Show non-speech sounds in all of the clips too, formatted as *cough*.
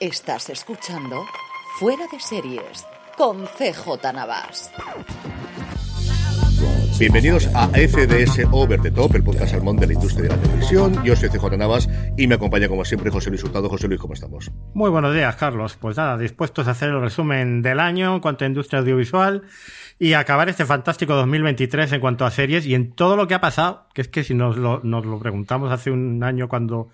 Estás escuchando Fuera de Series con CJ Navas. Bienvenidos a FDS Over the Top, el podcast salmón de la industria de la televisión. Yo soy CJ Navas y me acompaña como siempre José Luis Hurtado. José Luis, ¿cómo estamos? Muy buenos días, Carlos. Pues nada, dispuestos a hacer el resumen del año en cuanto a industria audiovisual y acabar este fantástico 2023 en cuanto a series y en todo lo que ha pasado, que es que si nos lo, nos lo preguntamos hace un año cuando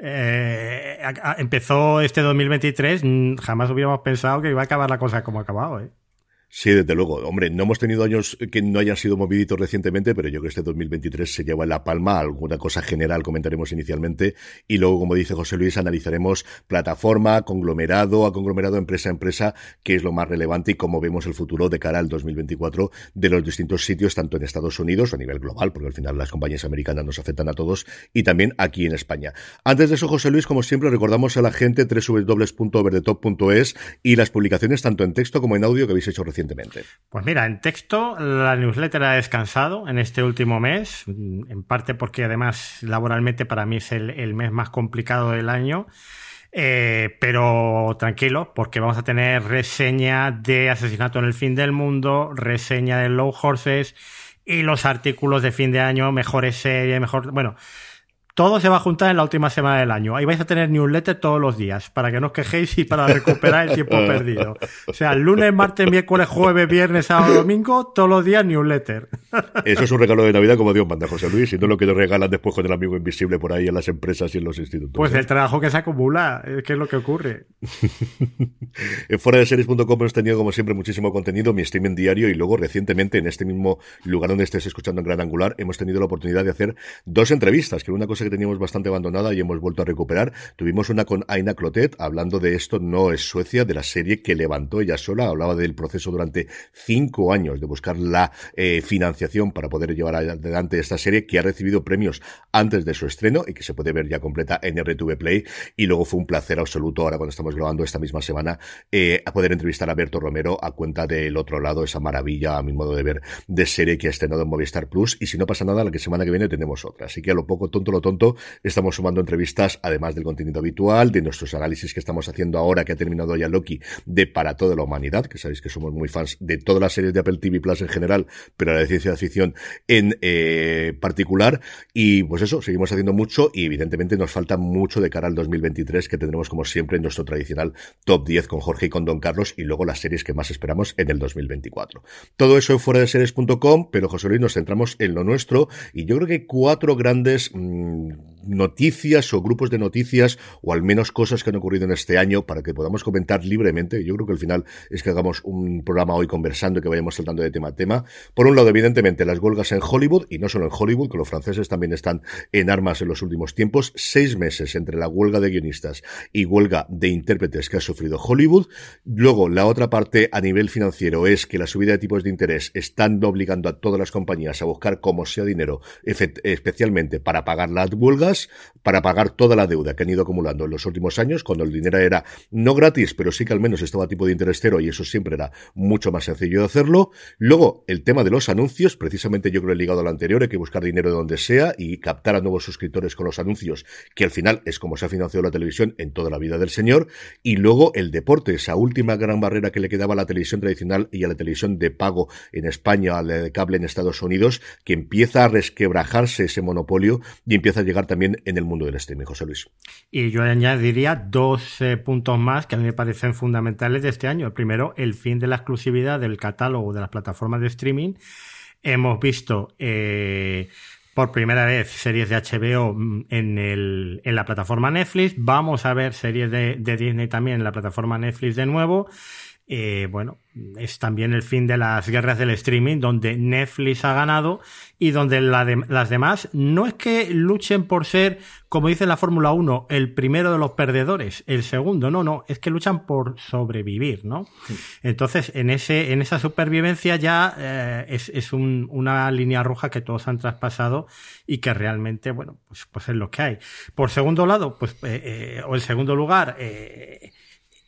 eh, empezó este 2023, mm, jamás hubiéramos pensado que iba a acabar la cosa como ha acabado, ¿eh? Sí, desde luego. Hombre, no hemos tenido años que no hayan sido moviditos recientemente, pero yo creo que este 2023 se lleva en la palma. Alguna cosa general comentaremos inicialmente y luego, como dice José Luis, analizaremos plataforma, conglomerado, a conglomerado, empresa a empresa, que es lo más relevante y cómo vemos el futuro de cara al 2024 de los distintos sitios, tanto en Estados Unidos a nivel global, porque al final las compañías americanas nos afectan a todos, y también aquí en España. Antes de eso, José Luis, como siempre, recordamos a la gente www.overdetop.es y las publicaciones tanto en texto como en audio que habéis hecho recientemente pues mira, en texto la newsletter ha descansado en este último mes, en parte porque además laboralmente para mí es el, mes más complicado del año. Eh, pero tranquilo, porque vamos a tener reseña de Asesinato en el Fin del Mundo, reseña de Low Horses y los artículos de fin de año, mejores series, mejor. Bueno, todo se va a juntar en la última semana del año. Ahí vais a tener newsletter todos los días, para que no os quejéis y para recuperar el tiempo *laughs* perdido. O sea, lunes, martes, miércoles, jueves, viernes, sábado, domingo, todos los días newsletter. *laughs* Eso es un regalo de Navidad como Dios manda, José Luis, y no lo que te regalan después con el amigo invisible por ahí en las empresas y en los institutos. Pues ¿eh? el trabajo que se acumula, ¿qué es lo que ocurre? *laughs* en fuera de series.com hemos tenido, como siempre, muchísimo contenido, mi streaming diario, y luego recientemente, en este mismo lugar donde estés escuchando en Gran Angular, hemos tenido la oportunidad de hacer dos entrevistas, que una cosa que teníamos bastante abandonada y hemos vuelto a recuperar. Tuvimos una con Aina Clotet hablando de esto no es Suecia, de la serie que levantó ella sola, hablaba del proceso durante cinco años de buscar la eh, financiación para poder llevar adelante esta serie que ha recibido premios antes de su estreno y que se puede ver ya completa en RTV Play y luego fue un placer absoluto ahora cuando estamos grabando esta misma semana eh, a poder entrevistar a Berto Romero a cuenta del otro lado, esa maravilla a mi modo de ver de serie que ha estrenado en Movistar Plus y si no pasa nada la semana que viene tenemos otra, así que a lo poco tonto lo tonto estamos sumando entrevistas además del contenido habitual, de nuestros análisis que estamos haciendo ahora que ha terminado ya Loki de Para toda la humanidad, que sabéis que somos muy fans de todas las series de Apple TV Plus en general, pero la de ciencia ficción en eh, particular y pues eso, seguimos haciendo mucho y evidentemente nos falta mucho de cara al 2023 que tendremos como siempre en nuestro tradicional top 10 con Jorge y con Don Carlos y luego las series que más esperamos en el 2024. Todo eso en fuera de series.com, pero José Luis nos centramos en lo nuestro y yo creo que cuatro grandes mmm, and noticias o grupos de noticias o al menos cosas que han ocurrido en este año para que podamos comentar libremente. Yo creo que al final es que hagamos un programa hoy conversando y que vayamos saltando de tema a tema. Por un lado, evidentemente, las huelgas en Hollywood y no solo en Hollywood, que los franceses también están en armas en los últimos tiempos. Seis meses entre la huelga de guionistas y huelga de intérpretes que ha sufrido Hollywood. Luego, la otra parte a nivel financiero es que la subida de tipos de interés están obligando a todas las compañías a buscar como sea dinero, especialmente para pagar las huelgas para pagar toda la deuda que han ido acumulando en los últimos años, cuando el dinero era no gratis, pero sí que al menos estaba a tipo de interés cero y eso siempre era mucho más sencillo de hacerlo. Luego, el tema de los anuncios, precisamente yo creo ligado a lo anterior, hay que buscar dinero de donde sea y captar a nuevos suscriptores con los anuncios, que al final es como se ha financiado la televisión en toda la vida del señor. Y luego el deporte, esa última gran barrera que le quedaba a la televisión tradicional y a la televisión de pago en España, a la de cable en Estados Unidos, que empieza a resquebrajarse ese monopolio y empieza a llegar también en el mundo del streaming, José Luis. Y yo añadiría dos puntos más que a mí me parecen fundamentales de este año. El primero, el fin de la exclusividad del catálogo de las plataformas de streaming. Hemos visto eh, por primera vez series de HBO mm, en, el, en la plataforma Netflix. Vamos a ver series de Disney también en la plataforma Netflix de nuevo. Eh, bueno, es también el fin de las guerras del streaming, donde Netflix ha ganado y donde las demás no es que luchen por ser, como dice la Fórmula 1, el primero de los perdedores, el segundo, no, no, es que luchan por sobrevivir, ¿no? Entonces, en, ese, en esa supervivencia ya eh, es, una línea roja que todos han traspasado y que realmente, bueno, pues, pues es lo que hay. Por segundo lado, pues, eh, o el segundo lugar,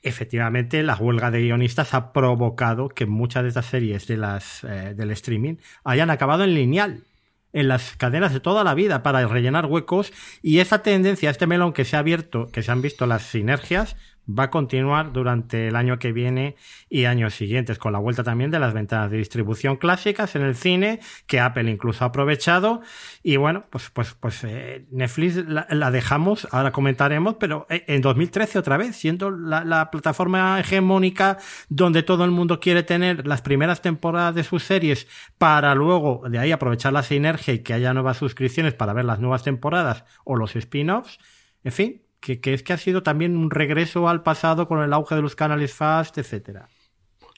efectivamente la huelga de guionistas ha provocado que muchas de estas series de las, eh, del streaming hayan acabado en lineal en las cadenas de toda la vida para rellenar huecos. Y esa tendencia, este melón que se ha abierto, que se han visto las sinergias, va a continuar durante el año que viene y años siguientes, con la vuelta también de las ventanas de distribución clásicas en el cine, que Apple incluso ha aprovechado. Y bueno, pues, pues, pues eh, Netflix la, dejamos, ahora comentaremos, pero eh, en 2013 otra vez, siendo la, la, plataforma hegemónica donde todo el mundo quiere tener las primeras temporadas de sus series para luego de ahí aprovechar la sinergia y que haya nuevas suscripciones para ver las nuevas temporadas o los spin-offs. En fin, que, es que ha sido también un regreso al pasado con el auge de los canales fast, etcétera.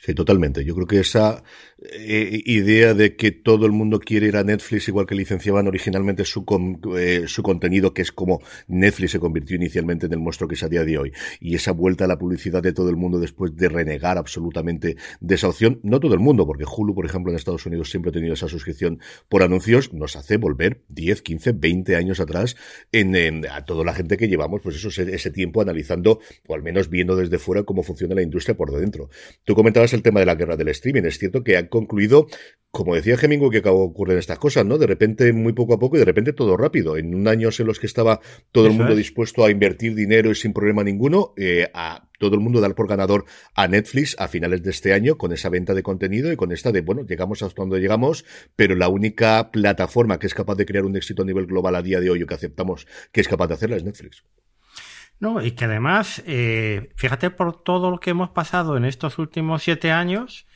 Sí, totalmente. Yo creo que esa eh, idea de que todo el mundo quiere ir a Netflix, igual que licenciaban originalmente su, eh, su contenido, que es como Netflix se convirtió inicialmente en el monstruo que es a día de hoy, y esa vuelta a la publicidad de todo el mundo después de renegar absolutamente de esa opción, no todo el mundo, porque Hulu, por ejemplo, en Estados Unidos siempre ha tenido esa suscripción por anuncios, nos hace volver 10, 15, 20 años atrás en, a toda la gente que llevamos, pues eso, ese tiempo analizando, o al menos viendo desde fuera cómo funciona la industria por dentro. Tú comentabas el tema de la guerra del streaming. Es cierto que han concluido, como decía Hemingway, que ocurren estas cosas, ¿no? De repente, muy poco a poco y de repente todo rápido. En un año en los que estaba todo el mundo dispuesto a invertir dinero y sin problema ninguno, eh, a todo el mundo dar por ganador a Netflix a finales de este año con esa venta de contenido y con esta de, bueno, llegamos hasta donde llegamos, pero la única plataforma que es capaz de crear un éxito a nivel global a día de hoy o que aceptamos que es capaz de hacerla es Netflix. No, y que además, eh, fíjate por todo lo que hemos pasado en estos últimos siete años,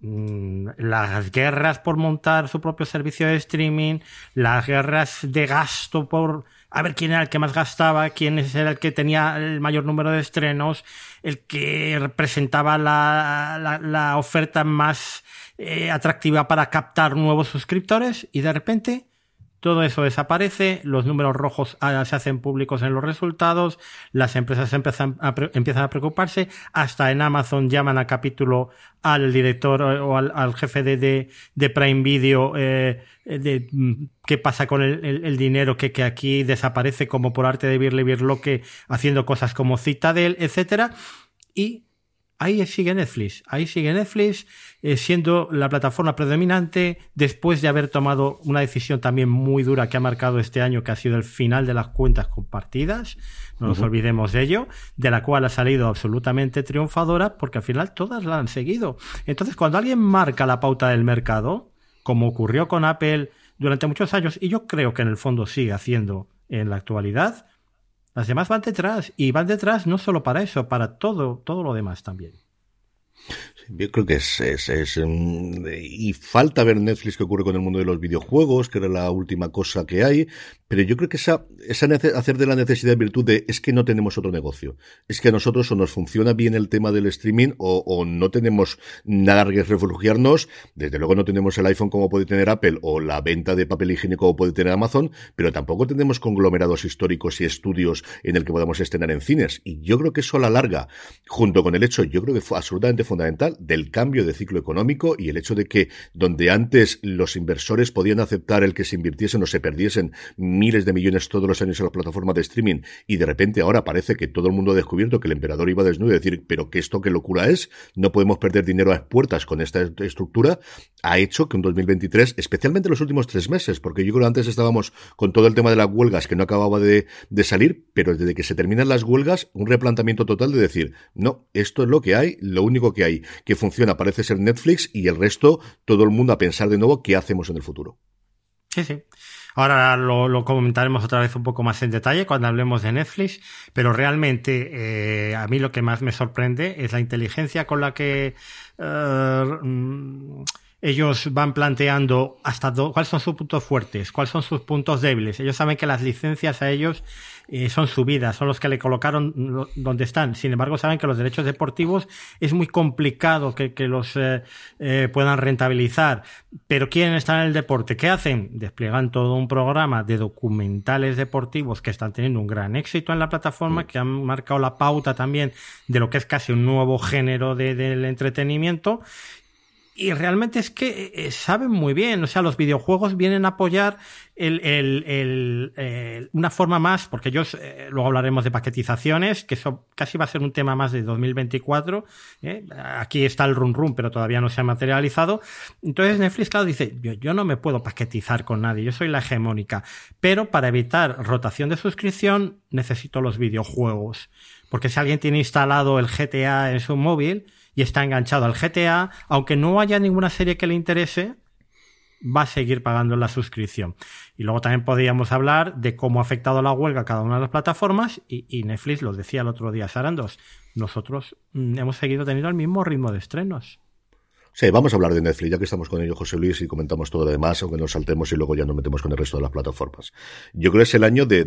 mm, las guerras por montar su propio servicio de streaming, las guerras de gasto por a ver quién era el que más gastaba, quién era el que tenía el mayor número de estrenos, el que representaba la, la, oferta más eh, atractiva para captar nuevos suscriptores y de repente todo eso desaparece, los números rojos ah, se hacen públicos en los resultados, las empresas empiezan a, preocuparse, hasta en Amazon llaman a capítulo al director eh, o al, jefe de, de, Prime Video eh, de mm, qué pasa con el, dinero que, que, aquí desaparece como por arte de Birle Birloque haciendo cosas como Citadel, etcétera, y ahí sigue Netflix, ahí sigue Netflix eh, siendo la plataforma predominante después de haber tomado una decisión también muy dura que ha marcado este año, que ha sido el final de las cuentas compartidas, no nos olvidemos de ello, de la cual ha salido absolutamente triunfadora porque al final todas la han seguido. Entonces, cuando alguien marca la pauta del mercado, como ocurrió con Apple durante muchos años, y yo creo que en el fondo sigue haciendo en la actualidad, las demás van detrás y van detrás no solo para eso, para todo, todo lo demás también. Yo creo que es, es, es, mm, y falta ver Netflix qué ocurre con el mundo de los videojuegos, que era la última cosa que hay, pero yo creo que esa, esa hacer de la necesidad de virtud de es que no tenemos otro negocio. Es que a nosotros o nos funciona bien el tema del streaming o, o no tenemos nada que refugiarnos. Desde luego no tenemos el iPhone como puede tener Apple o la venta de papel higiénico como puede tener Amazon, pero tampoco tenemos conglomerados históricos y estudios en el que podamos estrenar en cines. Y yo creo que eso a la larga, junto con el hecho, yo creo que fue absolutamente fundamental del cambio de ciclo económico y el hecho de que donde antes los inversores podían aceptar el que se invirtiesen o se perdiesen miles de millones todos los años en la plataforma de streaming y de repente ahora parece que todo el mundo ha descubierto que el emperador iba desnudo y decir, pero que esto qué locura es, no podemos perder dinero a puertas con esta estructura, ha hecho que un 2023, especialmente los últimos tres meses, porque yo creo que antes estábamos con todo el tema de las huelgas que no acababa de, de salir, pero desde que se terminan las huelgas, un replanteamiento total de decir, no, esto es lo que hay, lo único que hay que funciona parece ser Netflix y el resto, todo el mundo a pensar de nuevo qué hacemos en el futuro. Sí, sí. Ahora lo, comentaremos otra vez un poco más en detalle cuando hablemos de Netflix, pero realmente eh, a mí lo que más me sorprende es la inteligencia con la que eh, mm, ellos van planteando hasta cuáles son sus puntos fuertes, cuáles son sus puntos débiles. Ellos saben que las licencias a ellos eh, son subidas, son los que le colocaron donde están. Sin embargo, saben que los derechos deportivos es muy complicado que, los eh, eh, puedan rentabilizar. Pero quieren estar en el deporte. ¿Qué hacen? Despliegan todo un programa de documentales deportivos que están teniendo un gran éxito en la plataforma, que han marcado la pauta también de lo que es casi un nuevo género del entretenimiento y realmente es que eh, saben muy bien, o sea, los videojuegos vienen a apoyar el, el, una forma más, porque ellos, eh, luego hablaremos de paquetizaciones, que eso casi va a ser un tema más de 2024. ¿eh? Aquí está el run run, pero todavía no se ha materializado. Entonces Netflix, claro, dice, yo, yo no me puedo paquetizar con nadie, yo soy la hegemónica, pero para evitar rotación de suscripción necesito los videojuegos. Porque si alguien tiene instalado el GTA en su móvil, y está enganchado al GTA, aunque no haya ninguna serie que le interese, va a seguir pagando la suscripción. Y luego también podríamos hablar de cómo ha afectado la huelga a cada una de las plataformas y, Netflix lo decía el otro día, Sarandos, nosotros mm, hemos seguido teniendo el mismo ritmo de estrenos. Sí, vamos a hablar de Netflix, ya que estamos con ello, José Luis, y comentamos todo lo demás, aunque nos saltemos y luego ya nos metemos con el resto de las plataformas. Yo creo que es el año de,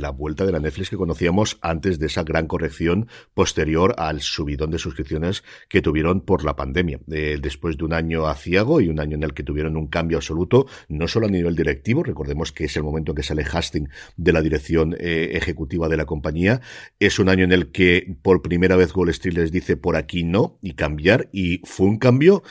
la vuelta de la Netflix que conocíamos antes de esa gran corrección posterior al subidón de suscripciones que tuvieron por la pandemia. después de un año aciago y un año en el que tuvieron un cambio absoluto, no solo a nivel directivo, recordemos que es el momento en que sale Hastings de la dirección eh, ejecutiva de la compañía, es un año en el que por primera vez Wall Street les dice por aquí no y cambiar, y fue un cambio cambio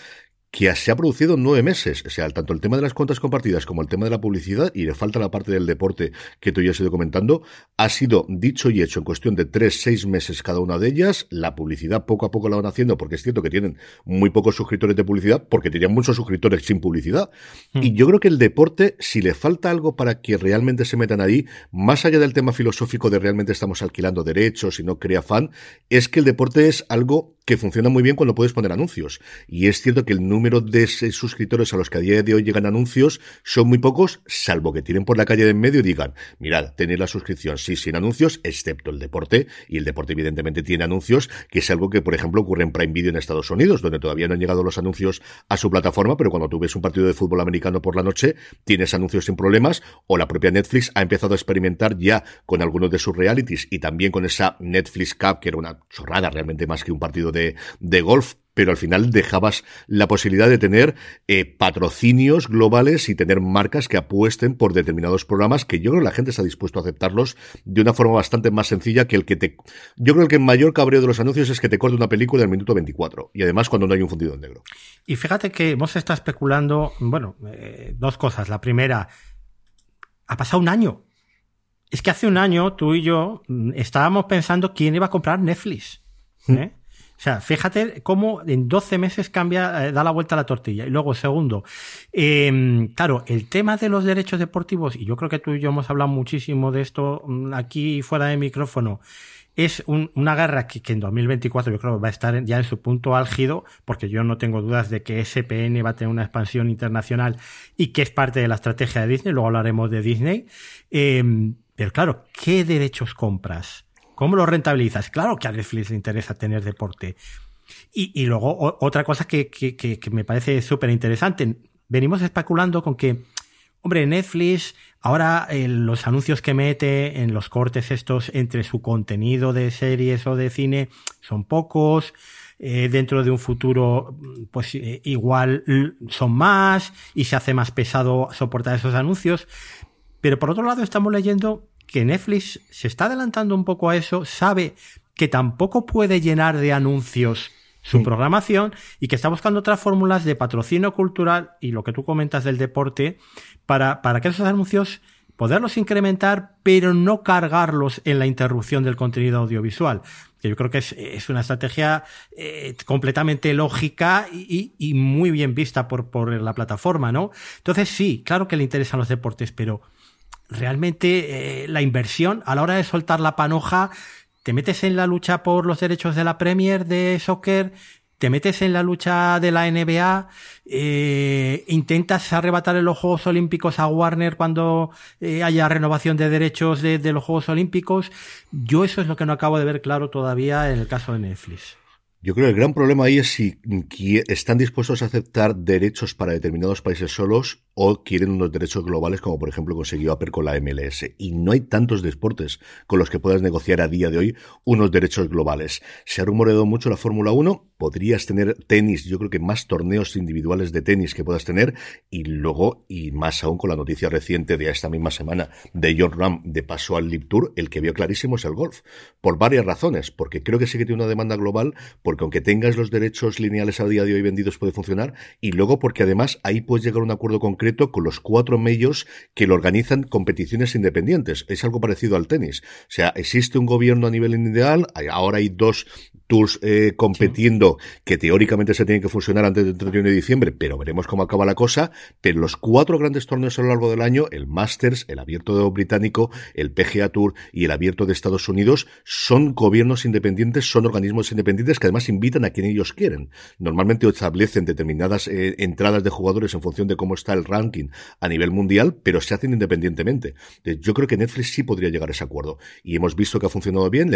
que se ha producido en nueve meses. O sea, tanto el tema de las cuentas compartidas como el tema de la publicidad, y le falta la parte del deporte que tú ya has ido comentando, ha sido dicho y hecho en cuestión de tres, seis meses cada una de ellas. La publicidad poco a poco la van haciendo, porque es cierto que tienen muy pocos suscriptores de publicidad, porque tenían muchos suscriptores sin publicidad. Hmm. Y yo creo que el deporte, si le falta algo para que realmente se metan ahí, más allá del tema filosófico de realmente estamos alquilando derechos y no crea fan, es que el deporte es algo que funciona muy bien cuando puedes poner anuncios. Y es cierto que el número de suscriptores a los que a día de hoy llegan anuncios son muy pocos, salvo que tienen por la calle de en medio y digan, mirad, tenéis la suscripción sí sin anuncios, excepto el deporte, y el deporte evidentemente tiene anuncios, que es algo que, por ejemplo, ocurre en Prime Video en Estados Unidos, donde todavía no han llegado los anuncios a su plataforma, pero cuando tú ves un partido de fútbol americano por la noche, tienes anuncios sin problemas, o la propia Netflix ha empezado a experimentar ya con algunos de sus realities y también con esa Netflix Cup, que era una chorrada realmente más que un partido de de, golf, pero al final dejabas la posibilidad de tener eh, patrocinios globales y tener marcas que apuesten por determinados programas que yo creo que la gente está dispuesto a aceptarlos de una forma bastante más sencilla que el que te... Yo creo que el mayor cabreo de los anuncios es que te corte una película en el minuto 24 y además cuando no hay un fundido en negro. Y fíjate que vos está especulando, bueno, eh, dos cosas. La primera, ha pasado un año. Es que hace un año tú y yo mm, estábamos pensando quién iba a comprar Netflix. ¿eh? O sea, fíjate cómo en 12 meses cambia, eh, da la vuelta a la tortilla. Y luego, segundo, em, claro, el tema de los derechos deportivos, y yo creo que tú y yo hemos hablado muchísimo de esto mm, aquí fuera de micrófono, es una guerra que, en 2024 yo creo que va a estar ya en su punto álgido, porque yo no tengo dudas de que SPN va a tener una expansión internacional y que es parte de la estrategia de Disney, luego hablaremos de Disney. Em, pero claro, ¿qué derechos compras? ¿Cómo lo rentabilizas? Claro que a Netflix le interesa tener deporte. Y, luego otra cosa que, me parece súper interesante. Venimos especulando con que, hombre, Netflix ahora eh, los anuncios que mete en los cortes estos entre su contenido de series o de cine son pocos. Eh, dentro de un futuro, pues eh, igual son más y se hace más pesado soportar esos anuncios. Pero por otro lado estamos leyendo que Netflix se está adelantando un poco a eso, sabe que tampoco puede llenar de anuncios su programación y que está buscando otras fórmulas de patrocinio cultural y lo que tú comentas del deporte para, para que esos anuncios poderlos incrementar, pero no cargarlos en la interrupción del contenido audiovisual. Que yo creo que es, una estrategia eh, completamente lógica y, muy bien vista por, por la plataforma, ¿no? Entonces sí, claro que le interesan los deportes, pero realmente eh, la inversión a la hora de soltar la panoja te metes en la lucha por los derechos de la Premier de soccer, te metes en la lucha de la NBA, eh, intentas arrebatar los Juegos Olímpicos a Warner cuando eh, haya renovación de derechos de, de los Juegos Olímpicos. Yo eso es lo que no acabo de ver claro todavía en el caso de Netflix. Yo creo que el gran problema ahí es si están dispuestos a aceptar derechos para determinados países solos o quieren unos derechos globales como por ejemplo consiguió Apple con la MLS. Y no hay tantos deportes con los que puedas negociar a día de hoy unos derechos globales. Se ha rumoreado mucho la Fórmula 1, podrías tener tenis, yo creo que más torneos individuales de tenis que puedas tener y luego, y más aún con la noticia reciente de esta misma semana de John Ram de paso al Lip Tour, el que vio clarísimo es el golf. Por varias razones, porque creo que sí que tiene una demanda global, porque aunque tengas los derechos lineales a día de hoy vendidos puede funcionar, y luego porque además ahí puedes llegar a un acuerdo concreto con los cuatro medios que lo organizan competiciones independientes. Es algo parecido al tenis. O sea, existe un gobierno a nivel ideal, ahora hay dos tours eh, competiendo que teóricamente se tienen que fusionar antes del 31 de diciembre, pero veremos cómo acaba la cosa. Pero los cuatro grandes torneos a lo largo del año, el Masters, el Abierto Británico, el PGA Tour y el Abierto de Estados Unidos, son gobiernos independientes, son organismos independientes que además invitan a quien ellos quieren. Normalmente establecen determinadas eh, entradas de jugadores en función de cómo está el ranking a nivel mundial, pero se hacen independientemente. Yo creo que Netflix sí podría llegar a ese acuerdo. Y hemos visto que ha funcionado bien.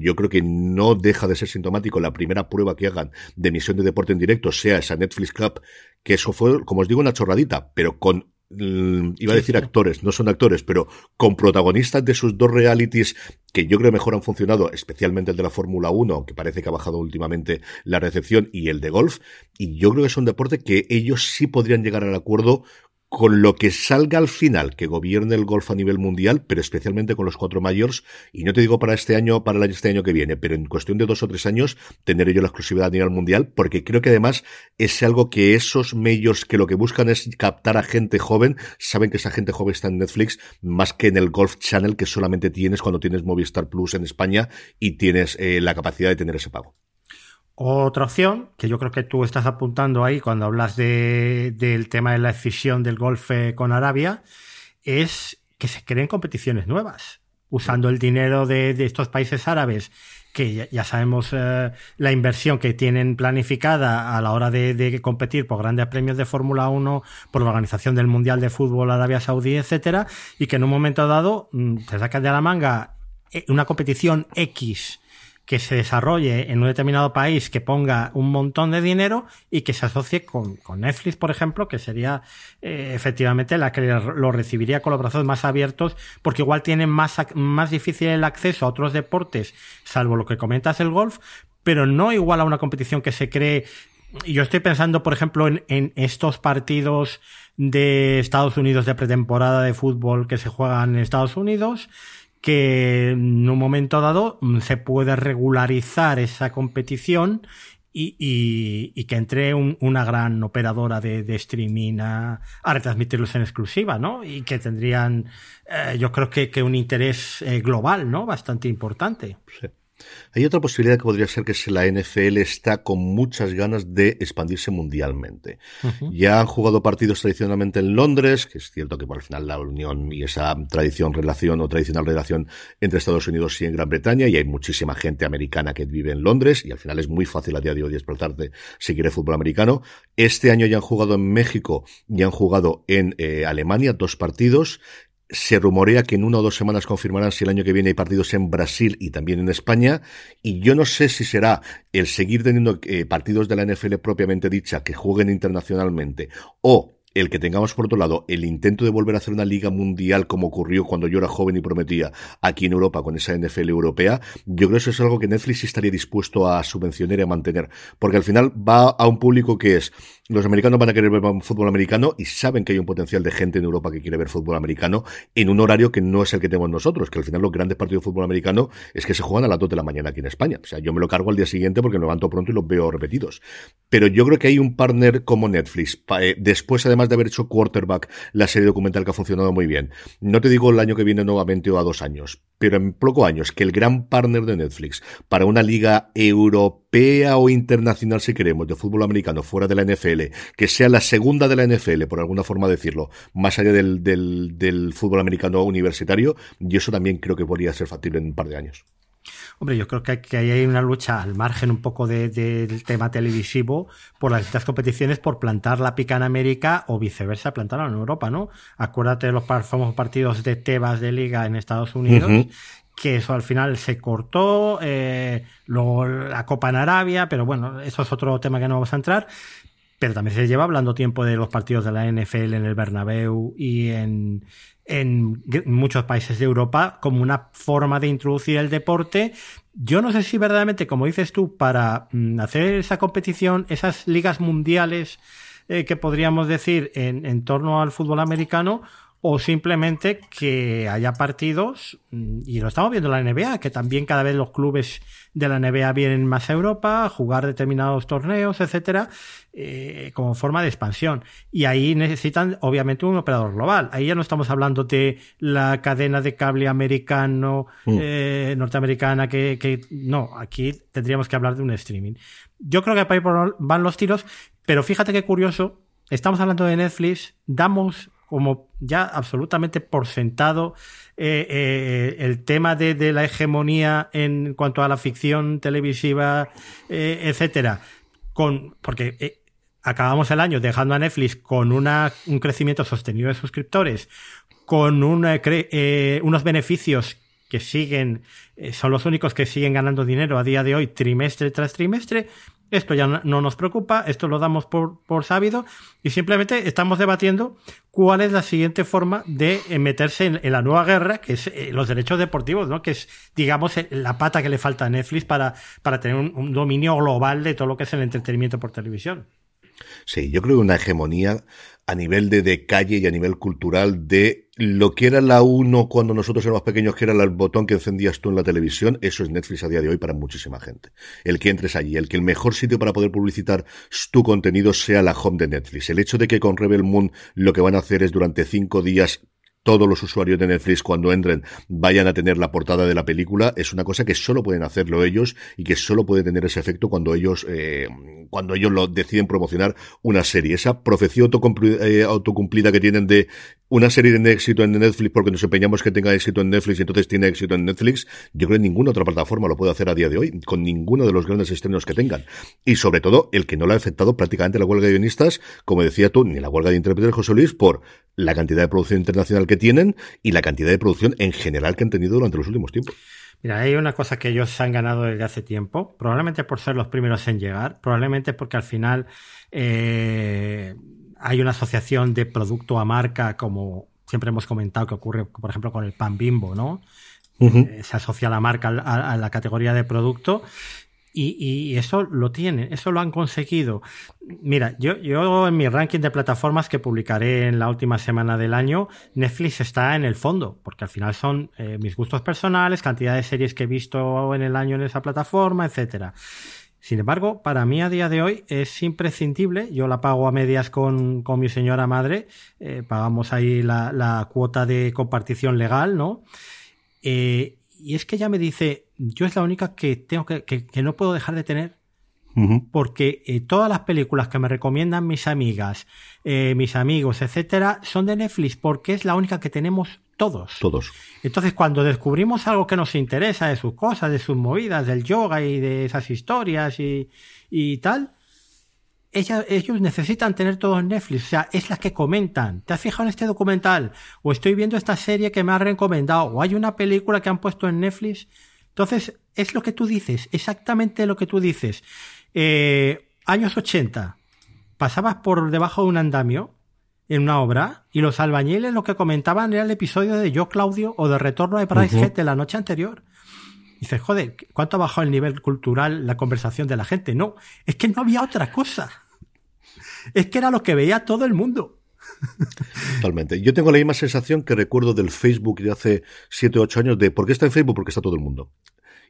Yo creo que no deja de ser sintomático la primera prueba que hagan de emisión de deporte en directo sea esa Netflix Club, que eso fue, como os digo, una chorradita, pero con mm, iba a decir actores, no son actores, pero con protagonistas de sus dos realities que yo creo mejor han funcionado, especialmente el de la Fórmula 1, aunque parece que ha bajado últimamente la recepción, y el de golf, y yo creo que es un deporte que ellos sí podrían llegar al acuerdo con lo que salga al final que gobierne el golf a nivel mundial, pero especialmente con los cuatro mayores, y no te digo para este año, para este año que viene, pero en cuestión de dos o tres años tener yo la exclusividad a nivel mundial, porque creo que además es algo que esos mayors que lo que buscan es captar a gente joven, saben que esa gente joven está en Netflix, más que en el Golf Channel que solamente tienes cuando tienes Movistar Plus en España y tienes eh, la capacidad de tener ese pago. Otra opción, que yo creo que tú estás apuntando ahí cuando hablas de, del tema de la escisión del golfe con Arabia, es que se creen competiciones nuevas, usando el dinero de, estos países árabes, que ya, sabemos eh, la inversión que tienen planificada a la hora de, competir por grandes premios de Fórmula 1, por la organización del Mundial de Fútbol Arabia Saudí, etcétera, y que en un momento dado mm, se sacan de la manga eh, una competición X que se desarrolle en un determinado país, que ponga un montón de dinero y que se asocie con, Netflix, por ejemplo, que sería eh, efectivamente la que lo recibiría con los brazos más abiertos, porque igual tienen más, más difícil el acceso a otros deportes, salvo lo que comentas el golf, pero no igual a una competición que se cree. Yo estoy pensando, por ejemplo, en estos partidos de Estados Unidos de pretemporada de fútbol que se juegan en Estados Unidos que en un momento dado mm, se puede regularizar esa competición y, que entre una gran operadora de, streaming a, retransmitirlos en exclusiva, ¿no? Y que tendrían, eh, yo creo que, que un interés eh, global, ¿no? Bastante importante. Hay otra posibilidad que podría ser que la NFL está con muchas ganas de expandirse mundialmente. Ya han jugado partidos tradicionalmente en Londres, que es cierto que por el final la unión y esa tradición, relación o tradicional relación entre Estados Unidos y en Gran Bretaña, y hay muchísima gente americana que vive en Londres, y al final es muy fácil a día de hoy despertarte si quiere fútbol americano. Este año ya han jugado en México y han jugado en eh, Alemania dos partidos se rumorea que en una o dos semanas confirmarán si el año que viene hay partidos en Brasil y también en España. Y yo no sé si será el seguir teniendo eh, partidos de la NFL propiamente dicha que jueguen internacionalmente o el que tengamos por otro lado el intento de volver a hacer una liga mundial como ocurrió cuando yo era joven y prometía aquí en Europa con esa NFL europea, yo creo que eso es algo que Netflix estaría dispuesto a subvencionar y a mantener, porque al final va a un público que es los americanos van a querer ver fútbol americano y saben que hay un potencial de gente en Europa que quiere ver fútbol americano en un horario que no es el que tenemos nosotros, que al final los grandes partidos de fútbol americano es que se juegan a las 2 de la mañana aquí en España. O sea, yo me lo cargo al día siguiente porque me levanto pronto y los veo repetidos. Pero yo creo que hay un partner como Netflix, eh, después además de haber hecho Quarterback, la serie documental que ha funcionado muy bien. No te digo el año que viene nuevamente o a dos años, pero en poco años, que el gran partner de Netflix para una liga europea o internacional, si queremos, de fútbol americano fuera de la NFL, que sea la segunda de la NFL, por alguna forma decirlo, más allá del, del, fútbol americano universitario, y eso también creo que podría ser factible en un par de años. Hombre, yo creo que, que hay una lucha al margen un poco del tema televisivo por las distintas competiciones por plantar la pica en América o viceversa, plantarla en Europa, ¿no? Acuérdate de los famosos partidos de Tebas de Liga en Estados Unidos, que eso al final se cortó, eh, luego la Copa en Arabia, pero bueno, eso es otro tema que no vamos a entrar pero también se lleva hablando tiempo de los partidos de la NFL en el Bernabéu y en, en muchos países de Europa como una forma de introducir el deporte. Yo no sé si verdaderamente, como dices tú, para mm, hacer esa competición, esas ligas mundiales eh, que podríamos decir en, en torno al fútbol americano, o simplemente que haya partidos, mm, y lo estamos viendo en la NBA, que también cada vez los clubes de la NBA vienen más a Europa a jugar determinados torneos, etcétera, eh, como forma de expansión. Y ahí necesitan, obviamente, un operador global. Ahí ya no estamos hablando de la cadena de cable americano, mm. eh, norteamericana, que, que, no, aquí tendríamos que hablar de un streaming. Yo creo que para ahí van los tiros, pero fíjate qué curioso, estamos hablando de Netflix, damos como ya absolutamente por sentado eh, eh, el tema de, la hegemonía en cuanto a la ficción televisiva, eh, etcétera, con porque acabamos el año dejando a Netflix con una, un crecimiento sostenido de suscriptores, con unos beneficios que siguen, son los únicos que siguen ganando dinero a día de hoy, trimestre tras trimestre, esto ya no nos preocupa, esto lo damos por, por sabido y simplemente estamos debatiendo cuál es la siguiente forma de eh, meterse en, la nueva guerra, que es eh, los derechos deportivos, ¿no? Que es, digamos, eh, la pata que le falta a Netflix para, para tener un dominio global de todo lo que es el entretenimiento por televisión. Sí, yo creo que una hegemonía a nivel de, de calle y a nivel cultural de lo que era la 1 cuando nosotros éramos pequeños, que era el botón que encendías tú en la televisión, eso es Netflix a día de hoy para muchísima gente. El que entres allí, el que el mejor sitio para poder publicitar tu contenido sea la home de Netflix. El hecho de que con Rebel Moon lo que van a hacer es durante cinco días todos los usuarios de Netflix cuando entren vayan a tener la portada de la película es una cosa que solo pueden hacerlo ellos y que solo puede tener ese efecto cuando ellos eh, cuando ellos lo deciden promocionar una serie esa profecía eh, autocumplida que tienen de una serie de éxito en Netflix porque nos empeñamos que tenga éxito en Netflix y entonces tiene éxito en Netflix, yo creo que ninguna otra plataforma lo puede hacer a día de hoy, con ninguno de los grandes estrenos que tengan. Y sobre todo, el que no le ha afectado prácticamente la huelga de guionistas, como decía tú, ni la huelga de intérpretes José Luis, por la cantidad de producción internacional que tienen y la cantidad de producción en general que han tenido durante los últimos tiempos. Mira, hay una cosa que ellos han ganado desde hace tiempo, probablemente por ser los primeros en llegar, probablemente porque al final eh, hay una asociación de producto a marca como siempre hemos comentado que ocurre, por ejemplo, con el pan bimbo, ¿no? Eh, se asocia la marca a, la categoría de producto y, eso lo tienen, eso lo han conseguido. Mira, yo, yo en mi ranking de plataformas que publicaré en la última semana del año, Netflix está en el fondo, porque al final son eh, mis gustos personales, cantidad de series que he visto en el año en esa plataforma, etcétera. Sin embargo, para mí a día de hoy es imprescindible. Yo la pago a medias con, con mi señora madre. Eh, pagamos ahí la, la, cuota de compartición legal, ¿no? Eh, y es que ella me dice, yo es la única que tengo que, que, que no puedo dejar de tener porque eh, todas las películas que me recomiendan mis amigas, eh, mis amigos, etcétera, son de Netflix porque es la única que tenemos todos. Todos. Entonces, cuando descubrimos algo que nos interesa de sus cosas, de sus movidas, del yoga y de esas historias y, y tal, ellos necesitan tener todo en Netflix. O sea, es la que comentan. ¿Te has fijado en este documental? O estoy viendo esta serie que me ha recomendado. O hay una película que han puesto en Netflix. Entonces, es lo que tú dices, exactamente lo que tú dices. Eh, años 80, pasabas por debajo de un andamio, en una obra y los albañiles lo que comentaban era el episodio de Yo Claudio o de Retorno de Price de la noche anterior. dices, joder, ¿cuánto ha bajado el nivel cultural, la conversación de la gente? No, es que no había otra cosa. Es que era lo que veía todo el mundo. Totalmente. Yo tengo la misma sensación que recuerdo del Facebook de hace 7 o 8 años de ¿por qué está en Facebook? Porque está todo el mundo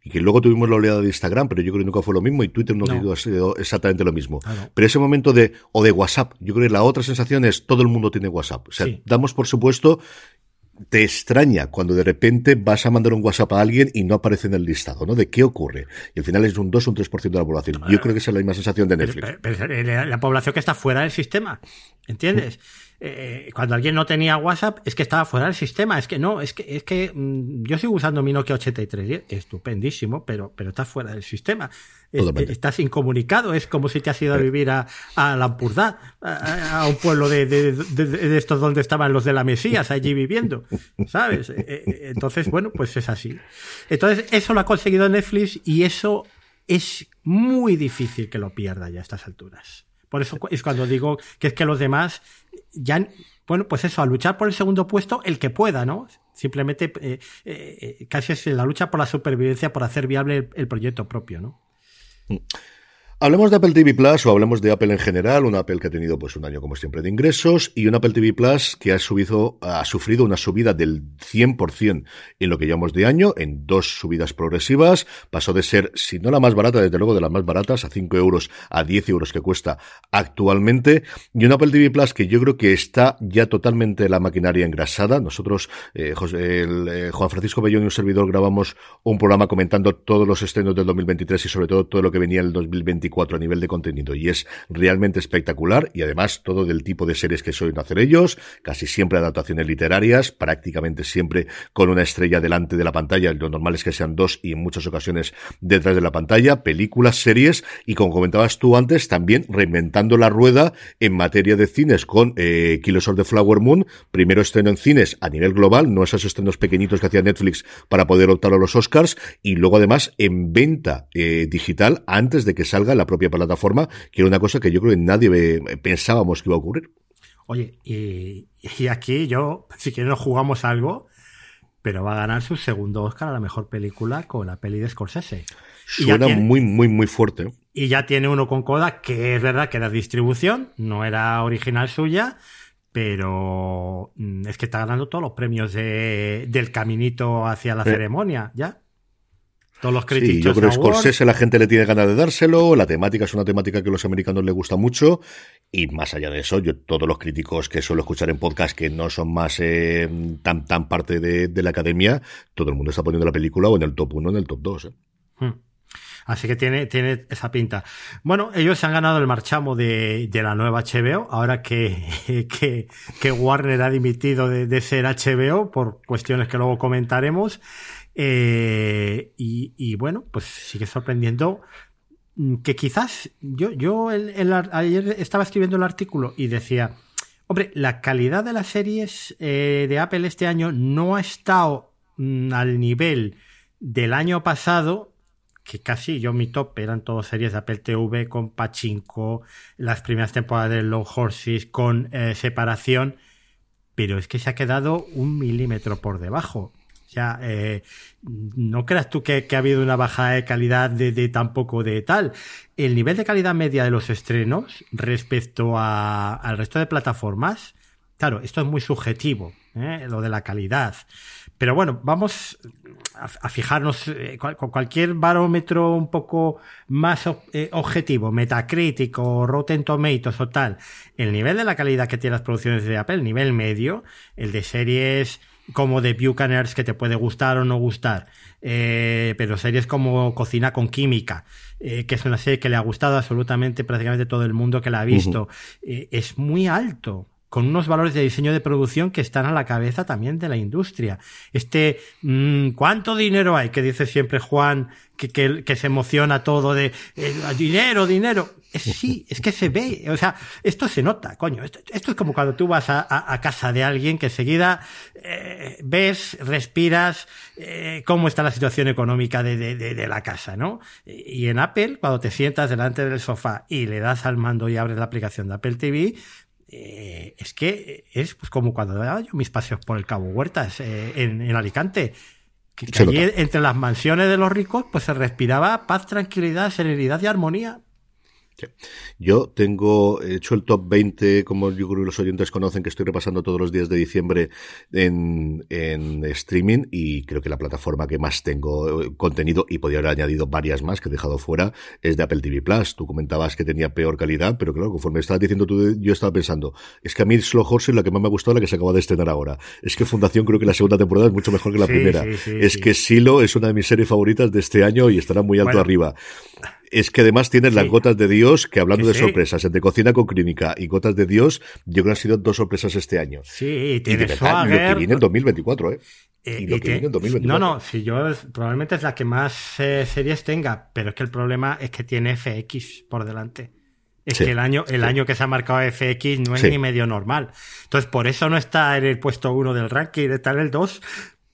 y que luego tuvimos la oleada de Instagram, pero yo creo que nunca fue lo mismo y Twitter no, ha sido exactamente lo mismo. Pero ese momento de, o de WhatsApp, yo creo que la otra sensación es todo el mundo tiene WhatsApp. O sea, damos por supuesto te extraña cuando de repente vas a mandar un WhatsApp a alguien y no aparece en el listado, ¿no? ¿De qué ocurre? Y al final es un 2 o un 3% de la población. Yo creo que esa es la misma sensación de Netflix. la población que está fuera del sistema, ¿entiendes? Eh, cuando alguien no tenía WhatsApp es que estaba fuera del sistema. Es que no, es que, es que mm, yo sigo usando mi Nokia 8310, estupendísimo, pero, pero estás fuera del sistema. estás incomunicado, es como si te has ido a vivir a, a Lampurdá, a, un pueblo de, de, estos donde estaban los de la Mesías, allí viviendo, ¿sabes? Eh, eh, entonces, bueno, pues es así. Entonces, eso lo ha conseguido Netflix y eso es muy difícil que lo pierda ya a estas alturas. Por eso es cuando digo que es que los demás ya, bueno, pues eso, a luchar por el segundo puesto el que pueda, ¿no? Simplemente eh, eh, casi es la lucha por la supervivencia, por hacer viable el, proyecto propio, ¿no? Mm. Hablemos de Apple TV Plus o hablemos de Apple en general, un Apple que ha tenido pues un año como siempre de ingresos y un Apple TV Plus que ha subido, ha sufrido una subida del 100% en lo que llamamos de año, en dos subidas progresivas, pasó de ser, si no la más barata, desde luego de las más baratas, a 5 euros a 10 euros que cuesta actualmente, y un Apple TV Plus que yo creo que está ya totalmente la maquinaria engrasada. Nosotros, eh, eh, Juan Francisco Bellón y un servidor grabamos un programa comentando todos los estrenos del 2023 y sobre todo todo lo que venía en el 2024 a nivel de contenido y es realmente espectacular y además todo del tipo de series que suelen hacer ellos, casi siempre adaptaciones literarias, prácticamente siempre con una estrella delante de la pantalla, lo normal es que sean dos y en muchas ocasiones detrás de la pantalla, películas, series y como comentabas tú antes, también reinventando la rueda en materia de cines con eh, Kilos of the Flower Moon, primero estreno en cines a nivel global, no esos estrenos pequeñitos que hacía Netflix para poder optar a los Oscars y luego además en venta eh, digital antes de que salga la la propia plataforma, que era una cosa que yo creo que nadie pensábamos que iba a ocurrir. Oye, y, aquí yo, si que no jugamos algo, pero va a ganar su segundo Oscar a la mejor película con la peli de Scorsese. Suena muy, muy, muy fuerte. Y ya tiene uno con Coda, que es verdad que era distribución, no era original suya, pero mm, es que está ganando todos los premios del caminito hacia la ceremonia, ¿ya? Todos los críticos. Sí, yo creo que Scorsese la gente le tiene ganas de dárselo, la temática es una temática que a los americanos les gusta mucho y más allá de eso, yo todos los críticos que suelo escuchar en podcast que no son más eh, tan, tan parte de, la academia, todo el mundo está poniendo la película o en el top 1 o en el top 2. ¿eh? Hmm. Así que tiene, tiene esa pinta. Bueno, ellos se han ganado el marchamo de, la nueva HBO, ahora *laughs* que, que, Warner ha dimitido de, de, ser HBO por cuestiones que luego comentaremos. Eh, y, bueno, pues sigue sorprendiendo mm, que quizás yo, yo ayer estaba escribiendo el artículo y decía, hombre, la calidad de las series eh, de Apple este año no ha estado mm, al nivel del año pasado, que casi yo mi top eran todas series de Apple TV con Pachinko, las primeras temporadas de Long Horses con eh, separación, pero es que se ha quedado un milímetro por debajo. Ya, eh, no creas tú que, ha habido una bajada de calidad de, tampoco de tal. El nivel de calidad media de los estrenos respecto al resto de plataformas, claro, esto es muy subjetivo, ¿eh? lo de la calidad. Pero bueno, vamos a, fijarnos eh, con cualquier barómetro un poco más objetivo, metacrítico, Rotten Tomatoes o tal. El nivel de la calidad que tienen las producciones de Apple, el nivel medio, el de series como de Buchaners que te puede gustar o no gustar, eh, pero series como Cocina con Química, eh, que es una serie que le ha gustado absolutamente prácticamente todo el mundo que la ha visto, eh, es muy alto con unos valores de diseño de producción que están a la cabeza también de la industria. Este, mm, ¿cuánto dinero hay? Que dice siempre Juan, que, que, se emociona todo de dinero, dinero. Sí, es que se ve, o sea, esto se nota, coño. Esto, es como cuando tú vas a, casa de alguien que enseguida eh, ves, respiras eh, cómo está la situación económica de, de, de, la casa, ¿no? Y en Apple, cuando te sientas delante del sofá y le das al mando y abres la aplicación de Apple TV, eh, es que es pues, como cuando daba yo mis paseos por el Cabo Huertas en, Alicante. Que, allí entre las mansiones de los ricos pues se respiraba paz, tranquilidad, serenidad y armonía. Yo tengo hecho el top 20, como yo creo que los oyentes conocen, que estoy repasando todos los días de diciembre en, en streaming y creo que la plataforma que más tengo eh, contenido y podría haber añadido varias más que he dejado fuera es de Apple TV Plus. Tú comentabas que tenía peor calidad, pero claro, conforme estabas diciendo tú, yo estaba pensando, es que a mí Slow Horse es la que más me ha gustado, la que se acaba de estrenar ahora. Es que Fundación creo que la segunda temporada es mucho mejor que la primera. es que Silo es una de mis series favoritas de este año y estará muy alto arriba es que además tienes las gotas de Dios, que hablando de sorpresas, entre cocina con clínica y gotas de Dios, yo creo que han sido dos sorpresas este año. Sí, tiene y lo que viene en 2024, ¿eh? eh y lo que viene en 2024. No, no, si yo probablemente es la que más eh, series tenga, pero es que el problema es que tiene FX por delante. Es que el año, el año que se ha marcado FX no es ni medio normal. Entonces, por eso no está en el puesto uno del ranking, está en el 2,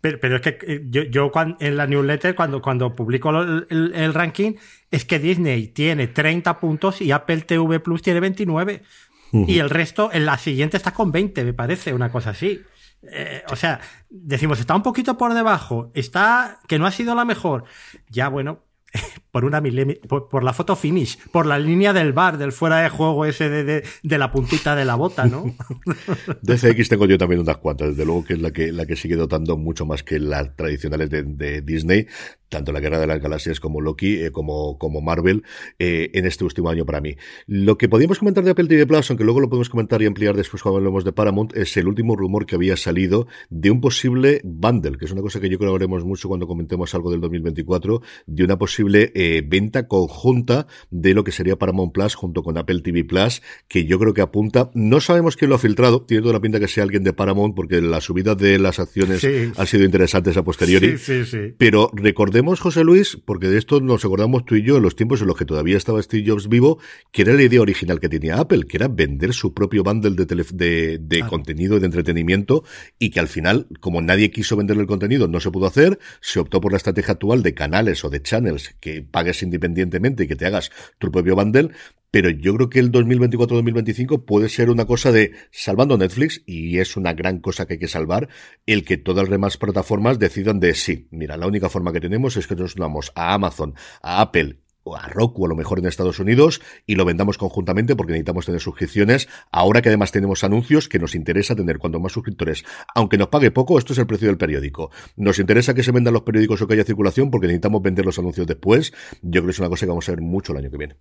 pero, es que eh, yo, yo cuando, en la newsletter, cuando, cuando publico el, ranking, es que Disney tiene 30 puntos y Apple TV Plus tiene 29. Y el resto, en la siguiente está con 20, me parece, una cosa así. Eh, o sea, decimos, está un poquito por debajo, está que no ha sido la mejor. Ya, bueno, *laughs* por una por, la foto finish, por la línea del bar, del fuera de juego ese de, de, la puntita de la bota, ¿no? *laughs* de CX tengo yo también unas cuantas, desde luego que es la que, la que sigue dotando mucho más que las tradicionales de, de Disney, tanto la Guerra de las Galaxias como Loki, eh, como, como Marvel, eh, en este último año para mí. Lo que podíamos comentar de Apple TV Plus, aunque luego lo podemos comentar y ampliar después cuando hablemos de Paramount, es el último rumor que había salido de un posible bundle, que es una cosa que yo creo que hablaremos mucho cuando comentemos algo del 2024, de una posible eh, venta conjunta de lo que sería Paramount Plus junto con Apple TV Plus, que yo creo que apunta, no sabemos quién lo ha filtrado, tiene toda la pinta que sea alguien de Paramount, porque la subida de las acciones ha sido interesante a posteriori, sí, sí, pero recordemos José Luis, porque de esto nos acordamos tú y yo en los tiempos en los que todavía estaba Steve Jobs vivo, que era la idea original que tenía Apple, que era vender su propio bundle de, de, contenido y de entretenimiento, y que al final, como nadie quiso vender el contenido, no se pudo hacer, se optó por la estrategia actual de canales o de channels que pagues independientemente y que te hagas tu propio bundle, pero yo creo que el 2024-2025 puede ser una cosa de salvando Netflix y es una gran cosa que hay que salvar el que todas las demás plataformas decidan de sí, mira, la única forma que tenemos es que nos unamos a Amazon, a Apple a Roku a lo mejor en Estados Unidos y lo vendamos conjuntamente porque necesitamos tener suscripciones. Ahora que además tenemos anuncios que nos interesa tener cuanto más suscriptores, aunque nos pague poco, esto es el precio del periódico. Nos interesa que se vendan los periódicos o que haya circulación porque necesitamos vender los anuncios después. Yo creo que es una cosa que vamos a ver mucho el año que viene.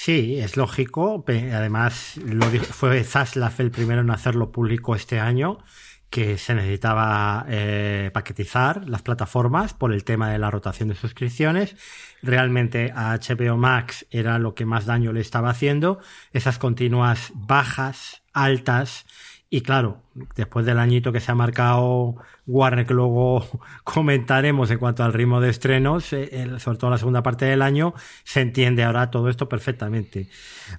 Sí, es lógico. Además, lo fue Zaslav el primero en hacerlo público este año, que se necesitaba eh, paquetizar las plataformas por el tema de la rotación de suscripciones. Realmente a HBO Max era lo que más daño le estaba haciendo. Esas continuas bajas, altas y claro, después del añito que se ha marcado Warner, que luego *laughs* comentaremos en cuanto al ritmo de estrenos, eh, sobre todo la segunda parte del año, se entiende ahora todo esto perfectamente.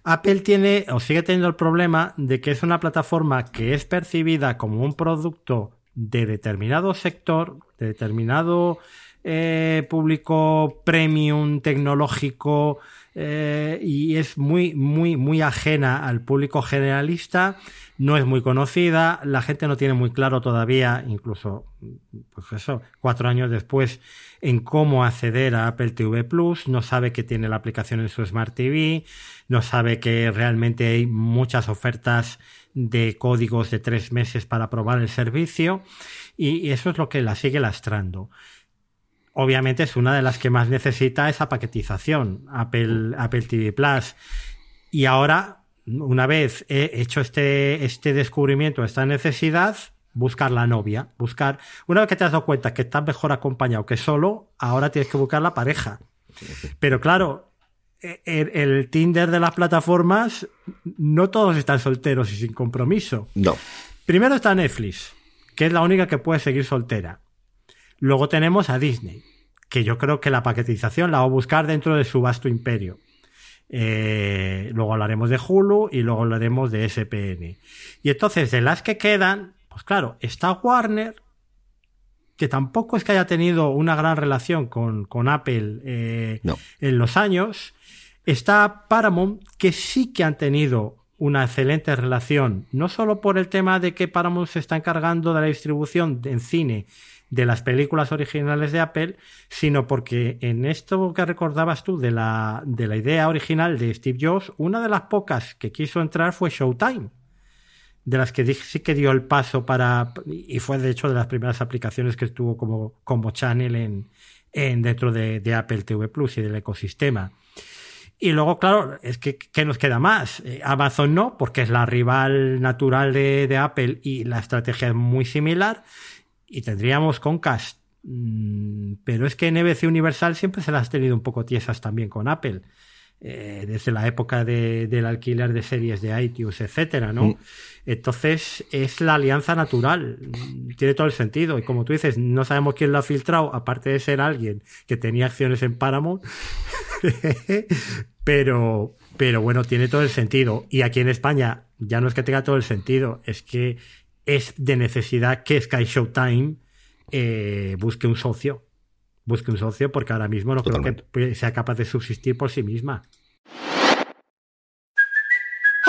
Apple tiene o sigue teniendo el problema de que es una plataforma que es percibida como un producto de determinado sector, de determinado eh, público premium tecnológico eh, y es muy, muy, muy ajena al público generalista no es muy conocida, la gente no tiene muy claro todavía, incluso, pues eso, cuatro años después, en cómo acceder a Apple TV Plus, no sabe que tiene la aplicación en su Smart TV, no sabe que realmente hay muchas ofertas de códigos de tres meses para probar el servicio, y eso es lo que la sigue lastrando obviamente es una de las que más necesita esa paquetización, Apple, Apple TV Plus. Y ahora una vez he hecho este, este descubrimiento, esta necesidad, buscar la novia, buscar, una vez que te has dado cuenta que estás mejor acompañado que solo, ahora tienes que buscar la pareja. Pero claro, e, e, el, Tinder de las plataformas, no todos están solteros y sin compromiso. No. Primero está Netflix, que es la única que puede seguir soltera. Luego tenemos a Disney, que yo creo que la paquetización la va a buscar dentro de su vasto imperio. Eh, luego hablaremos de Hulu y luego hablaremos de SPN. Y entonces, de las que quedan, pues claro, está Warner, que tampoco es que haya tenido una gran relación con, Apple eh, en los años. Está Paramount, que sí que han tenido una excelente relación, no solo por el tema de que Paramount se está encargando de la distribución en cine de las películas originales de Apple, sino porque en esto que recordabas tú de la, de la idea original de Steve Jobs, una de las pocas que quiso entrar fue Showtime, de las que sí que dio el paso para, y fue de hecho de las primeras aplicaciones que estuvo como, como channel en, en dentro de, de Apple TV Plus y del ecosistema. Y luego, claro, es que ¿qué nos queda más? Eh, Amazon no, porque es la rival natural de, de, Apple y la estrategia es muy similar y tendríamos Concast. Mm, pero es que NBC Universal siempre se las ha tenido un poco tiesas también con Apple. Eh, desde la época de, del alquiler de series de iTunes, etcétera, ¿no? Mm. Entonces es la alianza natural, mm, tiene todo el sentido. Y como tú dices, no sabemos quién lo ha filtrado, aparte de ser alguien que tenía acciones en Paramount, *laughs* pero, pero bueno, tiene todo el sentido. Y aquí en España ya no es que tenga todo el sentido, es que es de necesidad que Sky Showtime eh, busque un socio. Busque un socio porque ahora mismo no creo que sea capaz de subsistir por sí misma.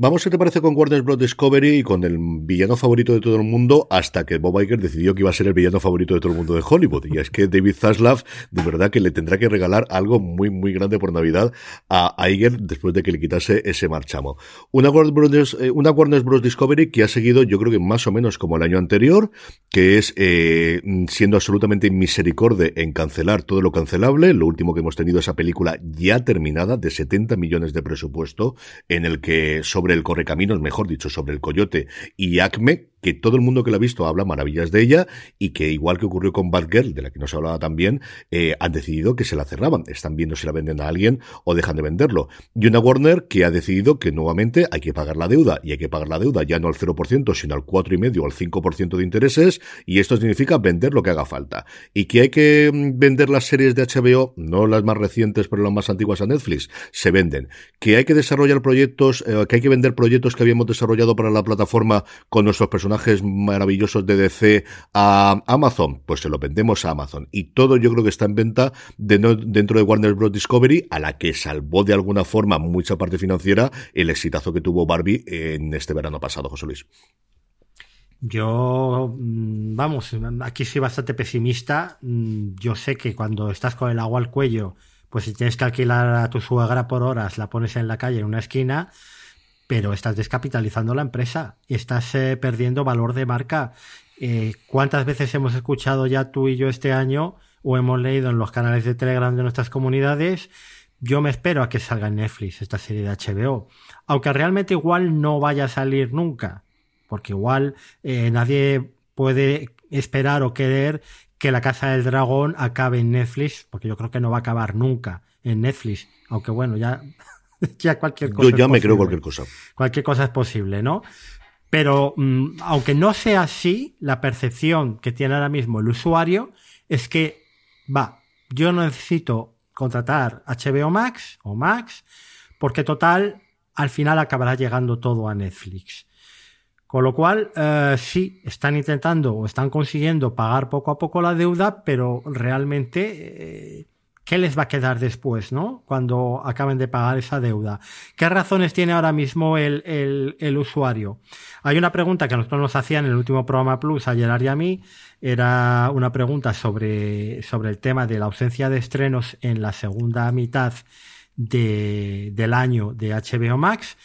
Vamos, ¿qué te parece con Warner Bros. Discovery y con el villano favorito de todo el mundo hasta que Bob Iger decidió que iba a ser el villano favorito de todo el mundo de Hollywood? Y es que David Zaslav, de verdad que le tendrá que regalar algo muy, muy grande por Navidad a Iger después de que le quitase ese marchamo. Una Warner Bros. Eh. Discovery que ha seguido, yo creo que más o menos como el año anterior, que es eh, siendo absolutamente misericorde en cancelar todo lo cancelable. Lo último que hemos tenido esa película ya terminada de 70 millones de presupuesto en el que sobre sobre el correcaminos, mejor dicho, sobre el coyote y Acme, que todo el mundo que la ha visto habla maravillas de ella y que igual que ocurrió con Bad Girl, de la que no se hablaba también, eh, han decidido que se la cerraban. Están viendo si la venden a alguien o dejan de venderlo. Y una Warner que ha decidido que nuevamente hay que pagar la deuda y hay que pagar la deuda ya no al 0%, sino al 4,5 o al 5% de intereses y esto significa vender lo que haga falta. Y que hay que mm, vender las series de HBO, no las más recientes pero las más antiguas a Netflix, se venden. Que hay que desarrollar proyectos, eh, que hay que vender proyectos que habíamos desarrollado para la plataforma con nuestros personajes personajes maravillosos de DC a Amazon, pues se lo vendemos a Amazon. Y todo yo creo que está en venta dentro de Warner Bros. Discovery, a la que salvó de alguna forma mucha parte financiera el exitazo que tuvo Barbie en este verano pasado, José Luis. Yo, mm, vamos, aquí soy bastante pesimista. Mm, yo sé que cuando estás con el agua al cuello, pues si tienes que alquilar a tu suegra por horas, la pones en la calle en una esquina, pero estás descapitalizando la empresa y estás eh, perdiendo valor de marca. Eh, ¿Cuántas veces hemos escuchado ya tú y yo este año o hemos leído en los canales de Telegram de nuestras comunidades? Yo me espero a que salga en Netflix esta serie de HBO, aunque realmente igual no vaya a salir nunca, porque igual eh, nadie puede esperar o querer que la Casa del Dragón acabe en Netflix, porque yo creo que no va a acabar nunca en Netflix, aunque bueno, ya *laughs* ya cualquier cosa. Yo ya me creo cualquier cosa. Cualquier cosa es posible, ¿no? Pero mm, aunque no sea así, la percepción que tiene ahora mismo el usuario es que, va, yo no necesito contratar HBO Max o Max, porque total, al final acabará llegando todo a Netflix. Con lo cual, eh, sí, están intentando o están consiguiendo pagar poco a poco la deuda, pero realmente eh, ¿Qué les va a quedar después, no? Cuando acaben de pagar esa deuda. ¿Qué razones tiene ahora mismo el, el, usuario? Hay una pregunta que nosotros nos hacían en el último programa Plus, a Gerard y a mí. Era una pregunta sobre, sobre el tema de la ausencia de estrenos en la segunda mitad de, del año de HBO Max.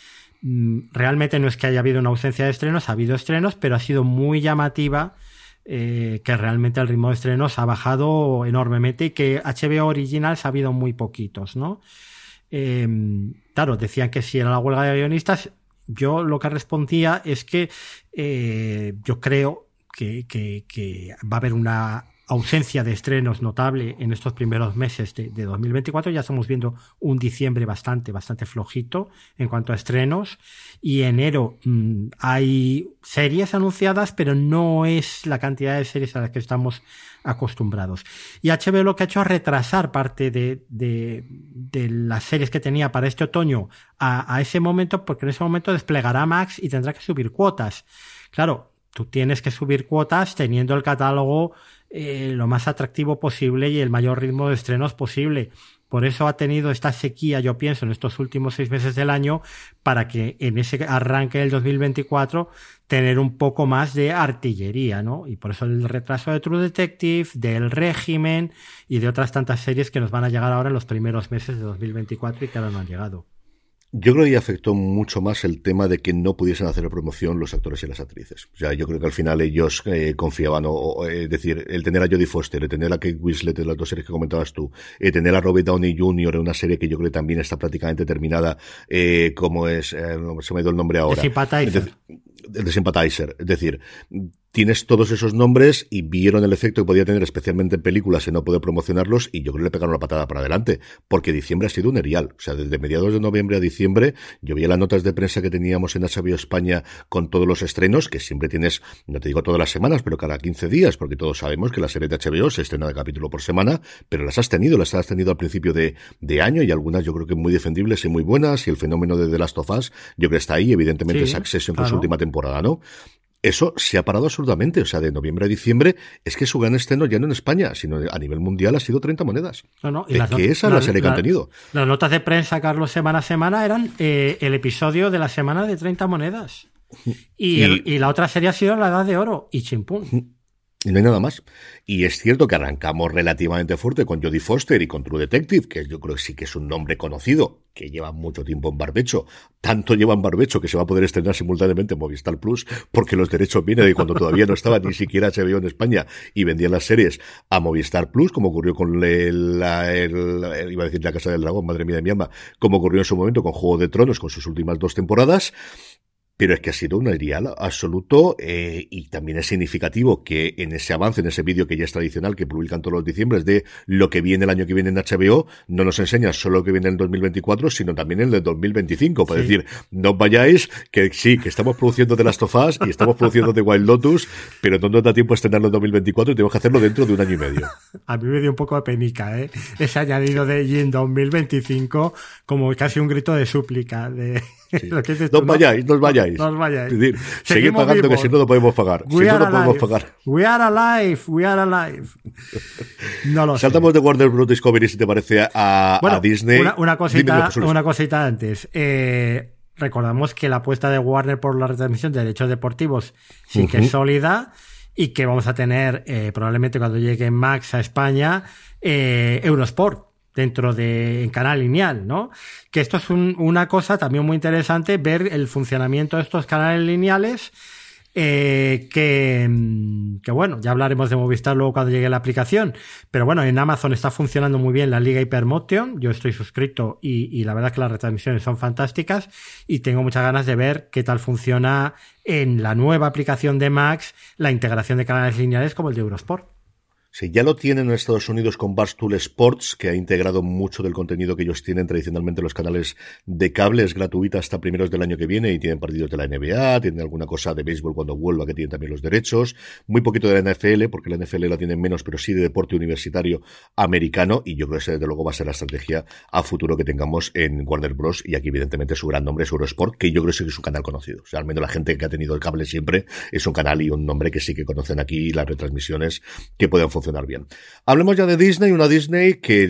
Mm, realmente no es que haya habido una ausencia de estrenos, ha habido estrenos, pero ha sido muy llamativa eh, que realmente el ritmo de estrenos ha bajado enormemente y que HBO Originals ha habido muy poquitos, ¿no? Em, claro, decían que si era la huelga de guionistas, yo lo que respondía es que eh, yo creo que, va a haber una ausencia de estrenos notable en estos primeros meses de, 2024. Ya estamos viendo un diciembre bastante, bastante flojito en cuanto a estrenos. Y enero mm, hay series anunciadas, pero no es la cantidad de series a las que estamos acostumbrados. Y HBO lo que ha hecho es retrasar parte de, de, las series que tenía para este otoño a, a ese momento, porque en ese momento desplegará Max y tendrá que subir cuotas. Claro, tú tienes que subir cuotas teniendo el catálogo eh, lo más atractivo posible y el mayor ritmo de estrenos posible. Por eso ha tenido esta sequía, yo pienso, en estos últimos seis meses del año, para que en ese arranque del 2024 tener un poco más de artillería, ¿no? Y por eso el retraso de True Detective, del régimen y de otras tantas series que nos van a llegar ahora en los primeros meses de 2024 y que ahora no han llegado. Yo creo que afectó mucho más el tema de que no pudiesen hacer promoción los actores y las actrices. O sea, yo creo que al final ellos eh, confiaban, o, es decir, el tener a Jodie Foster, el tener a Kate Winslet en las dos series que comentabas tú, el tener a Robert Downey Jr. en una serie que yo creo que también está prácticamente terminada, eh, como es, eh, se me ha ido el nombre ahora. de Sympathizer. Es decir, tienes todos esos nombres y vieron el efecto que podía tener especialmente en películas y no poder promocionarlos y yo creo que le pegaron la patada para adelante porque diciembre ha sido un erial. O sea, desde mediados de noviembre a diciembre yo vi las notas de prensa que teníamos en HBO España con todos los estrenos que siempre tienes, no te digo todas las semanas, pero cada 15 días porque todos sabemos que la serie de HBO se estrena de capítulo por semana, pero las has tenido, las has tenido al principio de, de año y algunas yo creo que muy defendibles y muy buenas y el fenómeno de The Last of Us yo creo que está ahí, evidentemente es Accession con su última temporada, ¿no? Eso se ha parado absolutamente. O sea, de noviembre a diciembre es que su gran estreno ya no en España, sino a nivel mundial ha sido 30 monedas. No, no, y que esa es la serie que han tenido. Las notas de prensa, Carlos, semana a semana eran eh, el episodio de la semana de 30 monedas. Y, y, la otra serie ha sido La Edad de Oro y Chimpún. No hay nada más. Y es cierto que arrancamos relativamente fuerte con Jodie Foster y con True Detective, que yo creo que sí que es un nombre conocido, que lleva mucho tiempo en barbecho. Tanto lleva en barbecho que se va a poder estrenar simultáneamente en Movistar Plus, porque los derechos vienen de cuando todavía no estaba ni siquiera HBO en España y vendían las series a Movistar Plus, como ocurrió con la, iba a decir la Casa del Dragón, madre mía de mi alma, como ocurrió en su momento con Juego de Tronos, con sus últimas dos temporadas pero es que ha sido un ideal absoluto eh, y también es significativo que en ese avance, en ese vídeo que ya es tradicional, que publican todos los diciembres de lo que viene el año que viene en HBO, no nos enseña solo lo que viene en el 2024, sino también en el 2025. Para decir, no os vayáis, que sí, que estamos produciendo de las tofas y estamos produciendo de Wild Lotus, pero no nos da tiempo a estrenarlo en 2024 y tenemos que hacerlo dentro de un año y medio. *laughs* A mí me dio un poco de penica, ¿eh? Ese añadido de en 2025 como casi un grito de súplica. De... *laughs* no os vayáis, no os vayáis. No os vayáis. Es decir, seguid pagando que si no lo podemos pagar. si no lo podemos pagar. We are alive, we are alive. *laughs* No lo Saltamos de Warner Bros. Discovery si te parece a, Disney. Una, cosita, una cosita antes. Eh, recordamos que la apuesta de Warner por la retransmisión de derechos deportivos sí que es sólida y que vamos a tener eh, probablemente cuando llegue Max a España eh, Eurosport dentro de canal lineal, ¿no? Que esto es una cosa también muy interesante, ver el funcionamiento de estos canales lineales, eh, que, que, bueno, ya hablaremos de Movistar luego cuando llegue la aplicación, pero bueno, en Amazon está funcionando muy bien la Liga Hypermotion, yo estoy suscrito y, y la verdad es que las retransmisiones son fantásticas y tengo muchas ganas de ver qué tal funciona en la nueva aplicación de Max la integración de canales lineales como el de Eurosport. Sí, ya lo tienen en Estados Unidos con Barstool Sports, que ha integrado mucho del contenido que ellos tienen tradicionalmente en los canales de cable. Es gratuita hasta primeros del año que viene y tienen partidos de la NBA, tienen alguna cosa de béisbol cuando vuelva, que tienen también los derechos. Muy poquito de la NFL, porque la NFL la tienen menos, pero sí de deporte universitario americano. Y yo creo que ese, desde luego, va a ser la estrategia a futuro que tengamos en Warner Bros. Y aquí, evidentemente, su gran nombre es Eurosport, que yo creo que es un canal conocido. O sea, al menos la gente que ha tenido el cable siempre es un canal y un nombre que sí que conocen aquí las retransmisiones que funcionar funcionar bien. Hablemos ya de Disney, una Disney que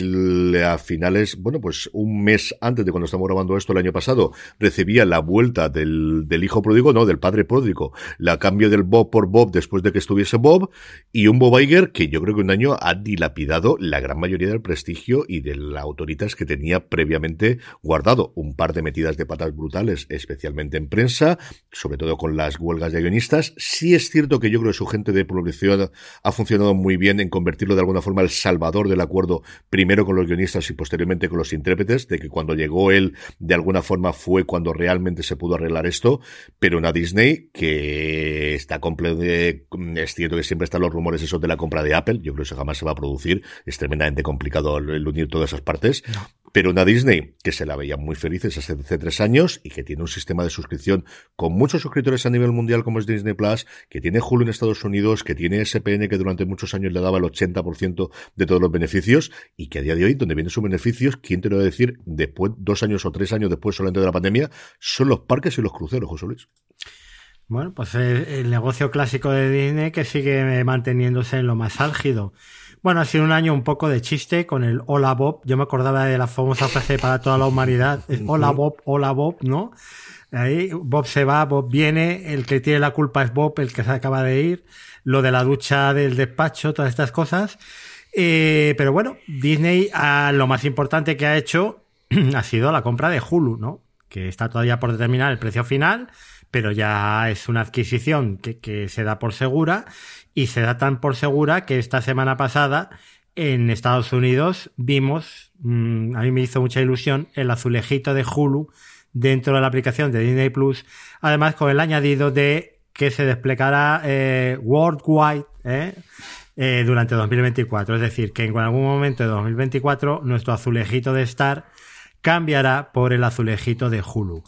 a finales, bueno, pues un mes antes de cuando estamos grabando esto el año pasado, recibía la vuelta del, hijo pródigo, no, del padre pródigo, la cambio del Bob por Bob después de que estuviese Bob, y un Bob Iger que yo creo que un año ha dilapidado la gran mayoría del prestigio y de la autoritas que tenía previamente guardado. Un par de metidas de patas brutales, especialmente en prensa, sobre todo con las huelgas de guionistas. Sí es cierto que yo creo que su gente de producción ha funcionado muy bien en convertirlo de alguna forma el salvador del acuerdo, primero con los guionistas y posteriormente con los intérpretes, de que cuando llegó él, de alguna forma fue cuando realmente se pudo arreglar esto, pero una Disney que está completo, es cierto que siempre están los rumores esos de la compra de Apple, yo creo que eso jamás se va a producir, es tremendamente complicado el unir todas esas partes, pero una Disney que se la veía muy felices hace, hace tres años y que tiene un sistema de suscripción con muchos suscriptores a nivel mundial como es Disney Plus, que tiene Hulu en Estados Unidos, que tiene SPN que durante muchos años le daba el 80% de todos los beneficios y que a día de hoy, donde vienen sus beneficios, ¿quién te lo va a decir después, dos años o tres años después solamente de la pandemia? Son los parques y los cruceros, José Luis. Bueno, pues el negocio clásico de Disney que sigue manteniéndose en lo más álgido. Bueno, ha sido un año un poco de chiste con el Hola Bob. Yo me acordaba de la famosa frase para toda la humanidad. Hola Bob, hola Bob, ¿no? Ahí Bob se va, Bob viene, el que tiene la culpa es Bob, el que se acaba de ir, lo de la ducha del despacho, todas estas cosas. Eh, pero bueno, Disney a lo más importante que ha hecho *clears throat* ha sido la compra de Hulu, ¿no? Que está todavía por determinar el precio final, pero ya es una adquisición que, que se da por segura y se da tan por segura que esta semana pasada en Estados Unidos vimos, mm, a mí me hizo mucha ilusión, el azulejito de Hulu dentro de la aplicación de Disney Plus, además con el añadido de que se desplegará eh, worldwide eh, eh, durante 2024. Es decir, que en algún momento de 2024 nuestro azulejito de Star cambiará por el azulejito de Hulu.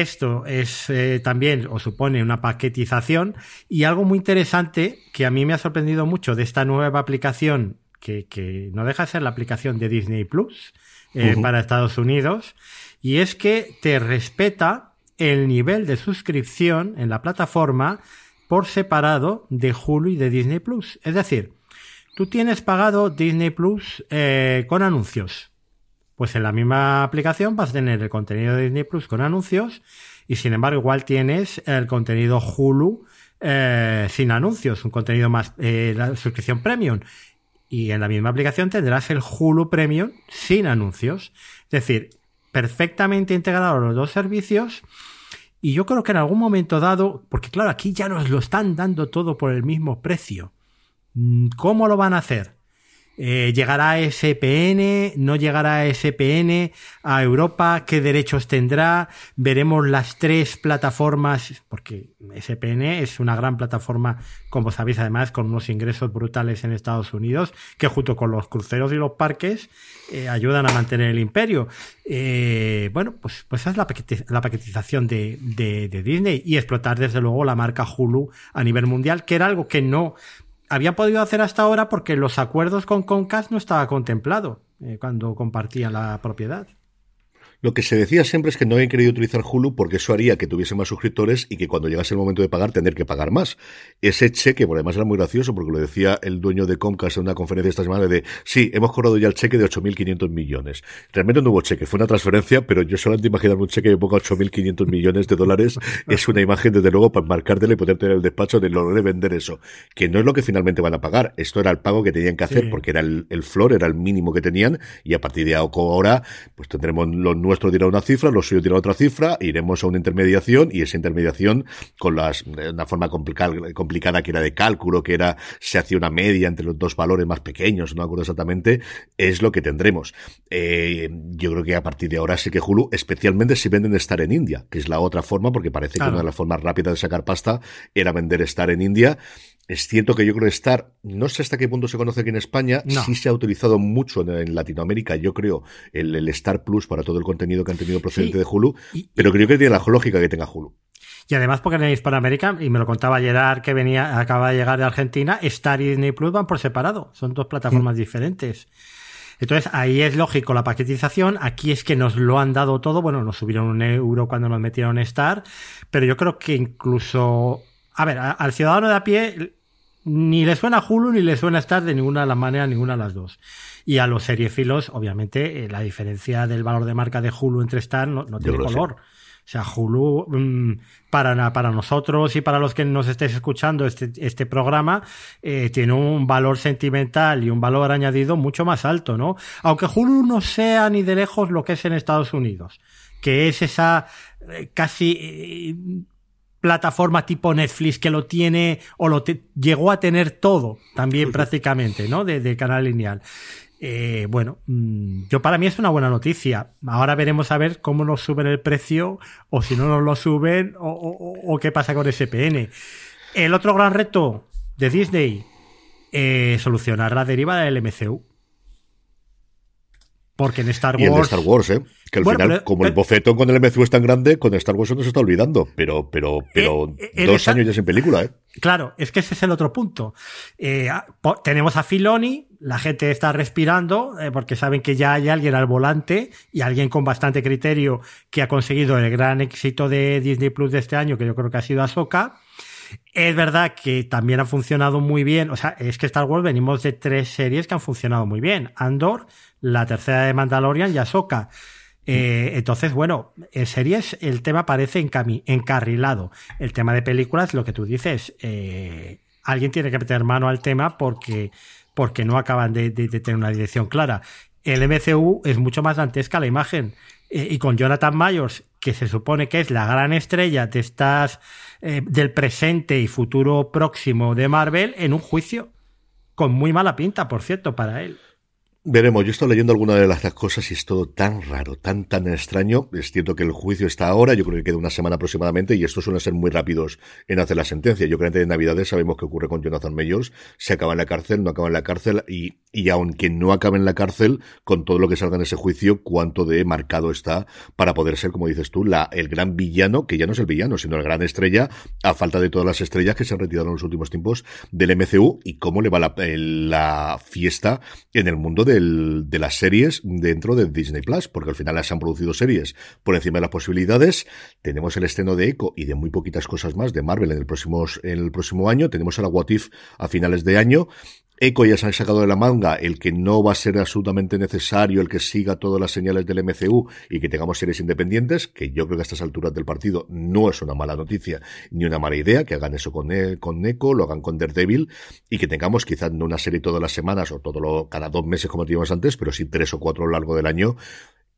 Esto es eh, también o supone una paquetización. Y algo muy interesante que a mí me ha sorprendido mucho de esta nueva aplicación que, que no deja de ser la aplicación de Disney Plus eh, para Estados Unidos y es que te respeta el nivel de suscripción en la plataforma por separado de Hulu y de Disney Plus. Es decir, tú tienes pagado Disney Plus eh, con anuncios pues en la misma aplicación vas a tener el contenido de Disney Plus con anuncios y sin embargo igual tienes el contenido Hulu eh, sin anuncios, un contenido más, eh, la suscripción premium. Y en la misma aplicación tendrás el Hulu Premium sin anuncios. Es decir, perfectamente integrados los dos servicios. Y yo creo que en algún momento dado, porque claro, aquí ya nos lo están dando todo por el mismo precio. Mm, ¿Cómo lo van a hacer? Eh, ¿Llegará SPN? ¿No llegará SPN a Europa? ¿Qué derechos tendrá? Veremos las tres plataformas, porque SPN es una gran plataforma, como sabéis, además, con unos ingresos brutales en Estados Unidos, que junto con los cruceros y los parques eh, ayudan a mantener el imperio. Eh, bueno, pues, pues esa es la, paquetización de, de, de Disney y explotar desde luego la marca Hulu a nivel mundial, que era algo que no había podido hacer hasta ahora porque los acuerdos con Comcast no estaba contemplado eh, cuando compartía la propiedad. Lo que se decía siempre es que no habían querido utilizar Hulu porque eso haría que tuviese más suscriptores y que cuando llegase el momento de pagar, tener que pagar más. Ese cheque, por además era muy gracioso porque lo decía el dueño de Comcast en una conferencia esta semana de, sí, hemos cobrado ya el cheque de 8.500 millones. Realmente no hubo cheque, fue una transferencia, pero yo solamente imaginarme un cheque de poco 8.500 millones de dólares *laughs* es una imagen, desde luego, para marcártela y poder tener el despacho de lograr vender eso. Que no es lo que finalmente van a pagar. Esto era el pago que tenían que hacer porque era el, el flor, era el mínimo que tenían y a partir de ahora, pues tendremos los nuestro dirá una cifra, lo suyo dirá otra cifra, iremos a una intermediación y esa intermediación con las, una forma complicada, complicada que era de cálculo, que era, se hacía una media entre los dos valores más pequeños, no acuerdo exactamente, es lo que tendremos. Eh, yo creo que a partir de ahora sí que Hulu, especialmente si venden estar en India, que es la otra forma, porque parece que una de las formas rápidas de sacar pasta era vender estar en India. Es cierto que yo creo que Star, no sé hasta qué punto se conoce aquí en España, sí se ha utilizado mucho en, Latinoamérica, yo creo, el, el, Star Plus para todo el contenido que han tenido procedente de Hulu, pero creo que tiene la lógica que tenga Hulu. Y además porque en Hispanoamérica, y me lo contaba Gerard que venía, acaba de llegar de Argentina, Star y Disney Plus van por separado, son dos plataformas diferentes. Entonces ahí es lógico la paquetización, aquí es que nos lo han dado todo, bueno, nos subieron un euro cuando nos metieron Star, pero yo creo que incluso a ver, al ciudadano de a pie ni le suena Hulu ni le suena Star de ninguna de las maneras, ninguna de las dos. Y a los seriefilos, obviamente, eh, la diferencia del valor de marca de Hulu entre Star no, tiene color. O sea, Hulu, mm, para, para nosotros y para los que nos estéis escuchando este, este programa, eh, tiene un valor sentimental y un valor añadido mucho más alto, ¿no? Aunque Hulu no sea ni de lejos lo que es en Estados Unidos, que es esa eh, casi plataforma tipo Netflix que lo tiene o lo llegó a tener todo también prácticamente, ¿no? De, canal lineal. Eh, bueno, mm, yo para mí es una buena noticia. Ahora veremos a ver cómo nos suben el precio o si no nos lo suben o, qué pasa con SPN. El otro gran reto de Disney, eh, solucionar la deriva del MCU. Porque en Star Wars. Y Star Wars, ¿eh? Que al final, como el bofetón con el MCU es tan grande, con Star Wars no se está olvidando. Pero, pero, pero eh, dos años ya sin película, ¿eh? Claro, es que ese es el otro punto. Eh, tenemos a Filoni, la gente está respirando porque saben que ya hay alguien al volante y alguien con bastante criterio que ha conseguido el gran éxito de Disney Plus de este año, que yo creo que ha sido Ahsoka. Es verdad que también ha funcionado muy bien. O sea, es que Star Wars venimos de tres series que han funcionado muy bien. Andor, la tercera de Mandalorian y Ahsoka. Eh, entonces, bueno, en series el tema parece encarrilado. El tema de películas, lo que tú dices, eh, alguien tiene que meter mano al tema porque, porque no acaban de, tener una dirección clara. El MCU es mucho más dantesca la imagen. Eh, y con Jonathan Myers, que se supone que es la gran estrella de estas, del presente y futuro próximo de Marvel, en un juicio. Con muy mala pinta, por cierto, para él. Veremos, yo estoy leyendo algunas de las cosas y es todo tan raro, tan, tan extraño. Es cierto que el juicio está ahora, yo creo que queda una semana aproximadamente y estos suelen ser muy rápidos en hacer la sentencia. Yo creo que antes de Navidades sabemos qué ocurre con Jonathan Mayors, se acaba en la cárcel, no acaba en la cárcel y, y aunque no acabe en la cárcel, con todo lo que salga en ese juicio, cuánto de marcado está para poder ser, como dices tú, la, el gran villano, que ya no es el villano, sino la gran estrella, a falta de todas las estrellas que se han retirado en los últimos tiempos del MCU y cómo le va la, la fiesta en el mundo de de las series dentro de Disney Plus, porque al final se han producido series por encima de las posibilidades. Tenemos el estreno de Echo y de muy poquitas cosas más de Marvel en el próximo, en el próximo año. Tenemos la What If a finales de año. Echo ya se han sacado de la manga el que no va a ser absolutamente necesario el que siga todas las señales del MCU y que tengamos series independientes, que yo creo que a estas alturas del partido no es una mala noticia ni una mala idea, que hagan eso con, e con Echo, lo hagan con Daredevil y que tengamos quizás no una serie todas las semanas o todo lo, cada dos meses como teníamos antes, pero sí tres o cuatro a lo largo del año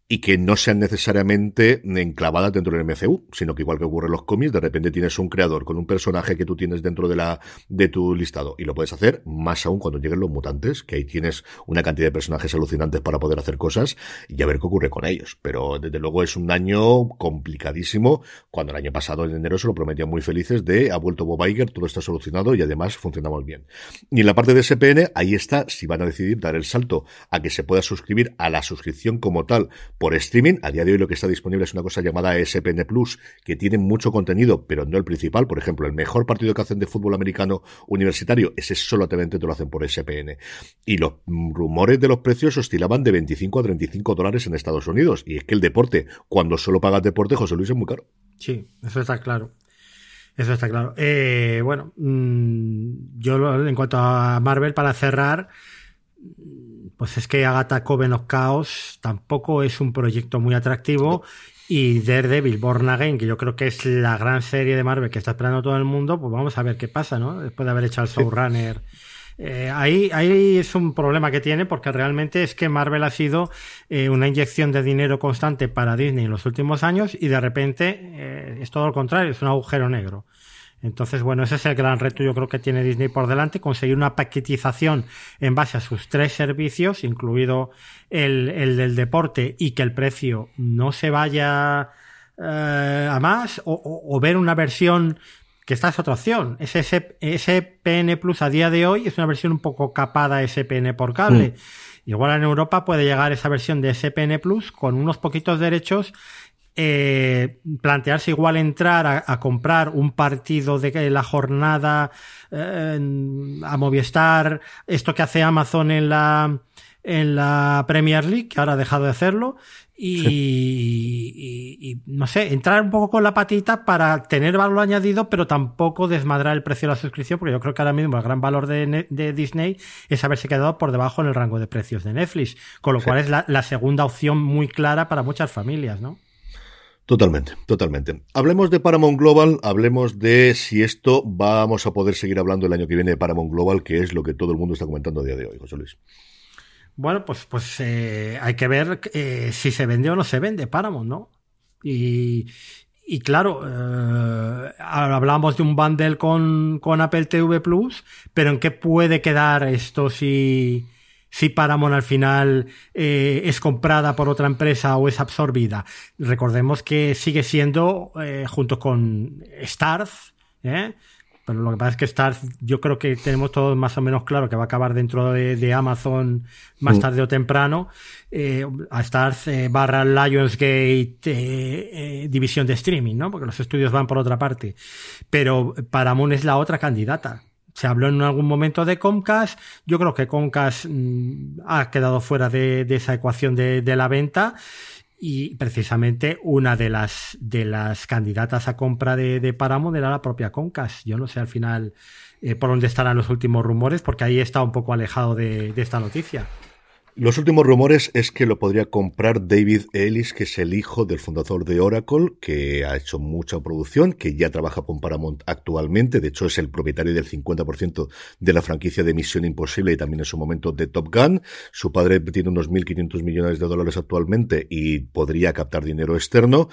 y que no sean necesariamente enclavadas dentro del MCU, sino que igual que ocurre en los cómics, de repente tienes un creador con un personaje que tú tienes dentro de la de tu listado y lo puedes hacer más aún cuando lleguen los mutantes, que ahí tienes una cantidad de personajes alucinantes para poder hacer cosas y a ver qué ocurre con ellos. Pero desde luego es un año complicadísimo, cuando el año pasado en enero se lo prometían muy felices de ha vuelto Bob Iger, todo está solucionado y además funcionamos bien. Y en la parte de SPN, ahí está si van a decidir dar el salto a que se pueda suscribir a la suscripción como tal por streaming. A día de hoy lo que está disponible es una cosa llamada SPN Plus, que tiene mucho contenido, pero no el principal. Por ejemplo, el mejor partido que hacen de fútbol americano universitario, ese solamente te lo hacen por SPN. Y los rumores de los precios oscilaban de 25 a 35 dólares en Estados Unidos. Y es que el deporte, cuando solo pagas deporte, José Luis, es muy caro. Sí, eso está claro. Eso está claro. Eh, bueno, mm, yo en cuanto a Marvel, para cerrar, pues es que Agatha Coven of Chaos tampoco es un proyecto muy atractivo. Y Daredevil, Born Again, que yo creo que es la gran serie de Marvel que está esperando todo el mundo, pues vamos a ver qué pasa, ¿no? Después de haber hecho al Showrunner. Eh, ahí, ahí es un problema que tiene porque realmente es que Marvel ha sido eh, una inyección de dinero constante para Disney en los últimos años y de repente eh, es todo lo contrario, es un agujero negro. Entonces, bueno, ese es el gran reto yo creo que tiene Disney por delante, conseguir una paquetización en base a sus tres servicios, incluido el, del deporte, y que el precio no se vaya eh, a más, o, ver una versión, que esta es otra opción, ese SPN Plus a día de hoy es una versión un poco capada SPN por cable. Mm. Igual en Europa puede llegar esa versión de SPN Plus con unos poquitos derechos eh, plantearse igual entrar a, comprar un partido de la jornada eh, a Movistar, esto que hace Amazon en la, en la Premier League, que ahora ha dejado de hacerlo, y, no sé, entrar un poco con la patita para tener valor añadido, pero tampoco desmadrar el precio de la suscripción, porque yo creo que ahora mismo el gran valor de, Disney es haberse quedado por debajo en el rango de precios de Netflix, con lo cual es la, la segunda opción muy clara para muchas familias, ¿no? Totalmente, totalmente. Hablemos de Paramount Global, hablemos de si esto vamos a poder seguir hablando el año que viene de Paramount Global, que es lo que todo el mundo está comentando a día de hoy, José Luis. Bueno, pues, pues eh, hay que ver eh, si se vende o no se vende Paramount, ¿no? Y, y claro, eh, hablamos de un bundle con, con Apple TV Plus, pero ¿en qué puede quedar esto si, si Paramount al final eh, es comprada por otra empresa o es absorbida? Recordemos que sigue siendo, eh, junto con Starz, ¿eh? Pero lo que pasa es que Stars, yo creo que tenemos todos más o menos claro que va a acabar dentro de, Amazon más mm. tarde o temprano. Eh, a Stars eh, barra Lionsgate división de streaming, ¿no? Porque los estudios van por otra parte. Pero Paramount es la otra candidata. Se habló en algún momento de Comcast. Yo creo que Comcast mm, ha quedado fuera de, esa ecuación de, la venta y precisamente una de las de las candidatas a compra de, de Paramount era la propia Concast. Yo no sé al final eh, por dónde estarán los últimos rumores, porque ahí está un poco alejado de esta noticia. Los últimos rumores es que lo podría comprar David Ellis, que es el hijo del fundador de Oracle, que ha hecho mucha producción, que ya trabaja con Paramount actualmente. De hecho, es el propietario del 50% de la franquicia de Misión Imposible y también en su momento de Top Gun. Su padre tiene unos 1.500 millones de dólares actualmente y podría captar dinero externo.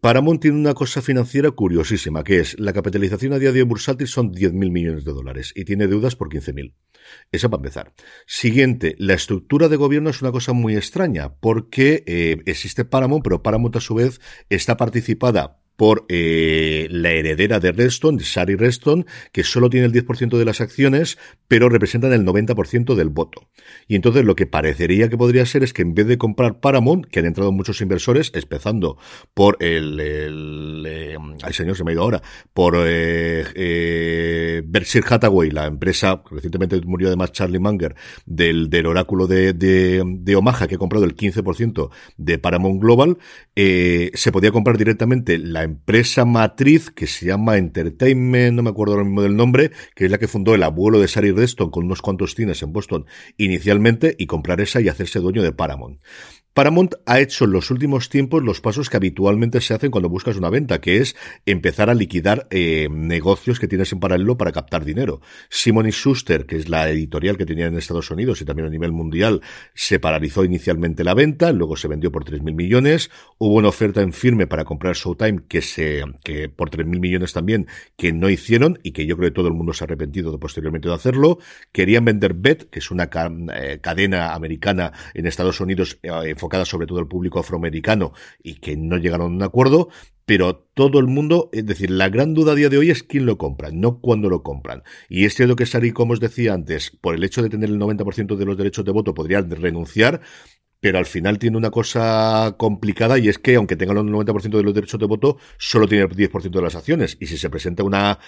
Paramount tiene una cosa financiera curiosísima, que es la capitalización a día de hoy bursátil son 10.000 millones de dólares y tiene deudas por 15.000. Eso para empezar. Siguiente, la estructura de gobierno es una cosa muy extraña, porque eh, existe Paramount, pero Paramount a su vez está participada por eh, la heredera de Reston, Shari Reston, que solo tiene el 10% de las acciones, pero representan el 90% del voto. Y entonces lo que parecería que podría ser es que en vez de comprar Paramount, que han entrado muchos inversores, empezando por el, el eh, ay señor, se me ha ido ahora, por eh, eh, Berkshire Hathaway, la empresa, recientemente murió además Charlie Munger, del, del oráculo de, de, de Omaha, que ha comprado el 15% de Paramount Global, eh, se podía comprar directamente la empresa matriz que se llama Entertainment, no me acuerdo ahora mismo del nombre, que es la que fundó el abuelo de Sari Reston con unos cuantos cines en Boston inicialmente y comprar esa y hacerse dueño de Paramount. Paramount ha hecho en los últimos tiempos los pasos que habitualmente se hacen cuando buscas una venta, que es empezar a liquidar eh, negocios que tienes en paralelo para captar dinero. Simon Schuster, que es la editorial que tenía en Estados Unidos y también a nivel mundial, se paralizó inicialmente la venta, luego se vendió por 3.000 millones. Hubo una oferta en firme para comprar Showtime que se que por 3.000 millones también que no hicieron y que yo creo que todo el mundo se ha arrepentido de posteriormente de hacerlo. Querían vender Bet, que es una eh, cadena americana en Estados Unidos eh, enfocada sobre todo al público afroamericano y que no llegaron a un acuerdo, pero todo el mundo, es decir, la gran duda a día de hoy es quién lo compra, no cuándo lo compran. Y es cierto que Sari, como os decía antes, por el hecho de tener el 90% de los derechos de voto, podrían renunciar, pero al final tiene una cosa complicada y es que aunque tenga el 90% de los derechos de voto, solo tiene el 10% de las acciones. Y si se presenta una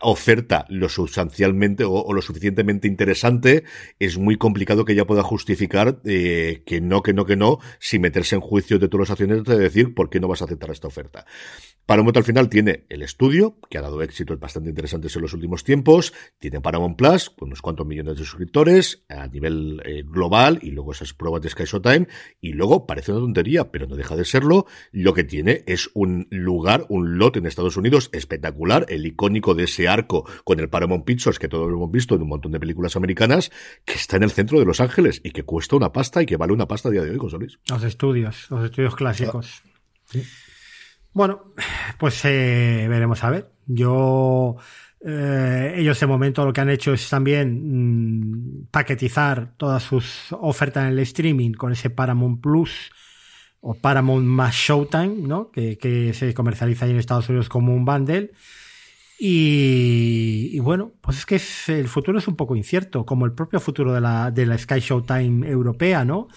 oferta lo sustancialmente o, lo suficientemente interesante, es muy complicado que ella pueda justificar eh, que no, que no, que no, sin meterse en juicio de todas las acciones de decir por qué no vas a aceptar esta oferta. Paramount al final tiene el estudio, que ha dado éxitos bastante interesantes en los últimos tiempos, tiene Paramount Plus, con unos cuantos millones de suscriptores a nivel eh, global, y luego esas pruebas de Sky Showtime, y luego parece una tontería, pero no deja de serlo, lo que tiene es un lugar, un lot en Estados Unidos espectacular, el icónico de ese arco con el Paramount Pictures que todos hemos visto en un montón de películas americanas, que está en el centro de Los Ángeles y que cuesta una pasta y que vale una pasta a día de hoy, José Luis. Los estudios, los estudios clásicos. Ah, bueno, pues eh, veremos a ver. Yo eh, ellos de momento lo que han hecho es también mm, paquetizar todas sus ofertas en el streaming con ese Paramount Plus o Paramount más Showtime, ¿no? Que, se comercializa ahí en Estados Unidos como un bundle. Y, bueno, pues es que es, el futuro es un poco incierto, como el propio futuro de la, de la Sky Showtime europea, ¿no?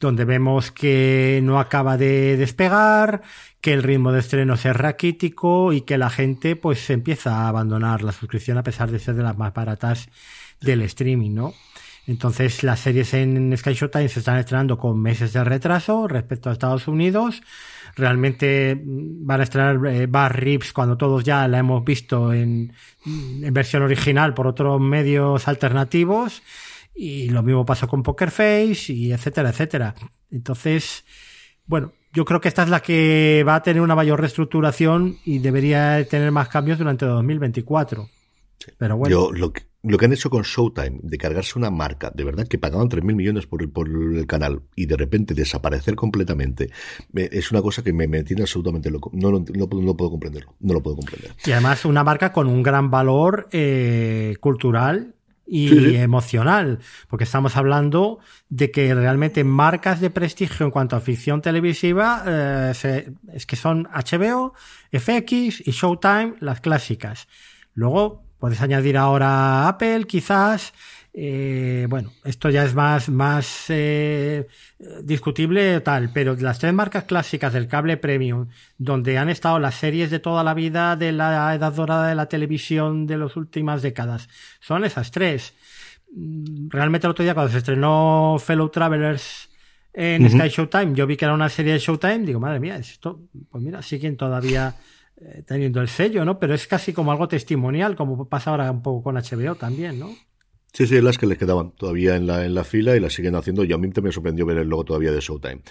Donde vemos que no acaba de despegar, que el ritmo de estreno es raquítico y que la gente pues empieza a abandonar la suscripción a pesar de ser de las más baratas del streaming, ¿no? Entonces las series en Sky Showtime se están estrenando con meses de retraso respecto a Estados Unidos realmente mm, van a estrenar eh, Bar Rips cuando todos ya la hemos visto en, versión original por otros medios alternativos. Y lo mismo pasó con Poker Face y etcétera, etcétera. Entonces, bueno, yo creo que esta es la que va a tener una mayor reestructuración y debería tener más cambios durante 2024. Pero bueno. Yo lo que, lo que han hecho con Showtime, de cargarse una marca, de verdad que pagaban 3.000 millones por, el canal y de repente desaparecer completamente, es una cosa que me, me tiene absolutamente loco. No, no, no, puedo comprenderlo. No lo puedo comprender. Y además una marca con un gran valor eh, cultural y emocional, porque estamos hablando de que realmente marcas de prestigio en cuanto a ficción televisiva eh, es que son HBO, FX y Showtime, las clásicas. Luego puedes añadir ahora Apple, quizás, eh, bueno, esto ya es más, más eh, discutible tal, pero las tres marcas clásicas del cable premium, donde han estado las series de toda la vida de la edad dorada de la televisión de las últimas décadas, son esas tres. Mm, realmente el otro día cuando se estrenó Fellow Travelers en Sky Showtime, yo vi que era una serie de Showtime, digo, madre mía, esto, pues mira, siguen todavía eh, teniendo el sello, ¿no? Pero es casi como algo testimonial, como pasa ahora un poco con HBO también, ¿no? Sí, sí, las que les quedaban todavía en la, en la fila y las siguen haciendo. Y a mí me sorprendió ver el logo todavía de Showtime.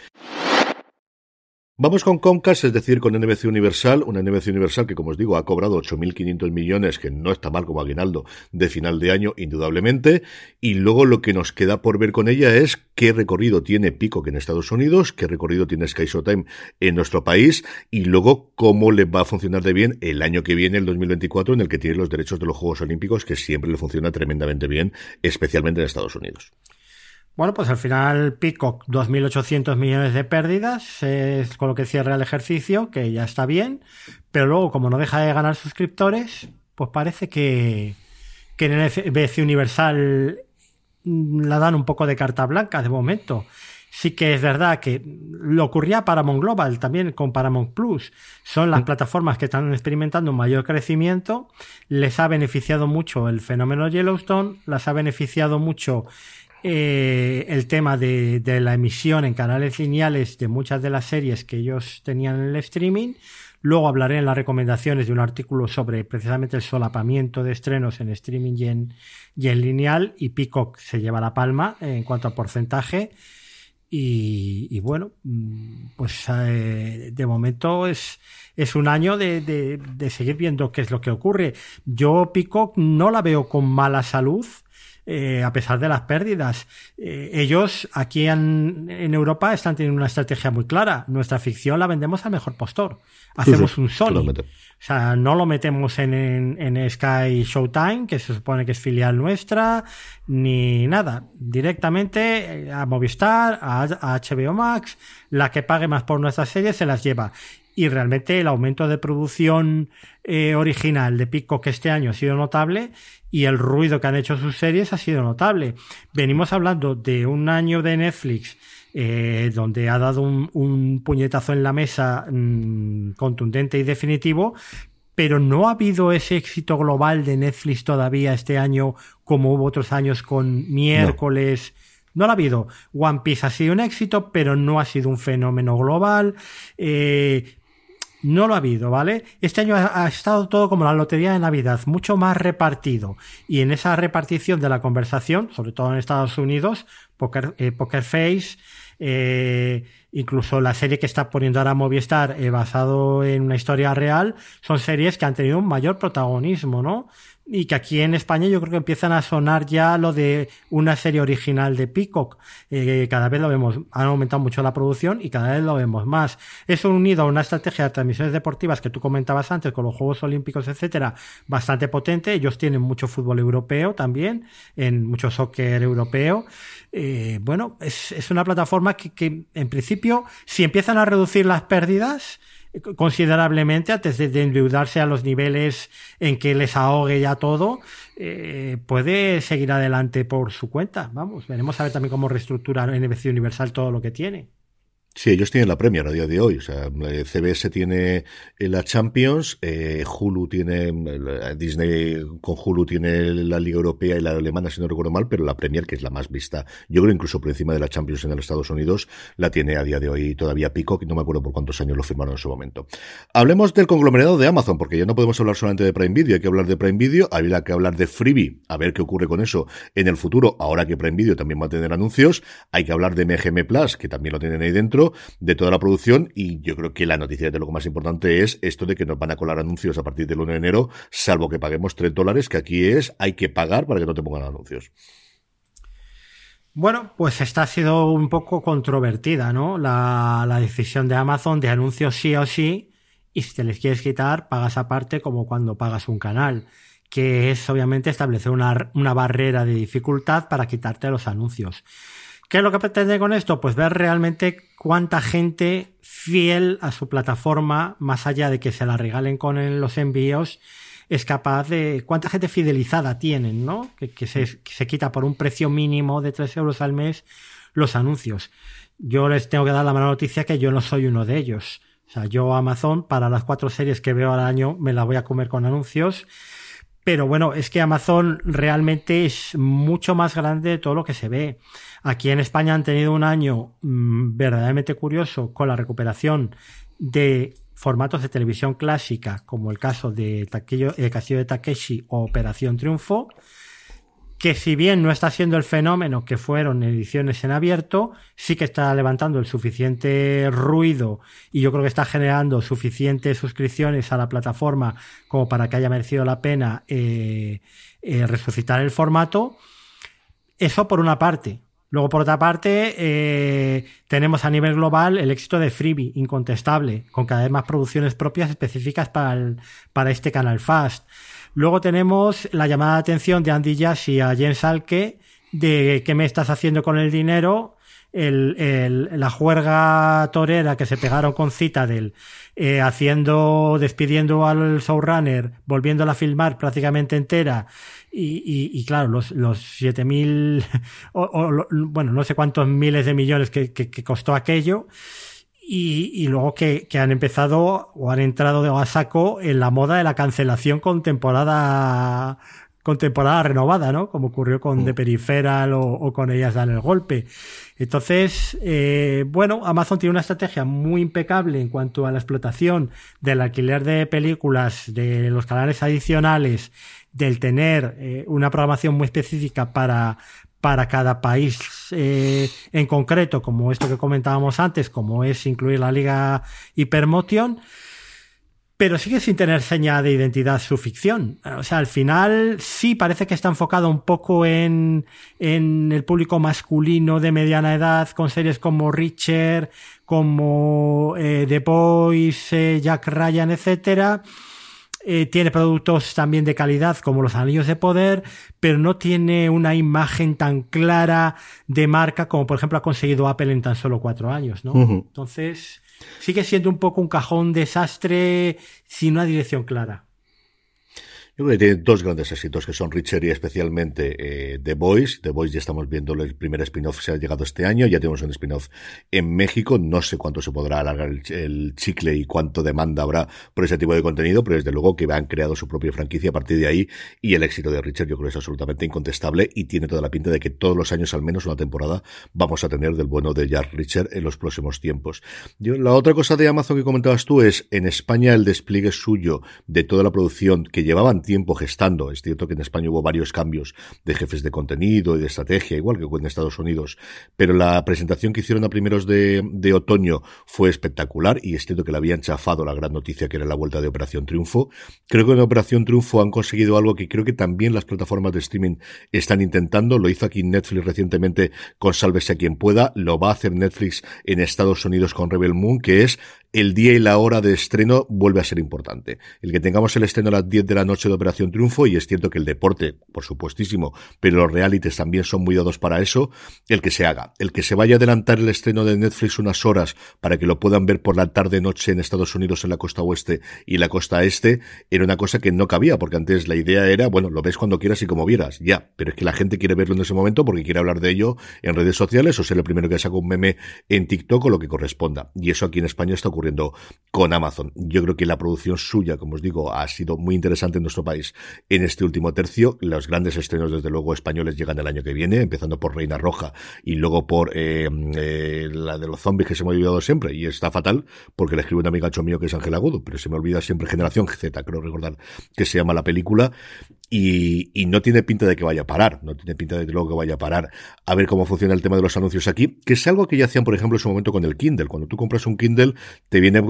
Vamos con Comcast, es decir, con NBC Universal, una NBC Universal que, como os digo, ha cobrado 8.500 millones, que no está mal como aguinaldo de final de año, indudablemente. Y luego lo que nos queda por ver con ella es qué recorrido tiene Peacock en Estados Unidos, qué recorrido tiene Sky Showtime en nuestro país, y luego cómo le va a funcionar de bien el año que viene, el 2024, en el que tiene los derechos de los Juegos Olímpicos, que siempre le funciona tremendamente bien, especialmente en Estados Unidos. Bueno, pues al final Peacock 2.800 millones de pérdidas es con lo que cierra el ejercicio, que ya está bien, pero luego como no deja de ganar suscriptores, pues parece que, que en NBC Universal la dan un poco de carta blanca de momento. Sí que es verdad que lo ocurría Paramount Global también con Paramount Plus. Son las plataformas que están experimentando un mayor crecimiento. Les ha beneficiado mucho el fenómeno Yellowstone, las ha beneficiado mucho eh, el tema de, la emisión en canales lineales de muchas de las series que ellos tenían en el streaming. Luego hablaré en las recomendaciones de un artículo sobre precisamente el solapamiento de estrenos en streaming y en, lineal. Y Peacock se lleva la palma en cuanto a porcentaje. Y, bueno, mm, pues eh, de momento es, es un año de, de, seguir viendo qué es lo que ocurre. Yo Peacock no la veo con mala salud. Eh, a pesar de las pérdidas. Eh, ellos aquí en, Europa están teniendo una estrategia muy clara. Nuestra ficción la vendemos al mejor postor. Hacemos un Sony. O sea, no lo metemos en, en, Sky Showtime, que se supone que es filial nuestra, ni nada. Directamente eh, a Movistar, a, a HBO Max, la que pague más por nuestras series se las lleva y realmente el aumento de producción eh, original de Pico que este año ha sido notable y el ruido que han hecho sus series ha sido notable. Venimos hablando de un año de Netflix eh, donde ha dado un, puñetazo en la mesa mm, contundente y definitivo, pero no ha habido ese éxito global de Netflix todavía este año como hubo otros años con miércoles. No lo ha habido. One Piece ha sido un éxito, pero no ha sido un fenómeno global. Eh, no lo ha habido, ¿vale? Este año ha, estado todo como la lotería de Navidad, mucho más repartido. Y en esa repartición de la conversación, sobre todo en Estados Unidos, Poker, eh, Poker Face, eh, incluso la serie que está poniendo ahora Movistar, eh, basado en una historia real, son series que han tenido un mayor protagonismo, ¿no? Y que aquí en España yo creo que empiezan a sonar ya lo de una serie original de Peacock. Eh, cada vez lo vemos, han aumentado mucho la producción y cada vez lo vemos más. Eso unido a una estrategia de transmisiones deportivas que tú comentabas antes con los Juegos Olímpicos, etcétera, bastante potente. Ellos tienen mucho fútbol europeo también, en mucho soccer europeo. Eh, bueno, es, una plataforma que en principio, si empiezan a reducir las pérdidas, considerablemente antes de, endeudarse a los niveles en que les ahogue ya todo, eh, puede seguir adelante por su cuenta. Vamos, veremos a ver también cómo reestructura NBC Universal todo lo que tiene. Sí, ellos tienen la Premier a día de hoy. O sea, CBS tiene la Champions, eh, Hulu tiene, Disney con Hulu tiene la Liga Europea y la alemana, si no recuerdo mal, pero la Premier, que es la más vista, yo creo incluso por encima de la Champions en los Estados Unidos, la tiene a día de hoy todavía Pico, que no me acuerdo por cuántos años lo firmaron en su momento. Hablemos del conglomerado de Amazon, porque ya no podemos hablar solamente de Prime Video, hay que hablar de Prime Video, habría que hablar de Freebie, a ver qué ocurre con eso en el futuro, ahora que Prime Video también va a tener anuncios, hay que hablar de MGM Plus, que también lo tienen ahí dentro, de toda la producción y yo creo que la noticia de lo más importante es esto de que nos van a colar anuncios a partir del 1 de enero, salvo que paguemos 3 dólares, que aquí es hay que pagar para que no te pongan anuncios. Bueno, pues esta ha sido un poco controvertida, ¿no? La, la, decisión de Amazon de anuncios sí o sí, y si te les quieres quitar, pagas aparte como cuando pagas un canal, que es obviamente establecer una, una barrera de dificultad para quitarte los anuncios. ¿Qué es lo que pretende con esto? Pues ver realmente cuánta gente fiel a su plataforma, más allá de que se la regalen con los envíos, es capaz de cuánta gente fidelizada tienen, ¿no? Que, se, quita por un precio mínimo de 3 euros al mes los anuncios. Yo les tengo que dar la mala noticia que yo no soy uno de ellos. O sea, yo Amazon, para las cuatro series que veo al año, me la voy a comer con anuncios. Pero bueno, es que Amazon realmente es mucho más grande de todo lo que se ve. Aquí en España han tenido un año mm, verdaderamente curioso con la recuperación de formatos de televisión clásica, como el caso de El Castillo de Takeshi o Operación Triunfo, que si bien no está siendo el fenómeno que fueron ediciones en abierto, sí que está levantando el suficiente ruido y yo creo que está generando suficientes suscripciones a la plataforma como para que haya merecido la pena eh, eh, resucitar el formato. Eso por una parte. Luego, por otra parte, eh, tenemos a nivel global el éxito de Freebie, incontestable, con cada vez más producciones propias específicas para, para este canal Fast. Luego tenemos la llamada de atención de Andy Jassy a James Alke de qué me estás haciendo con el dinero, el, la juerga torera que se pegaron con Citadel, eh, haciendo, despidiendo al showrunner, volviéndola a filmar prácticamente entera, y, claro, los, los 7000, *laughs* o, o, bueno, no sé cuántos miles de millones que, que, costó aquello, y, y, luego que, que, han empezado o han entrado a saco en la moda de la cancelación con temporada con temporada renovada, ¿no? Como ocurrió con The mm. Peripheral o, con ellas dan el golpe. Entonces, eh, bueno, Amazon tiene una estrategia muy impecable en cuanto a la explotación del alquiler de películas, de los canales adicionales, del tener eh, una programación muy específica para, para cada país eh, en concreto, como esto que comentábamos antes, como es incluir la Liga Hypermotion pero sigue sin tener seña de identidad su ficción. O sea, al final sí parece que está enfocado un poco en, en el público masculino de mediana edad, con series como Richard, como eh, The Boys, eh, Jack Ryan, etcétera. Eh, tiene productos también de calidad como los anillos de poder, pero no tiene una imagen tan clara de marca como por ejemplo ha conseguido Apple en tan solo cuatro años, ¿no? Entonces, sigue siendo un poco un cajón desastre sin una dirección clara. Yo creo que tiene dos grandes éxitos que son Richard y especialmente eh, The Boys. The Boys ya estamos viendo el primer spin-off se ha llegado este año, ya tenemos un spin-off en México. No sé cuánto se podrá alargar el, chicle y cuánto demanda habrá por ese tipo de contenido, pero desde luego que han creado su propia franquicia a partir de ahí y el éxito de Richard yo creo que es absolutamente incontestable y tiene toda la pinta de que todos los años al menos una temporada vamos a tener del bueno de Jack Richard en los próximos tiempos. La otra cosa de Amazon que comentabas tú es en España el despliegue suyo de toda la producción que llevaban tiempo gestando. Es cierto que en España hubo varios cambios de jefes de contenido y de estrategia, igual que en Estados Unidos, pero la presentación que hicieron a primeros de, otoño fue espectacular y es cierto que le habían chafado la gran noticia que era la vuelta de Operación Triunfo. Creo que en Operación Triunfo han conseguido algo que creo que también las plataformas de streaming están intentando. Lo hizo aquí Netflix recientemente con Sálvese a quien pueda. Lo va a hacer Netflix en Estados Unidos con Rebel Moon, que es el día y la hora de estreno vuelve a ser importante. El que tengamos el estreno a las 10 de la noche de Operación Triunfo, y es cierto que el deporte, por supuestísimo, pero los realities también son muy dados para eso, el que se haga. El que se vaya a adelantar el estreno de Netflix unas horas para que lo puedan ver por la tarde-noche en Estados Unidos en la costa oeste y la costa este, era una cosa que no cabía, porque antes la idea era, bueno, lo ves cuando quieras y como vieras, ya, pero es que la gente quiere verlo en ese momento porque quiere hablar de ello en redes sociales o ser el primero que saca un meme en TikTok o lo que corresponda. Y eso aquí en España está ocurriendo con Amazon. Yo creo que la producción suya, como os digo, ha sido muy interesante en nuestro país en este último tercio. Los grandes estrenos, desde luego, españoles llegan el año que viene, empezando por Reina Roja y luego por eh, eh, la de los zombies que se me ha olvidado siempre. Y está fatal porque le escribe un amigacho mío que es Ángel Agudo, pero se me olvida siempre Generación Z, creo recordar que se llama la película. Y, no tiene pinta de que vaya a parar, no tiene pinta de que luego vaya a parar a ver cómo funciona el tema de los anuncios aquí, que es algo que ya hacían, por ejemplo, en su momento con el Kindle. Cuando tú compras un Kindle, te viene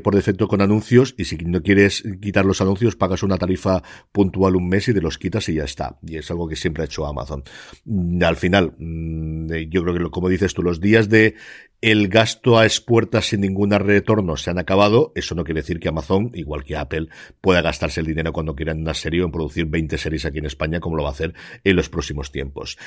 por defecto con anuncios y si no quieres quitar los anuncios, pagas una tarifa puntual un mes y te los quitas y ya está. Y es algo que siempre ha hecho Amazon. Mm, al final, mm, yo creo que, como dices tú, los días de el gasto a expuertas sin ningún retorno se han acabado, eso no quiere decir que Amazon, igual que Apple, pueda gastarse el dinero cuando quiera en una serie o en producir 20 series aquí en España, como lo va a hacer en los próximos tiempos.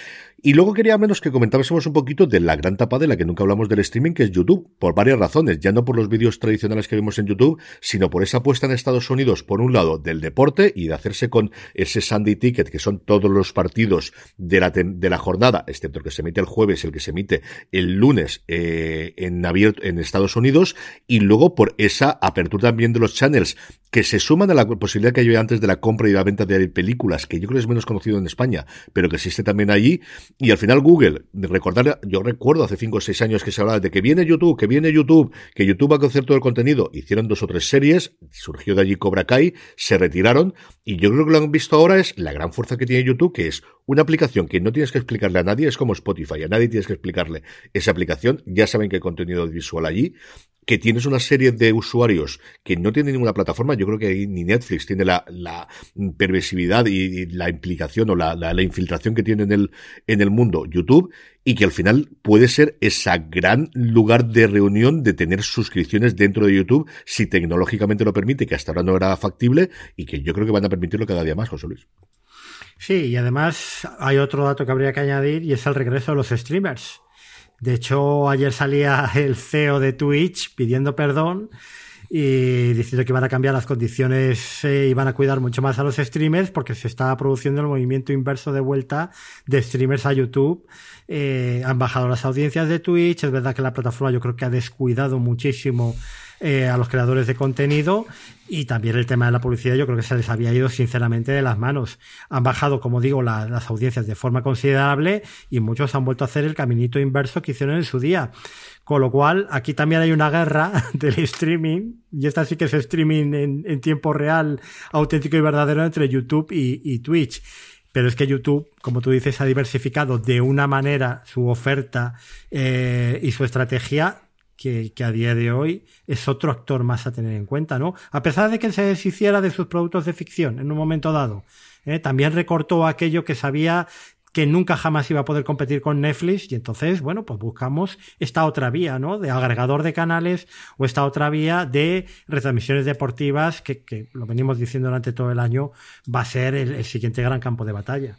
Y luego quería menos que comentásemos un poquito de la gran tapa de la que nunca hablamos del streaming, que es YouTube, por varias razones, ya no por los vídeos tradicionales que vemos en YouTube, sino por esa apuesta en Estados Unidos, por un lado, del deporte y de hacerse con ese Sunday Ticket, que son todos los partidos de la, de la jornada, excepto el que se emite el jueves, el que se emite el lunes, eh, en abierto en Estados Unidos y luego por esa apertura también de los channels que se suman a la posibilidad que había antes de la compra y la venta de películas, que yo creo que es menos conocido en España, pero que existe también allí. Y al final Google, recordar, yo recuerdo hace 5 o 6 años que se hablaba de que viene YouTube, que viene YouTube, que YouTube va a conocer todo el contenido. Hicieron dos o tres series, surgió de allí Cobra Kai, se retiraron y yo creo que lo han visto ahora es la gran fuerza que tiene YouTube, que es una aplicación que no tienes que explicarle a nadie, es como Spotify, a nadie tienes que explicarle esa aplicación, ya saben que hay contenido visual allí, que tienes una serie de usuarios que no tienen ninguna plataforma, yo creo que ni Netflix tiene la, la perversividad y, la implicación o la, la, infiltración que tiene en el, en el mundo YouTube, y que al final puede ser esa gran lugar de reunión de tener suscripciones dentro de YouTube, si tecnológicamente lo permite, que hasta ahora no era factible, y que yo creo que van a permitirlo cada día más, José Luis. Sí, y además hay otro dato que habría que añadir y es el regreso de los streamers. De hecho, ayer salía *laughs* el CEO de Twitch pidiendo perdón y diciendo que iban a cambiar las condiciones y van a cuidar mucho más a los streamers porque se está produciendo el movimiento inverso de vuelta de streamers a YouTube. Eh, han bajado las audiencias de Twitch. Es verdad que la plataforma yo creo que ha descuidado muchísimo eh, a los creadores de contenido y también el tema de la publicidad yo creo que se les había ido sinceramente de las manos. Han bajado, como digo, las audiencias de forma considerable y muchos han vuelto a hacer el caminito inverso que hicieron en su día. Con lo cual, aquí también hay una guerra *laughs* del streaming, y esta sí que es streaming en, tiempo real, auténtico y verdadero entre YouTube y, Twitch. Pero es que YouTube, como tú dices, ha diversificado de una manera su oferta eh, y su estrategia que, a día de hoy es otro actor más a tener en cuenta, ¿no? A pesar de que se deshiciera de sus productos de ficción en un momento dado, ¿eh? también recortó aquello que sabía que nunca jamás iba a poder competir con Netflix y entonces, bueno, pues buscamos esta otra vía, ¿no? De agregador de canales o esta otra vía de retransmisiones deportivas que, que lo venimos diciendo durante todo el año, va a ser el siguiente gran campo de batalla.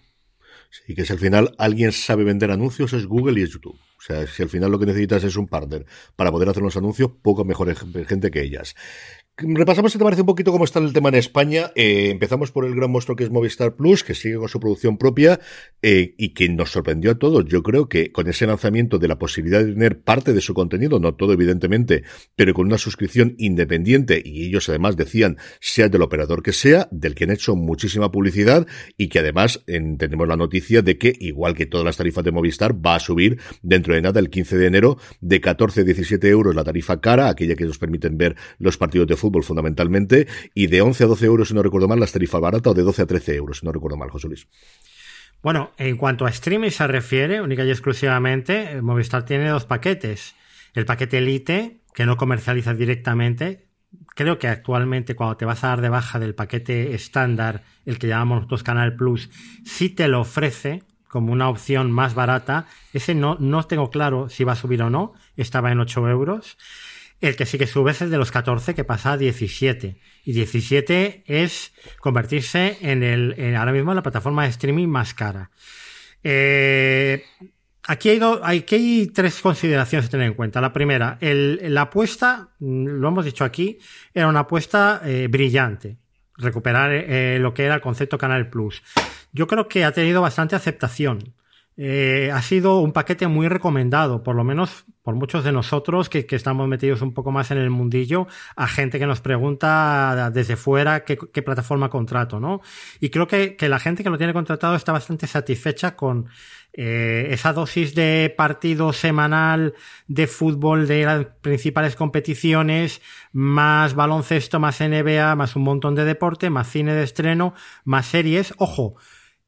Sí, que si al final alguien sabe vender anuncios es Google y es YouTube. O sea, si al final lo que necesitas es un partner para poder hacer los anuncios, poco mejor gente que ellas. Repasamos, si te parece, un poquito cómo está el tema en España. Eh, empezamos por el gran monstruo que es Movistar Plus, que sigue con su producción propia eh, y que nos sorprendió a todos. Yo creo que con ese lanzamiento de la posibilidad de tener parte de su contenido, no todo evidentemente, pero con una suscripción independiente, y ellos además decían, sea del operador que sea, del que han hecho muchísima publicidad y que además tenemos la noticia de que, igual que todas las tarifas de Movistar, va a subir dentro de nada el 15 de enero de 14 a 17 euros la tarifa cara, aquella que nos permiten ver los partidos de fútbol fundamentalmente, y de 11 a 12 euros, si no recuerdo mal, las tarifas baratas, o de 12 a 13 euros, si no recuerdo mal, José Luis. Bueno, en cuanto a streaming se refiere, única y exclusivamente, eh, Movistar tiene dos paquetes. El paquete Elite, que no comercializa directamente. Creo que actualmente cuando te vas a dar de baja del paquete estándar, el que llamamos nosotros Canal Plus, sí te lo ofrece como una opción más barata. Ese no, no tengo claro si va a subir o no. Estaba en 8 euros. El que sí que sube es el de los 14, que pasa a 17. Y 17 es convertirse en el, ahora mismo en la plataforma de streaming más cara. Eh, aquí, hay aquí hay tres consideraciones a tener en cuenta. La primera, la apuesta, mm, lo hemos dicho aquí, era una apuesta eh, brillante. Recuperar eh, lo que era el concepto Canal Plus. Yo creo que ha tenido bastante aceptación. Eh, ha sido un paquete muy recomendado, por lo menos por muchos de nosotros que, estamos metidos un poco más en el mundillo, a gente que nos pregunta desde fuera qué, plataforma contrato, ¿no? Y creo que, la gente que lo tiene contratado está bastante satisfecha con eh, esa dosis de partido semanal de fútbol de las principales competiciones, más baloncesto, más NBA, más un montón de deporte, más cine de estreno, más series. Ojo,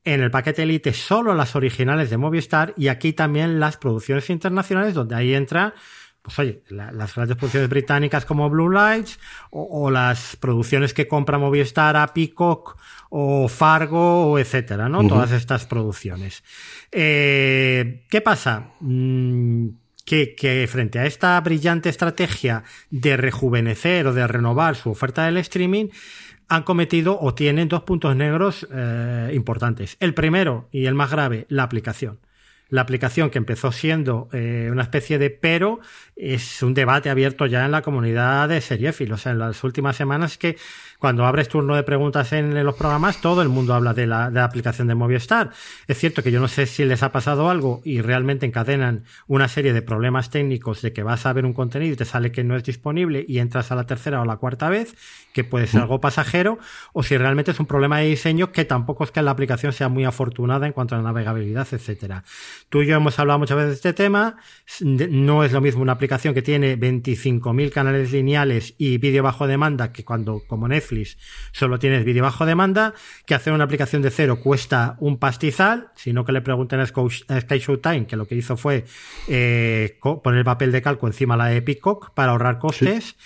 en el paquete Elite solo las originales de Movistar y aquí también las producciones internacionales donde ahí entra pues oye, las grandes producciones británicas como Blue Lights o, las producciones que compra Movistar a Peacock o Fargo o etcétera, ¿no? Todas estas producciones. Eh, ¿Qué pasa? Mm, que, que, frente a esta brillante estrategia de rejuvenecer o de renovar su oferta del streaming, han cometido o tienen dos puntos negros eh, importantes. El primero y el más grave, la aplicación. La aplicación que empezó siendo eh, una especie de pero es un debate abierto ya en la comunidad de seriéfilos. O sea, en las últimas semanas que cuando abres turno de preguntas en los programas, todo el mundo habla de la, aplicación de Movistar. Es cierto que yo no sé si les ha pasado algo y realmente encadenan una serie de problemas técnicos de que vas a ver un contenido y te sale que no es disponible y entras a la tercera o la cuarta vez, que puede ser algo pasajero, o si realmente es un problema de diseño que tampoco es que la aplicación sea muy afortunada en cuanto a la navegabilidad, etcétera. Tú y yo hemos hablado muchas veces de este tema. No es lo mismo una aplicación que tiene 25.000 canales lineales y vídeo bajo demanda que cuando, como Netflix, solo tienes vídeo bajo demanda, que hacer una aplicación de cero cuesta un pastizal, sino que le pregunten a Sky Showtime, que lo que hizo fue eh, poner el papel de calco encima de la de Peacock para ahorrar costes.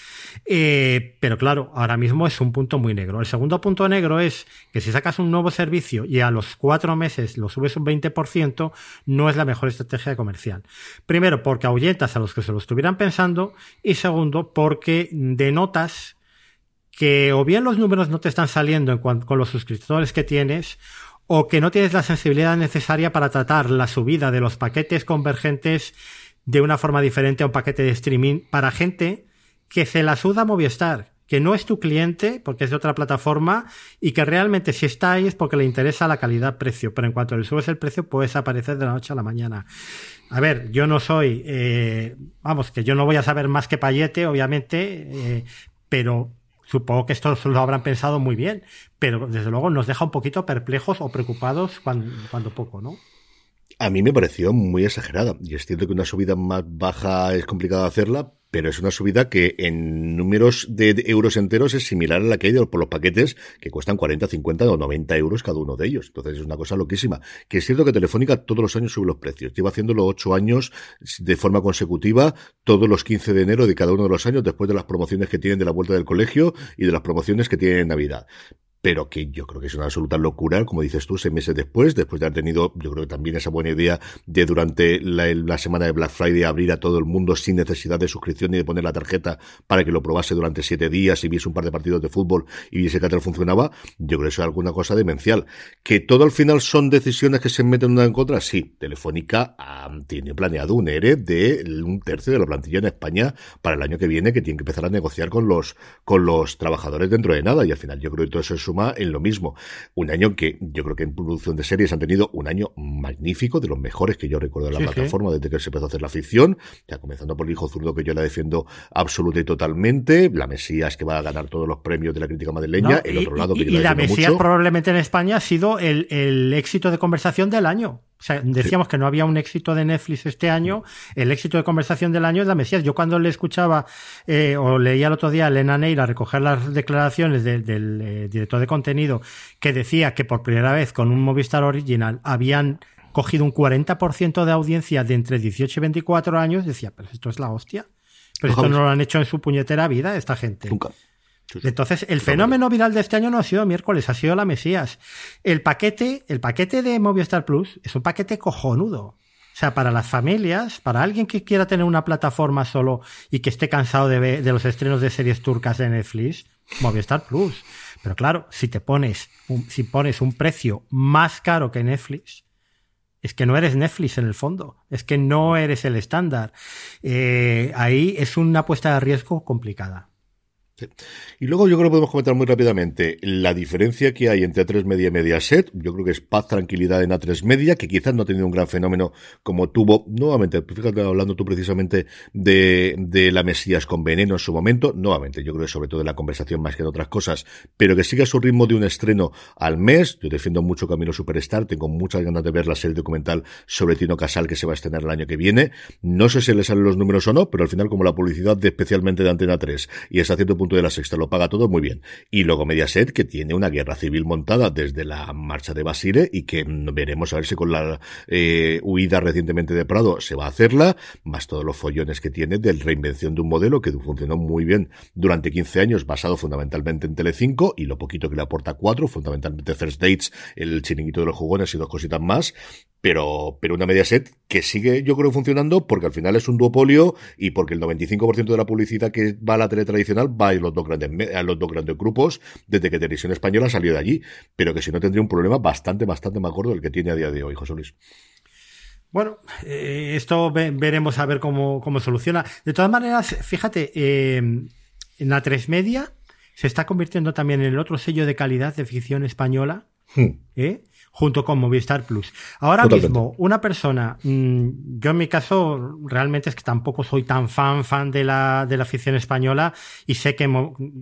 Eh, pero claro, ahora mismo es un punto muy negro. El segundo punto negro es que si sacas un nuevo servicio y a los cuatro meses lo subes un 20%, no es la mejor estrategia comercial. Primero, porque ahuyentas a los que se lo estuvieran pensando y segundo, porque denotas que o bien los números no te están saliendo con los suscriptores que tienes, o que no tienes la sensibilidad necesaria para tratar la subida de los paquetes convergentes de una forma diferente a un paquete de streaming para gente que se la suda Movistar, que no es tu cliente porque es de otra plataforma y que realmente si está ahí es porque le interesa la calidad-precio, pero en cuanto le subes el precio puedes aparecer de la noche a la mañana. A ver, yo no soy, eh, vamos, que yo no voy a saber más que Payete, obviamente, eh, pero Supongo que esto lo habrán pensado muy bien, pero desde luego nos deja un poquito perplejos o preocupados cuando, cuando poco, ¿no? A mí me pareció muy exagerada. Y es cierto que una subida más baja es complicado hacerla, pero es una subida que en números de euros enteros es similar a la que hay por los paquetes que cuestan 40, 50 o 90 euros cada uno de ellos. Entonces es una cosa loquísima. Que es cierto que Telefónica todos los años sube los precios. Lleva haciéndolo ocho años de forma consecutiva, todos los 15 de enero de cada uno de los años, después de las promociones que tienen de la vuelta del colegio y de las promociones que tienen en Navidad pero que yo creo que es una absoluta locura, como dices tú, seis meses después, después de haber tenido, yo creo que también esa buena idea de durante la, semana de Black Friday abrir a todo el mundo sin necesidad de suscripción ni de poner la tarjeta para que lo probase durante siete días y viese un par de partidos de fútbol y viese que tal funcionaba, yo creo que eso es alguna cosa demencial. Que todo al final son decisiones que se meten una en contra, sí. Telefónica ah, tiene planeado un ERE de un tercio de la plantilla en España para el año que viene, que tiene que empezar a negociar con los, con los trabajadores dentro de nada, y al final yo creo que todo eso es en lo mismo. Un año que yo creo que en producción de series han tenido un año magnífico, de los mejores que yo recuerdo de la plataforma desde que se empezó a hacer la ficción, ya comenzando por el hijo zurdo que yo la defiendo absoluta y totalmente, la Mesías que va a ganar todos los premios de la crítica madrileña, el otro lado que yo y la, Mesías probablemente en España ha sido el, el éxito de conversación del año. O sea, decíamos que no había un éxito de Netflix este año. El éxito de conversación del año es la Mesías. Yo cuando le escuchaba eh, o leía el otro día a Elena Neira recoger las declaraciones del eh, director de contenido que decía que por primera vez con un Movistar Original habían cogido un 40% de audiencia de entre 18 y 24 años, decía, pero esto es la hostia. Pero esto no lo han hecho en su puñetera vida esta gente. Nunca. Entonces, el fenómeno viral de este año no ha sido miércoles, ha sido la Mesías. El paquete, el paquete de Movistar Plus es un paquete cojonudo. O sea, para las familias, para alguien que quiera tener una plataforma solo y que esté cansado de, de los estrenos de series turcas de Netflix, Movistar Plus. Pero claro, si te pones, un, si pones un precio más caro que Netflix, es que no eres Netflix en el fondo, es que no eres el estándar. Eh, ahí es una apuesta de riesgo complicada. Y luego yo creo que podemos comentar muy rápidamente la diferencia que hay entre A3 Media y Mediaset. Yo creo que es paz, tranquilidad en A3 Media, que quizás no ha tenido un gran fenómeno como tuvo, nuevamente, fíjate, hablando tú precisamente de, de la Mesías con Veneno en su momento, nuevamente, yo creo que sobre todo de la conversación más que de otras cosas, pero que siga su ritmo de un estreno al mes. Yo defiendo mucho Camino Superstar, tengo muchas ganas de ver la serie documental sobre Tino Casal que se va a estrenar el año que viene. No sé si le salen los números o no, pero al final como la publicidad especialmente de Antena 3 y hasta cierto de la sexta lo paga todo muy bien. Y luego Mediaset, que tiene una guerra civil montada desde la marcha de Basile y que veremos a ver si con la eh, huida recientemente de Prado se va a hacerla, más todos los follones que tiene de reinvención de un modelo que funcionó muy bien durante 15 años, basado fundamentalmente en Telecinco y lo poquito que le aporta 4, fundamentalmente First Dates, el chiringuito de los jugones y dos cositas más, pero, pero una Mediaset que sigue, yo creo, funcionando porque al final es un duopolio y porque el 95% de la publicidad que va a la tele tradicional va los dos grandes, los dos grandes grupos desde que Televisión Española salió de allí, pero que si no tendría un problema bastante, bastante más gordo del que tiene a día de hoy, José Luis. Bueno, eh, esto veremos a ver cómo, cómo, soluciona. De todas maneras, fíjate, eh, en la 3 Media se está convirtiendo también en el otro sello de calidad de ficción española. Hmm. ¿eh? Junto con Movistar Plus. Ahora mismo, una persona, mm, yo en mi caso realmente es que tampoco soy tan fan, fan de la, de la afición española y sé que,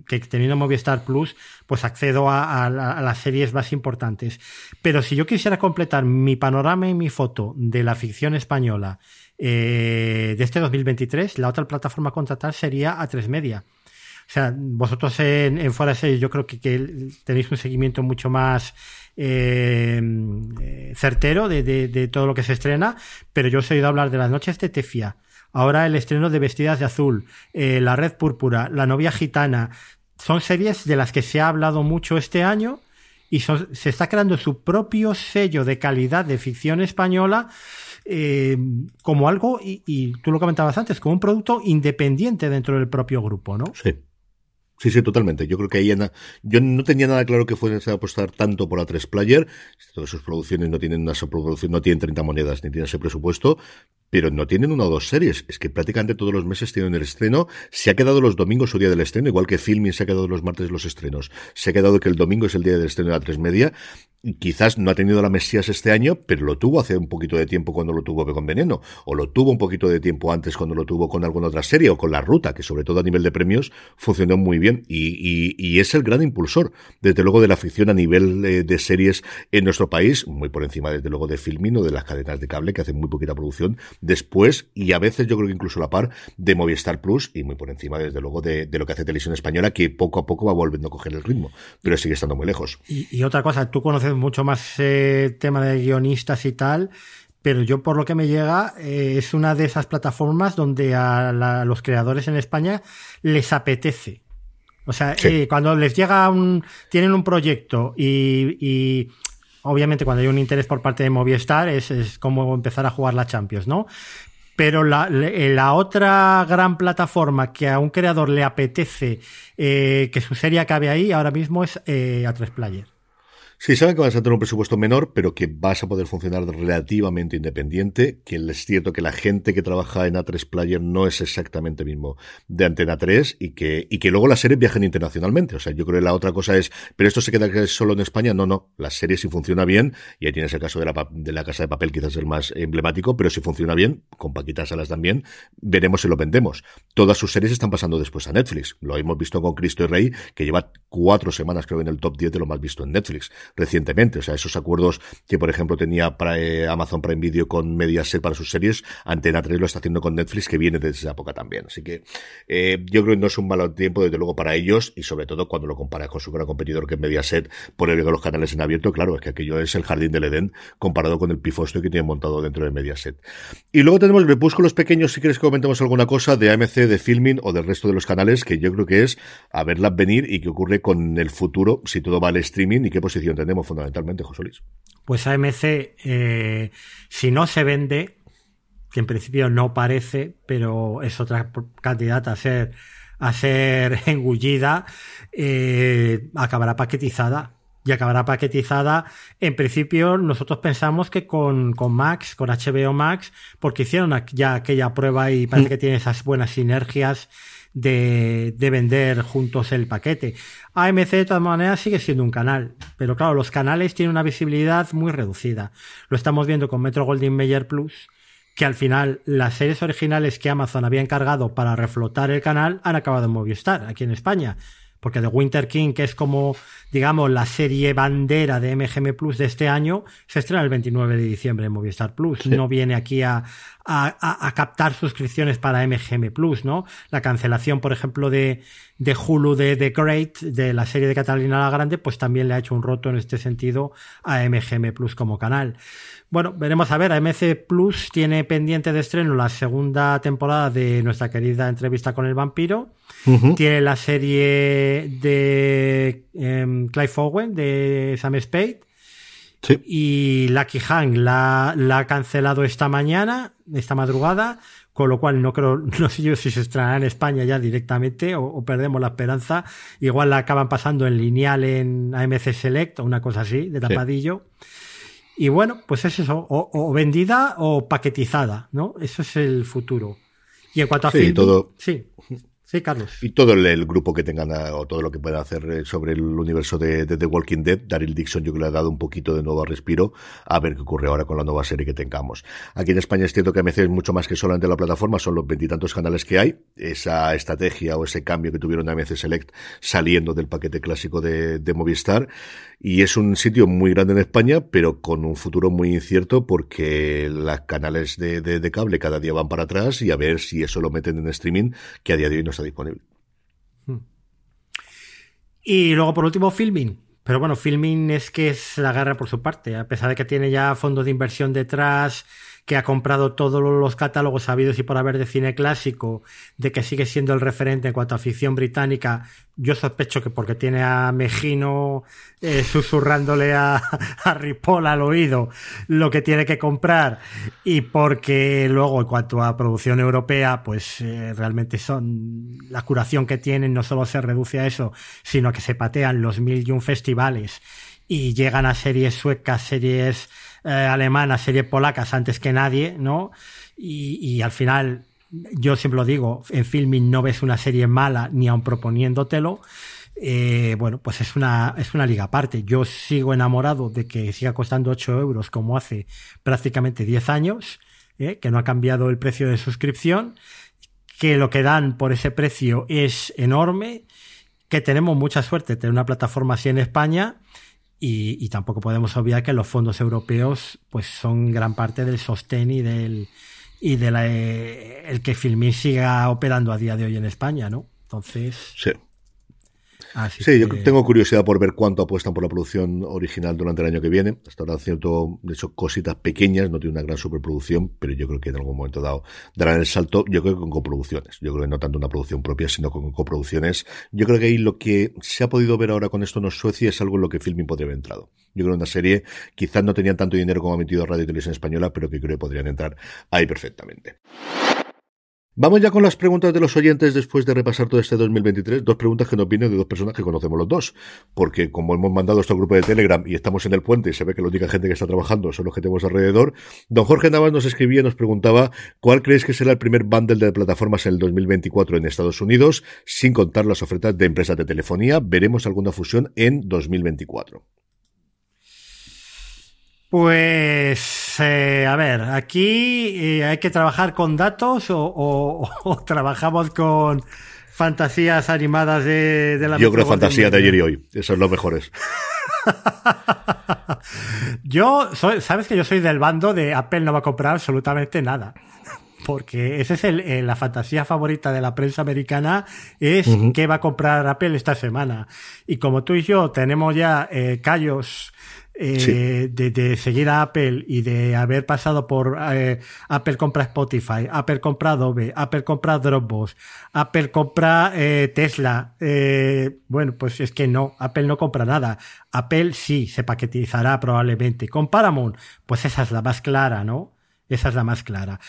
que teniendo Movistar Plus, pues accedo a, las series más importantes. Pero si yo quisiera completar mi panorama y mi foto de la ficción española eh, de este 2023, la otra plataforma a contratar sería A3 Media. O sea, vosotros en, en Fuera de Series yo creo que, que tenéis un seguimiento mucho más eh, certero de, todo lo que se estrena, pero yo os he oído hablar de las noches de Tefia, ahora el estreno de Vestidas de Azul, eh, La Red Púrpura, La Novia Gitana, son series de las que se ha hablado mucho este año y se está creando su propio sello de calidad de ficción española eh, como algo, y, y, tú lo comentabas antes, como un producto independiente dentro del propio grupo, ¿no? Sí. Sí, sí, totalmente. Yo creo que ahí yo no tenía nada claro que fuese a apostar tanto por a tres player. Todas sus producciones no tienen una no tienen 30 monedas ni tienen ese presupuesto, pero no tienen una o dos series. Es que prácticamente todos los meses tienen el estreno. Se ha quedado los domingos su día del estreno, igual que Filming se ha quedado los martes los estrenos. Se ha quedado que el domingo es el día del estreno de la tres media quizás no ha tenido la Mesías este año, pero lo tuvo hace un poquito de tiempo cuando lo tuvo con Veneno, o lo tuvo un poquito de tiempo antes cuando lo tuvo con alguna otra serie, o con La Ruta, que sobre todo a nivel de premios funcionó muy bien, y, y, es el gran impulsor, desde luego, de la ficción a nivel eh, de series en nuestro país, muy por encima, desde luego, de Filmin o de las cadenas de cable, que hacen muy poquita producción, después, y a veces yo creo que incluso a la par, de Movistar Plus, y muy por encima, desde luego, de, lo que hace Televisión Española, que poco a poco va volviendo a coger el ritmo, pero sigue estando muy lejos. Y, y otra cosa, tú conoces mucho más eh, tema de guionistas y tal, pero yo por lo que me llega eh, es una de esas plataformas donde a, los creadores en España les apetece. O sea, eh, cuando les llega un, tienen un proyecto y, obviamente cuando hay un interés por parte de Movistar es, es como empezar a jugar la Champions, ¿no? Pero la, la, otra gran plataforma que a un creador le apetece que su serie acabe ahí ahora mismo es A3 Player. Sí, saben que vas a tener un presupuesto menor, pero que vas a poder funcionar relativamente independiente, que es cierto que la gente que trabaja en A3 Player no es exactamente mismo de Antena 3 y que, y que luego las series viajen internacionalmente. O sea, yo creo que la otra cosa es, pero esto se queda solo en España. No, no. Las series si funciona bien, y ahí tienes el caso de la, de la Casa de Papel, quizás el más emblemático, pero si funciona bien, con Paquita Salas también, veremos si lo vendemos. Todas sus series están pasando después a Netflix. Lo hemos visto con Cristo y Rey, que lleva cuatro semanas creo en el top 10 de lo más visto en Netflix recientemente. O sea, esos acuerdos que, por ejemplo, tenía para, eh, Amazon Prime Video con Mediaset para sus series, Antena 3 lo está haciendo con Netflix, que viene desde esa época también. Así que eh, yo creo que no es un mal tiempo, desde luego, para ellos, y sobre todo cuando lo comparas con su gran competidor que es Mediaset, por el de los canales en abierto, claro, es que aquello es el jardín del Edén comparado con el pifosto que tiene montado dentro de Mediaset. Y luego tenemos los pequeños, si quieres que comentemos alguna cosa de AMC, de Filming o del resto de los canales, que yo creo que es a verlas venir y qué ocurre con el futuro, si todo va al streaming y qué posición tenemos fundamentalmente, José Luis. Pues AMC, eh, si no se vende, que en principio no parece, pero es otra candidata a ser, a ser *laughs* engullida, eh, acabará paquetizada. Y acabará paquetizada. En principio, nosotros pensamos que con, con Max, con HBO Max, porque hicieron ya aquella prueba y parece mm. que tiene esas buenas sinergias de, de, vender juntos el paquete. AMC de todas maneras sigue siendo un canal, pero claro, los canales tienen una visibilidad muy reducida. Lo estamos viendo con Metro Goldwyn Mayer Plus, que al final las series originales que Amazon había encargado para reflotar el canal han acabado en Movistar, aquí en España. Porque The Winter King, que es como, digamos, la serie bandera de MGM Plus de este año, se estrena el 29 de diciembre en Movistar Plus. No viene aquí a, a, a, captar suscripciones para MGM Plus, ¿no? La cancelación, por ejemplo, de, de Hulu de The Great, de la serie de Catalina la Grande, pues también le ha hecho un roto en este sentido a MGM Plus como canal. Bueno, veremos a ver. AMC Plus tiene pendiente de estreno la segunda temporada de nuestra querida entrevista con el vampiro. Tiene la serie de um, Clive Owen, de Sam Spade. Sí. Y Lucky Hank la, la, ha cancelado esta mañana, esta madrugada, con lo cual no creo, *laughs* no sé yo si se estrenará en España ya directamente o, o, perdemos la esperanza. Igual la acaban pasando en lineal en AMC Select o una cosa así, de tapadillo. Sí. Y bueno, pues es eso, o, o, vendida o paquetizada, ¿no? Eso es el futuro. Y en cuanto a sí, film, todo. sí. Sí, Carlos. Y todo el, el, grupo que tengan o todo lo que puedan hacer sobre el universo de, de, The Walking Dead, Daryl Dixon yo creo que le ha dado un poquito de nuevo respiro a ver qué ocurre ahora con la nueva serie que tengamos. Aquí en España es cierto que AMC es mucho más que solamente la plataforma, son los veintitantos canales que hay. Esa estrategia o ese cambio que tuvieron AMC Select saliendo del paquete clásico de, de Movistar. Y es un sitio muy grande en España, pero con un futuro muy incierto porque los canales de, de, de cable cada día van para atrás y a ver si eso lo meten en streaming, que a día de hoy no está disponible. Y luego, por último, Filming. Pero bueno, Filming es que es la guerra por su parte. A pesar de que tiene ya fondos de inversión detrás, que ha comprado todos los catálogos sabidos y por haber de cine clásico, de que sigue siendo el referente en cuanto a ficción británica, yo sospecho que porque tiene a Mejino eh, susurrándole a, *laughs* a Ripoll al oído lo que tiene que comprar y porque luego en cuanto a producción europea, pues eh, realmente son la curación que tienen no solo se reduce a eso, sino que se patean los mil y un festivales y llegan a series suecas, series eh, alemanas, series polacas antes que nadie, ¿no? Y, y, al final, yo siempre lo digo, en filming no ves una serie mala ni aun proponiéndotelo. Eh, bueno, pues es una, es una liga aparte. Yo sigo enamorado de que siga costando 8 euros como hace prácticamente 10 años, ¿eh? que no ha cambiado el precio de suscripción, que lo que dan por ese precio es enorme, que tenemos mucha suerte de tener una plataforma así en España y, y, tampoco podemos obviar que los fondos europeos pues son gran parte del sostén y del y de la, eh, el que Filmin siga operando a día de hoy en España, ¿no? Entonces. Sí. Así sí, que... yo tengo curiosidad por ver cuánto apuestan por la producción original durante el año que viene. Hasta ahora cierto, de hecho, cositas pequeñas, no tiene una gran superproducción, pero yo creo que en algún momento dado darán el salto, yo creo que con coproducciones. Yo creo que no tanto una producción propia, sino con coproducciones. Yo creo que ahí lo que se ha podido ver ahora con esto no Suecia es algo en lo que Filmin podría haber entrado. Yo creo que una serie quizás no tenían tanto dinero como ha metido Radio y Televisión Española, pero que creo que podrían entrar ahí perfectamente. Vamos ya con las preguntas de los oyentes después de repasar todo este 2023. Dos preguntas que nos vienen de dos personas que conocemos los dos. Porque como hemos mandado este grupo de Telegram y estamos en el puente y se ve que la única gente que está trabajando son los que tenemos alrededor, don Jorge Navas nos escribía y nos preguntaba cuál creéis que será el primer bundle de plataformas en el 2024 en Estados Unidos, sin contar las ofertas de empresas de telefonía. Veremos alguna fusión en 2024. Pues, eh, a ver, aquí eh, hay que trabajar con datos o, o, *laughs* o, trabajamos con fantasías animadas de, de la Yo creo fantasía de ayer y hoy, esos son los mejores. *laughs* yo, soy, sabes que yo soy del bando de Apple no va a comprar absolutamente nada. *laughs* Porque esa es el, el, la fantasía favorita de la prensa americana, es uh -huh. qué va a comprar Apple esta semana. Y como tú y yo tenemos ya eh, callos eh, de, de, seguir a Apple y de haber pasado por eh, Apple compra Spotify, Apple compra Adobe, Apple compra Dropbox, Apple compra eh, Tesla. eh, bueno, pues es que no, Apple no compra nada. Apple sí se paquetizará probablemente. Con Paramount, pues esa es la más clara, ¿no? Esa es la más clara.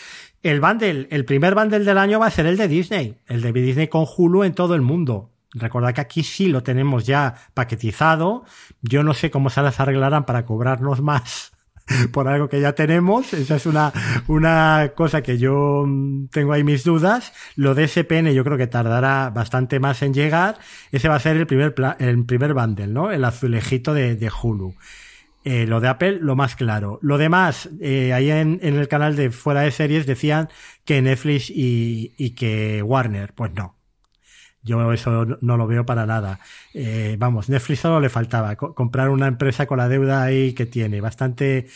El bundle, el primer bundle del año va a ser el de Disney, el de Disney con Hulu en todo el mundo. Recordad que aquí sí lo tenemos ya paquetizado. Yo no sé cómo se las arreglarán para cobrarnos más *laughs* por algo que ya tenemos. Esa es una, una cosa que yo mm, tengo ahí mis dudas. Lo de SPN yo creo que tardará bastante más en llegar. Ese va a ser el primer, el primer bundle, ¿no? El azulejito de, de Hulu. Eh, lo de Apple, lo más claro. Lo demás, eh, ahí en, en, el canal de Fuera de Series decían que Netflix y, y que Warner. Pues no. Yo eso no lo veo para nada. Eh, vamos, Netflix solo le faltaba comprar una empresa con la deuda ahí que tiene. Bastante.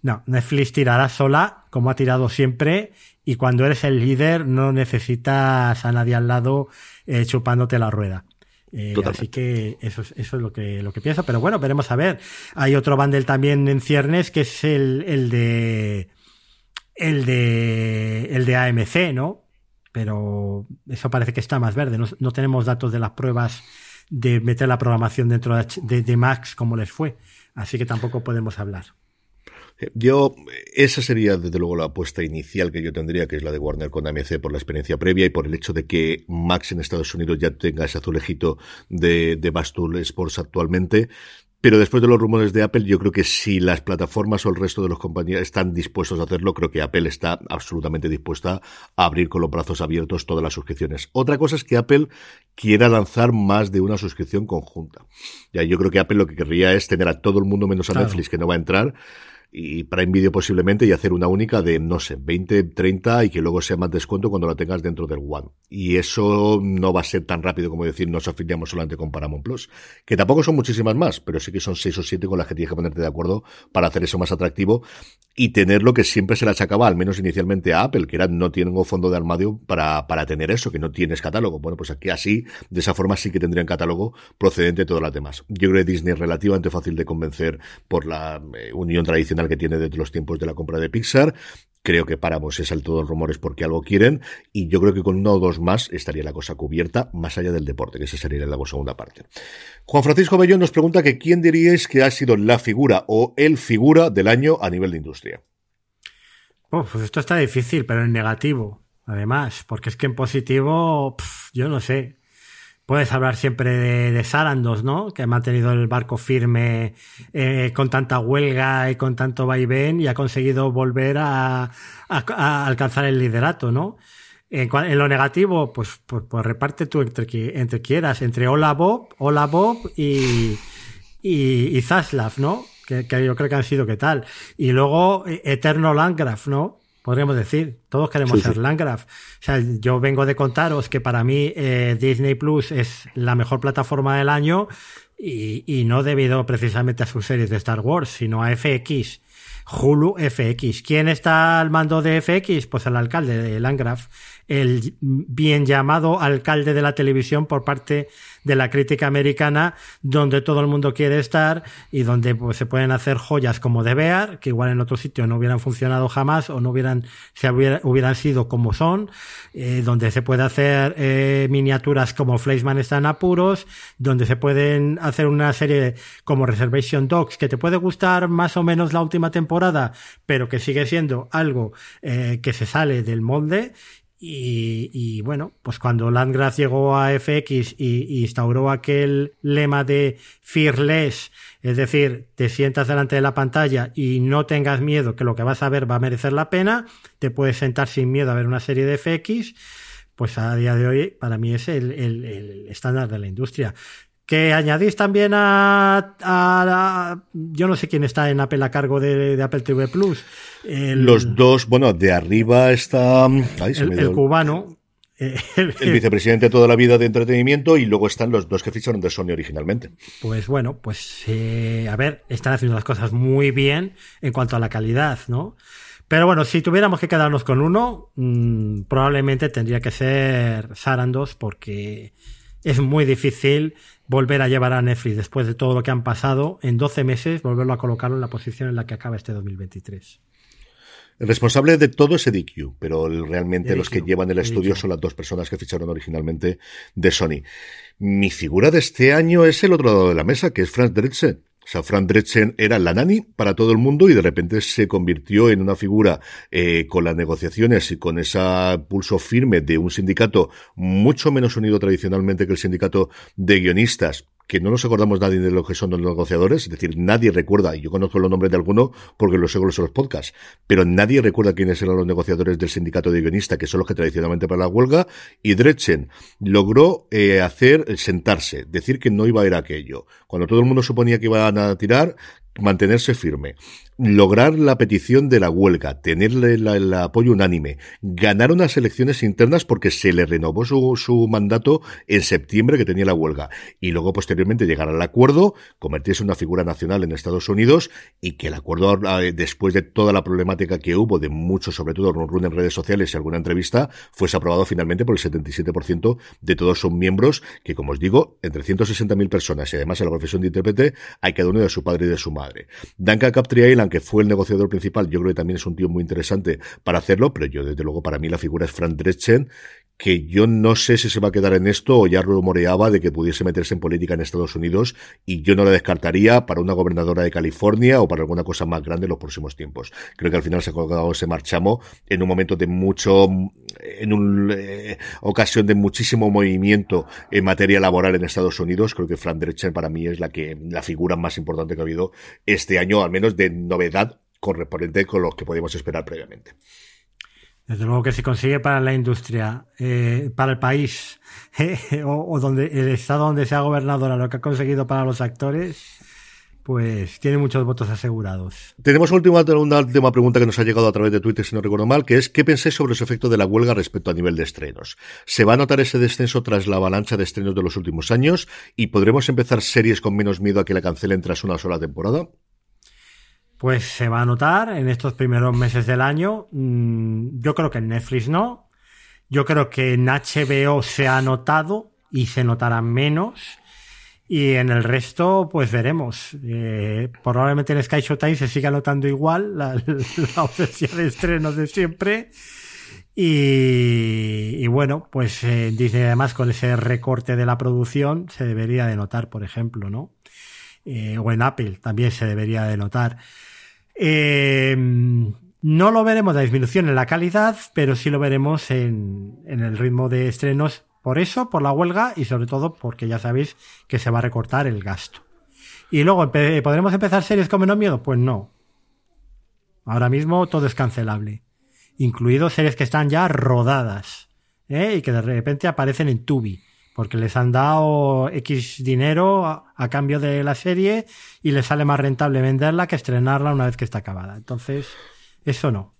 No, Netflix tirará sola, como ha tirado siempre, y cuando eres el líder no necesitas a nadie al lado eh, chupándote la rueda. Eh, así que eso es, eso es lo que, lo que pienso. Pero bueno, veremos a ver. Hay otro bundle también en ciernes que es el, el de. El de. El de AMC, ¿no? Pero eso parece que está más verde. No, tenemos datos de las pruebas de meter la programación dentro de, de, Max como les fue, así que tampoco podemos hablar. Yo, esa sería desde luego la apuesta inicial que yo tendría, que es la de Warner con AMC por la experiencia previa y por el hecho de que Max en Estados Unidos ya tenga ese azulejito de, de Bastul Sports actualmente. Pero después de los rumores de Apple, yo creo que si las plataformas o el resto de los compañías están dispuestos a hacerlo, creo que Apple está absolutamente dispuesta a abrir con los brazos abiertos todas las suscripciones. Otra cosa es que Apple quiera lanzar más de una suscripción conjunta. Ya, yo creo que Apple lo que querría es tener a todo el mundo menos a Netflix que no va a entrar y para Video posiblemente y hacer una única de, no sé, 20, 30 y que luego sea más descuento cuando la tengas dentro del One. Y eso no va a ser tan rápido como decir nos afiliamos solamente con Paramount Plus, que tampoco son muchísimas más, pero sí que son 6 o 7 con las que tienes que ponerte de acuerdo para hacer eso más atractivo y tener lo que siempre se le achacaba, al menos inicialmente a Apple, que era no tengo fondo de armario para, para tener eso, que no tienes catálogo. Bueno, pues aquí así, de esa forma sí que tendrían catálogo procedente de todas las demás. Yo creo que Disney es relativamente fácil de convencer por la eh, unión tradicional que tiene desde los tiempos de la compra de Pixar. Creo que Paramos es el todo rumores porque algo quieren. Y yo creo que con uno o dos más estaría la cosa cubierta, más allá del deporte, que esa sería la segunda parte. Juan Francisco Bellón nos pregunta que quién diríais que ha sido la figura o el figura del año a nivel de industria. pues esto está difícil, pero en negativo, además, porque es que en positivo, yo no sé puedes hablar siempre de, de, Sarandos, ¿no? Que ha mantenido el barco firme eh, con tanta huelga y con tanto vaivén y ha conseguido volver a, alcanzar el liderato, ¿no? En, lo negativo, pues, pues, pues, reparte tú entre, entre quieras, entre Hola Bob, Hola Bob y, Zaslav, ¿no? Que, que, yo creo que han sido qué tal. Y luego eh, Eterno Landgraf, ¿no? Podríamos decir. Todos queremos ser Landgraf. O sea, yo vengo de contaros que para mí eh, Disney Plus es la mejor plataforma del año y, y, no debido precisamente a sus series de Star Wars, sino a FX. Hulu FX. ¿Quién está al mando de FX? Pues el alcalde de Landgraf, el bien llamado alcalde de la televisión por parte de la crítica americana, donde todo el mundo quiere estar y donde pues, se pueden hacer joyas como de Bear, que igual en otro sitio no hubieran funcionado jamás o no hubieran, se hubieran sido como son, eh, donde se puede hacer eh, miniaturas como Fleischman están apuros, donde se pueden hacer una serie como Reservation Dogs, que te puede gustar más o menos la última temporada, pero que sigue siendo algo eh, que se sale del molde y, bueno, pues cuando Landgraf llegó a FX y, instauró aquel lema de fearless, es decir, te sientas delante de la pantalla y no tengas miedo que lo que vas a ver va a merecer la pena, te puedes sentar sin miedo a ver una serie de FX, pues a día de hoy para mí es el estándar de la industria que añadís también a, yo no sé quién está en Apple a cargo de, Apple TV Plus. Los dos, bueno, de arriba está el, cubano. El, vicepresidente toda la vida de entretenimiento y luego están los dos que ficharon de Sony originalmente. Pues bueno, pues eh, a ver, están haciendo las cosas muy bien en cuanto a la calidad, ¿no? Pero bueno, si tuviéramos que quedarnos con uno, mm, probablemente tendría que ser Sarandos porque es muy difícil volver a llevar a Netflix después de todo lo que han pasado en 12 meses, volverlo a colocarlo en la posición en la que acaba este 2023. El responsable de todo es DQ, pero realmente los que llevan el estudio son las dos personas que ficharon originalmente de Sony. Mi figura de este año es el otro lado de la mesa, que es Franz Dresden. Frank Dresden era la nani para todo el mundo y de repente se convirtió en una figura eh, con las negociaciones y con ese pulso firme de un sindicato mucho menos unido tradicionalmente que el sindicato de guionistas que no nos acordamos nadie de lo que son los negociadores, es decir, nadie recuerda, y yo conozco los nombres de alguno porque los oigo en los podcasts, pero nadie recuerda quiénes eran los negociadores del sindicato de guionistas, que son los que tradicionalmente para la huelga, y Drechen logró eh, hacer, sentarse, decir que no iba a ir aquello. Cuando todo el mundo suponía que iban a tirar, mantenerse firme lograr la petición de la huelga, tener el, apoyo unánime, ganar unas elecciones internas porque se le renovó su, mandato en septiembre que tenía la huelga y luego posteriormente llegar al acuerdo, convertirse en una figura nacional en Estados Unidos y que el acuerdo eh, después de toda la problemática que hubo de mucho, sobre todo run en redes sociales y alguna entrevista, fuese aprobado finalmente por el 77% de todos sus miembros que como os digo, entre 160.000 personas y además en la profesión de intérprete hay cada uno de su padre y de su madre. Duncan Que fue el negociador principal, yo creo que también es un tío muy interesante para hacerlo, pero yo desde luego para mí la figura es Frank Dreschen, que yo no sé si se va a quedar en esto o ya rumoreaba de que pudiese meterse en política en Estados Unidos y yo no la descartaría para una gobernadora de California o para alguna cosa más grande en los próximos tiempos. Creo que al final se ha colgado ese marchamo en un momento de mucho, en una eh, ocasión de muchísimo movimiento en materia laboral en Estados Unidos. Creo que Frank Drescher para mí es la que, la figura más importante que ha habido este año, al menos de novedad correspondiente con lo que podíamos esperar previamente. Desde luego que si consigue para la industria, eh, para el país, *laughs* eh, o, donde el estado donde sea gobernadora lo que ha conseguido para los actores, pues tiene muchos votos asegurados. Tenemos una última, una última pregunta que nos ha llegado a través de Twitter, si no recuerdo mal, que es ¿qué pensáis sobre ese efecto de la huelga respecto a nivel de estrenos? ¿Se va a notar ese descenso tras la avalancha de estrenos de los últimos años? ¿Y podremos empezar series con menos miedo a que la cancelen tras una sola temporada? Pues se va a notar en estos primeros meses del año. Mm, yo creo que en Netflix no. Yo creo que en HBO se ha notado y se notará menos. Y en el resto, pues veremos. Eh, probablemente en Sky Showtime se siga notando igual la, *laughs* la de estrenos de siempre. Y, bueno, pues eh, dice además con ese recorte de la producción se debería de notar, por ejemplo, ¿no? Eh, o en Apple también se debería de notar. Eh, no lo veremos la disminución en la calidad, pero sí lo veremos en, el ritmo de estrenos. Por eso, por la huelga y sobre todo porque ya sabéis que se va a recortar el gasto. Y luego, ¿podremos empezar series con menos miedo? Pues no. Ahora mismo todo es cancelable. Incluido series que están ya rodadas. ¿eh? Y que de repente aparecen en Tubi porque les han dado X dinero a, cambio de la serie y les sale más rentable venderla que estrenarla una vez que está acabada. Entonces, eso no.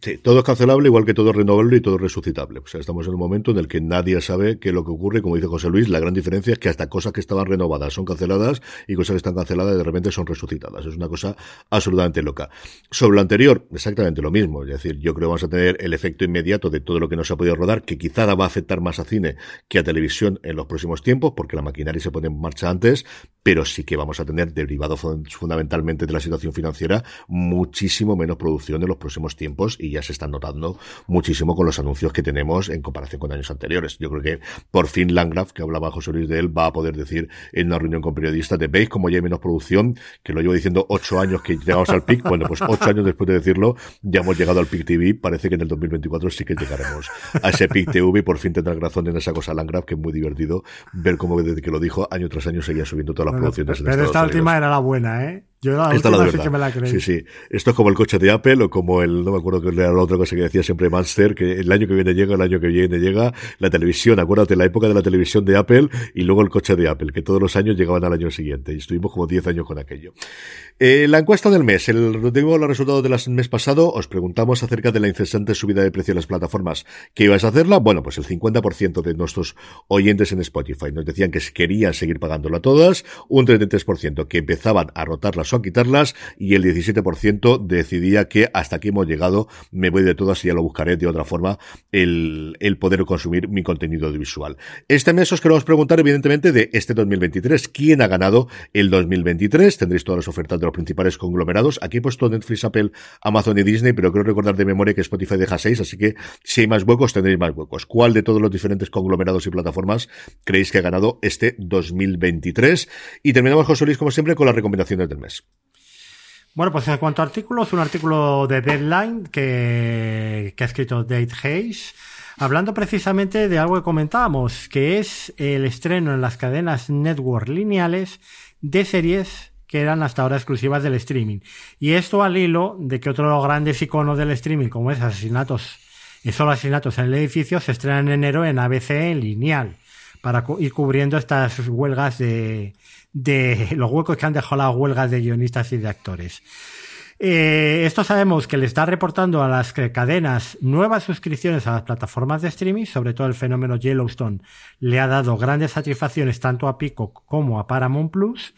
Sí, todo es cancelable, igual que todo es renovable y todo es resucitable. O sea, estamos en un momento en el que nadie sabe qué es lo que ocurre. Como dice José Luis, la gran diferencia es que hasta cosas que estaban renovadas son canceladas y cosas que están canceladas de repente son resucitadas. Es una cosa absolutamente loca. Sobre lo anterior, exactamente lo mismo. Es decir, yo creo que vamos a tener el efecto inmediato de todo lo que no se ha podido rodar, que quizá va a afectar más a cine que a televisión en los próximos tiempos, porque la maquinaria se pone en marcha antes, pero sí que vamos a tener, derivado fundamentalmente de la situación financiera, muchísimo menos producción en los próximos tiempos y ya se están notando muchísimo con los anuncios que tenemos en comparación con años anteriores. Yo creo que por fin Landgraf, que hablaba José Luis de él, va a poder decir en una reunión con periodistas de veis como ya hay menos producción, que lo llevo diciendo ocho años que llegamos al pic. Bueno, pues ocho años después de decirlo, ya hemos llegado al pic TV. Parece que en el 2024 sí que llegaremos a ese pic TV y por fin tendrá razón en esa cosa Landgraf, que es muy divertido ver cómo desde que lo dijo año tras año seguía subiendo todas las producciones. Pero, pero esta última era la buena, ¿eh? Yo la última sí que me la creí. Sí, sí. Esto es como el coche de Apple o como el, no me acuerdo que era la otra cosa que decía siempre Manster, que el año que viene llega, el año que viene llega, la televisión, acuérdate, la época de la televisión de Apple y luego el coche de Apple, que todos los años llegaban al año siguiente y estuvimos como 10 años con aquello. Eh, la encuesta del mes, el, tengo los resultados del mes pasado, os preguntamos acerca de la incesante subida de precio de las plataformas. ¿Qué ibas a hacerla? Bueno, pues el 50% de nuestros oyentes en Spotify nos decían que querían seguir pagándola todas, un 33% que empezaban a rotarlas o a quitarlas y el 17% decidía que hasta aquí hemos llegado, me voy de todas y ya lo buscaré de otra forma, el, el poder consumir mi contenido audiovisual. Este mes os queremos preguntar evidentemente de este 2023, ¿quién ha ganado el 2023? Tendréis todas las ofertas de los principales conglomerados. Aquí he puesto Netflix, Apple, Amazon y Disney, pero creo recordar de memoria que Spotify deja seis, así que si hay más huecos, tendréis más huecos. ¿Cuál de todos los diferentes conglomerados y plataformas creéis que ha ganado este 2023? Y terminamos, José Luis, como siempre, con las recomendaciones del mes. Bueno, pues en cuanto a artículos, un artículo de Deadline que, que ha escrito Dave Hayes hablando precisamente de algo que comentábamos, que es el estreno en las cadenas network lineales de series que eran hasta ahora exclusivas del streaming. Y esto al hilo de que otro de los grandes iconos del streaming, como es Asesinatos, solo Asesinatos en el edificio, se estrena en enero en ABC en lineal, para ir cubriendo estas huelgas de, de los huecos que han dejado las huelgas de guionistas y de actores. Eh, esto sabemos que le está reportando a las cadenas nuevas suscripciones a las plataformas de streaming, sobre todo el fenómeno Yellowstone le ha dado grandes satisfacciones tanto a Pico como a Paramount Plus.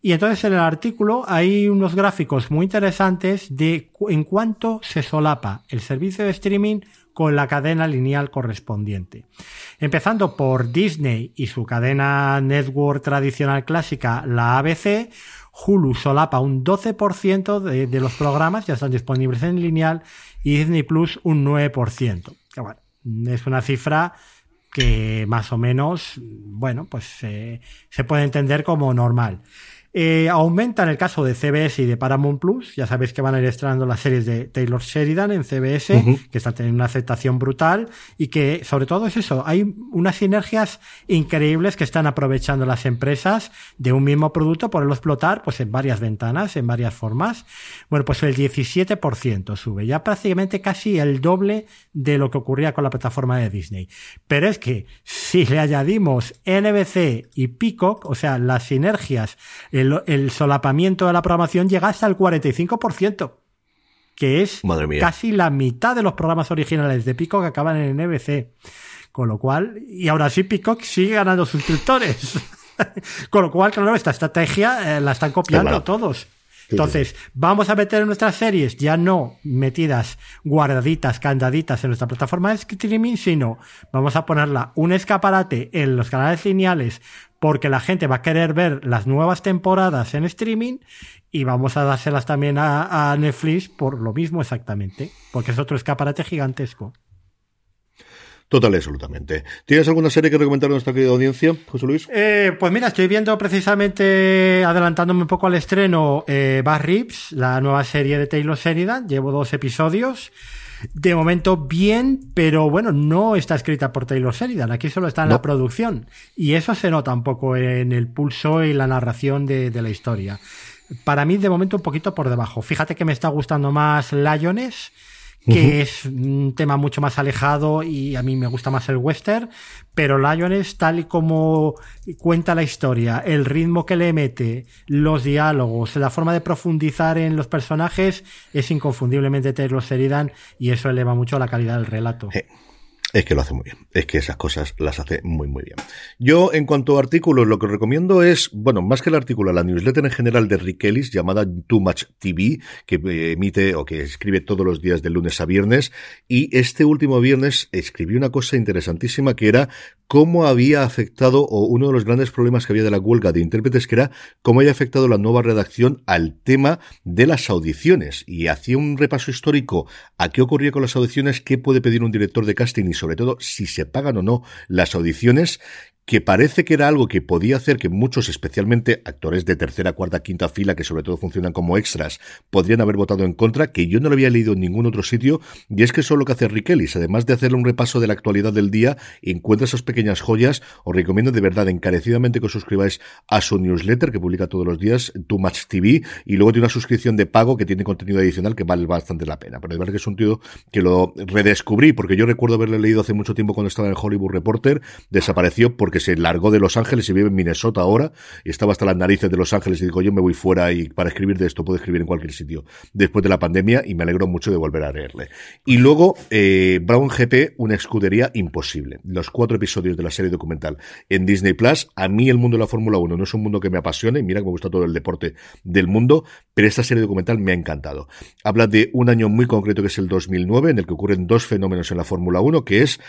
Y entonces en el artículo hay unos gráficos muy interesantes de en cuánto se solapa el servicio de streaming con la cadena lineal correspondiente. Empezando por Disney y su cadena network tradicional clásica, la ABC, Hulu solapa un 12% de, los programas, ya están disponibles en lineal, y Disney Plus un 9%. Que bueno, es una cifra que más o menos, bueno, pues se puede entender como normal. Eh, aumenta en el caso de CBS y de Paramount Plus. Ya sabéis que van a ir estrenando las series de Taylor Sheridan en CBS, que están teniendo una aceptación brutal y que, sobre todo, es eso. Hay unas sinergias increíbles que están aprovechando las empresas de un mismo producto, por explotar pues en varias ventanas, en varias formas. Bueno, pues el 17% sube, ya prácticamente casi el doble de lo que ocurría con la plataforma de Disney. Pero es que si le añadimos NBC y Peacock, o sea, las sinergias, el el, solapamiento de la programación llega hasta el 45%, que es casi la mitad de los programas originales de Peacock que acaban en NBC. Con lo cual, y ahora sí Peacock sigue ganando suscriptores. *laughs* Con lo cual, claro, esta estrategia eh, la están copiando todos. Entonces, vamos a meter nuestras series ya no metidas, guardaditas, candaditas en nuestra plataforma de streaming, sino vamos a ponerla un escaparate en los canales lineales porque la gente va a querer ver las nuevas temporadas en streaming y vamos a dárselas también a, Netflix por lo mismo exactamente, porque es otro escaparate gigantesco. Total absolutamente. ¿Tienes alguna serie que recomendar a nuestra querida audiencia, José Luis? Eh, pues mira, estoy viendo precisamente, adelantándome un poco al estreno, eh, Bar Rips, la nueva serie de Taylor Sheridan. Llevo dos episodios. De momento bien, pero bueno, no está escrita por Taylor Sheridan. Aquí solo está en la producción. Y eso se nota un poco en el pulso y la narración de, de la historia. Para mí, de momento, un poquito por debajo. Fíjate que me está gustando más Lions que es un tema mucho más alejado y a mí me gusta más el western, pero Lions, tal y como cuenta la historia, el ritmo que le mete, los diálogos, la forma de profundizar en los personajes, es inconfundiblemente Taylor Sheridan y eso eleva mucho la calidad del relato. Es que lo hace muy bien. Es que esas cosas las hace muy, muy bien. Yo, en cuanto a artículos, lo que recomiendo es, bueno, más que el artículo, la newsletter en general de Rick Ellis, llamada Too Much TV, que eh, emite o que escribe todos los días de lunes a viernes. Y este último viernes escribió una cosa interesantísima que era cómo había afectado, o uno de los grandes problemas que había de la huelga de intérpretes, que era cómo había afectado la nueva redacción al tema de las audiciones. Y hacía un repaso histórico a qué ocurría con las audiciones, qué puede pedir un director de casting sobre todo si se pagan o no las audiciones que parece que era algo que podía hacer que muchos, especialmente actores de tercera, cuarta, quinta fila, que sobre todo funcionan como extras, podrían haber votado en contra, que yo no lo había leído en ningún otro sitio, y es que eso es lo que hace Rick. Además de hacerle un repaso de la actualidad del día, encuentra esas pequeñas joyas. Os recomiendo de verdad encarecidamente que os suscribáis a su newsletter, que publica todos los días, Too Much TV, y luego tiene una suscripción de pago que tiene contenido adicional que vale bastante la pena. Pero de verdad que es un tío que lo redescubrí, porque yo recuerdo haberle leído hace mucho tiempo cuando estaba en el Hollywood Reporter, desapareció porque se largó de Los Ángeles y vive en Minnesota ahora y estaba hasta las narices de Los Ángeles y dijo yo me voy fuera y para escribir de esto puedo escribir en cualquier sitio después de la pandemia y me alegro mucho de volver a leerle. Y luego eh, Brown GP, una escudería imposible. Los cuatro episodios de la serie documental en Disney Plus. A mí el mundo de la Fórmula 1 no es un mundo que me apasione, mira que me gusta todo el deporte del mundo, pero esta serie documental me ha encantado. Habla de un año muy concreto que es el 2009 en el que ocurren dos fenómenos en la Fórmula 1 que es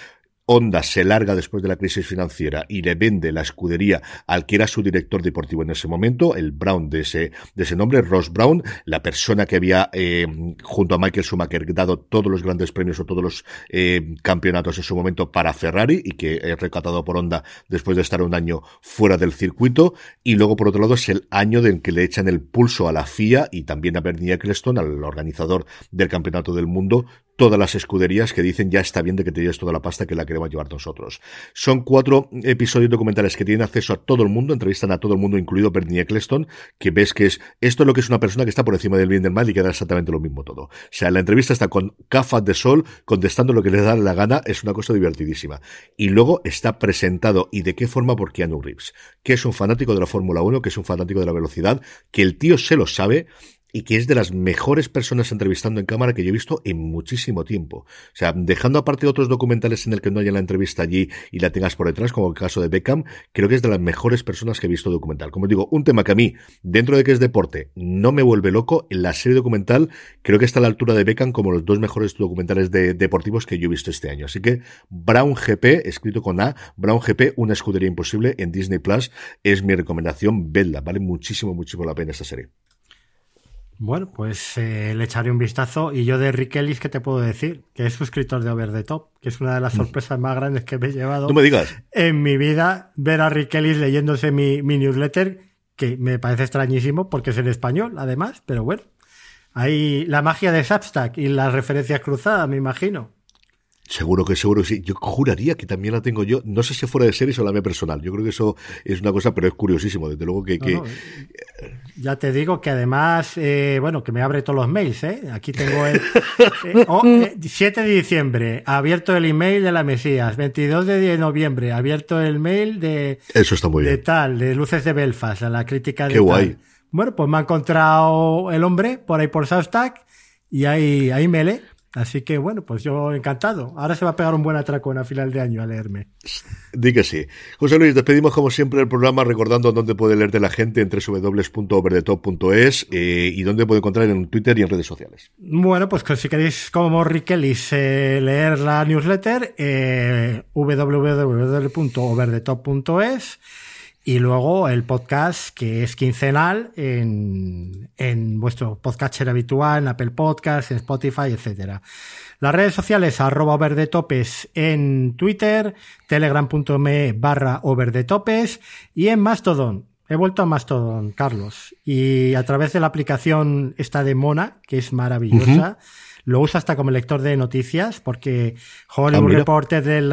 Honda se larga después de la crisis financiera y le vende la escudería al que era su director deportivo en ese momento, el Brown de ese, de ese nombre, Ross Brown, la persona que había eh, junto a Michael Schumacher dado todos los grandes premios o todos los eh, campeonatos en su momento para Ferrari y que es recatado por Honda después de estar un año fuera del circuito. Y luego, por otro lado, es el año en que le echan el pulso a la FIA y también a Bernie Eccleston, al organizador del campeonato del mundo, todas las escuderías que dicen ya está bien de que te lleves toda la pasta que la queremos llevar nosotros. Son cuatro episodios documentales que tienen acceso a todo el mundo, entrevistan a todo el mundo, incluido Bernie Eccleston, que ves que es esto es lo que es una persona que está por encima del bien del mal y que da exactamente lo mismo todo. O sea, la entrevista está con gafas de sol, contestando lo que le da la gana, es una cosa divertidísima. Y luego está presentado y de qué forma por Keanu Reeves, que es un fanático de la Fórmula 1, que es un fanático de la velocidad, que el tío se lo sabe, y que es de las mejores personas entrevistando en cámara que yo he visto en muchísimo tiempo. O sea, dejando aparte otros documentales en el que no haya la entrevista allí y la tengas por detrás, como el caso de Beckham, creo que es de las mejores personas que he visto documental. Como digo, un tema que a mí, dentro de que es deporte, no me vuelve loco, en la serie documental creo que está a la altura de Beckham como los dos mejores documentales de, deportivos que yo he visto este año. Así que Brown GP, escrito con A, Brown GP, una escudería imposible en Disney Plus, es mi recomendación, vedla, vale muchísimo, muchísimo la pena esta serie. Bueno, pues eh, le echaré un vistazo. Y yo de Rick Ellis, ¿qué te puedo decir? Que es suscriptor de Over the Top, que es una de las mm. sorpresas más grandes que me he llevado. No me digas. En mi vida, ver a Rick Ellis leyéndose mi, mi newsletter, que me parece extrañísimo porque es en español, además, pero bueno. Hay la magia de Substack y las referencias cruzadas, me imagino. Seguro que seguro que sí. Yo juraría que también la tengo yo. No sé si fuera de series o la mía personal. Yo creo que eso es una cosa, pero es curiosísimo. Desde luego que. Ya te digo que además, eh, bueno, que me abre todos los mails, ¿eh? Aquí tengo el. Eh, *laughs* oh, 7 eh, de diciembre, abierto el email de la Mesías. 22 de noviembre, abierto el mail de. Eso está muy de bien. tal, de Luces de Belfast, a la crítica de. Qué guay. Bueno, pues me ha encontrado el hombre por ahí por Substack y ahí, ahí me lee. Así que bueno, pues yo encantado. Ahora se va a pegar un buen atracón a final de año a leerme. Di que sí. José Luis, despedimos como siempre el programa recordando dónde puede leerte la gente en www.overdetop.es eh, y dónde puede encontrar en Twitter y en redes sociales. Bueno, pues si queréis como Rick Ellis eh, leer la newsletter, eh, www.overdetop.es y luego el podcast que es quincenal en, en vuestro podcatcher habitual, en Apple Podcasts, en Spotify, etcétera. Las redes sociales, arroba overdetopes en Twitter, telegram.me barra overdetopes y en Mastodon. He vuelto a Mastodon, Carlos. Y a través de la aplicación esta de Mona, que es maravillosa, lo usa hasta como lector de noticias, porque Hollywood ah, Reporter, del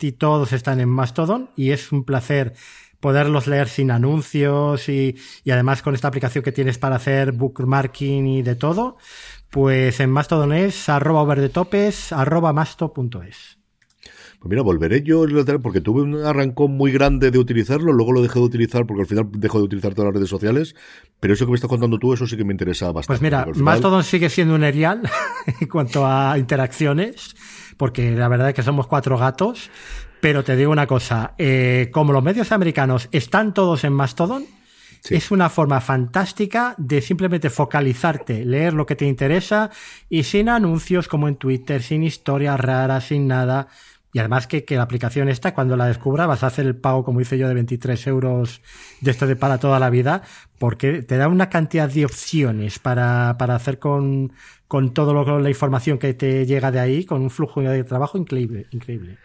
y todos están en Mastodon y es un placer poderlos leer sin anuncios y, y, además con esta aplicación que tienes para hacer bookmarking y de todo, pues en Mastodon es arroba overdetopes arroba masto.es. Pues mira, volveré yo porque tuve un arrancón muy grande de utilizarlo, luego lo dejé de utilizar porque al final dejo de utilizar todas las redes sociales, pero eso que me estás contando tú, eso sí que me interesa bastante. Pues mira, Mastodon sigue siendo un erial *laughs* en cuanto a interacciones, porque la verdad es que somos cuatro gatos, pero te digo una cosa, eh, como los medios americanos están todos en Mastodon, es una forma fantástica de simplemente focalizarte, leer lo que te interesa y sin anuncios como en Twitter, sin historias raras, sin nada. Y además que, que la aplicación esta, cuando la descubra, vas a hacer el pago, como hice yo, de 23 euros de esto de para toda la vida, porque te da una cantidad de opciones para, para hacer con, con toda la información que te llega de ahí, con un flujo de trabajo increíble. increíble.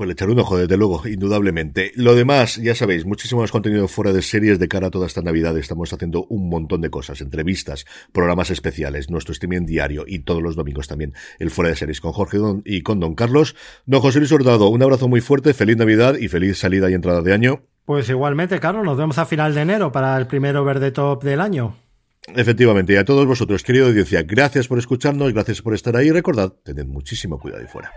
Pues le echaré un ojo, desde luego, indudablemente. Lo demás, ya sabéis, muchísimo más contenido fuera de series de cara a toda esta Navidad. Estamos haciendo un montón de cosas, entrevistas, programas especiales, nuestro streaming diario y todos los domingos también el fuera de series con Jorge Don y con Don Carlos. Don José Luis Hurtado, un abrazo muy fuerte, feliz Navidad y feliz salida y entrada de año. Pues igualmente, Carlos, nos vemos a final de enero para el primero verde top del año. Efectivamente, y a todos vosotros, querido audiencia, gracias por escucharnos, gracias por estar ahí. Recordad, tened muchísimo cuidado ahí fuera.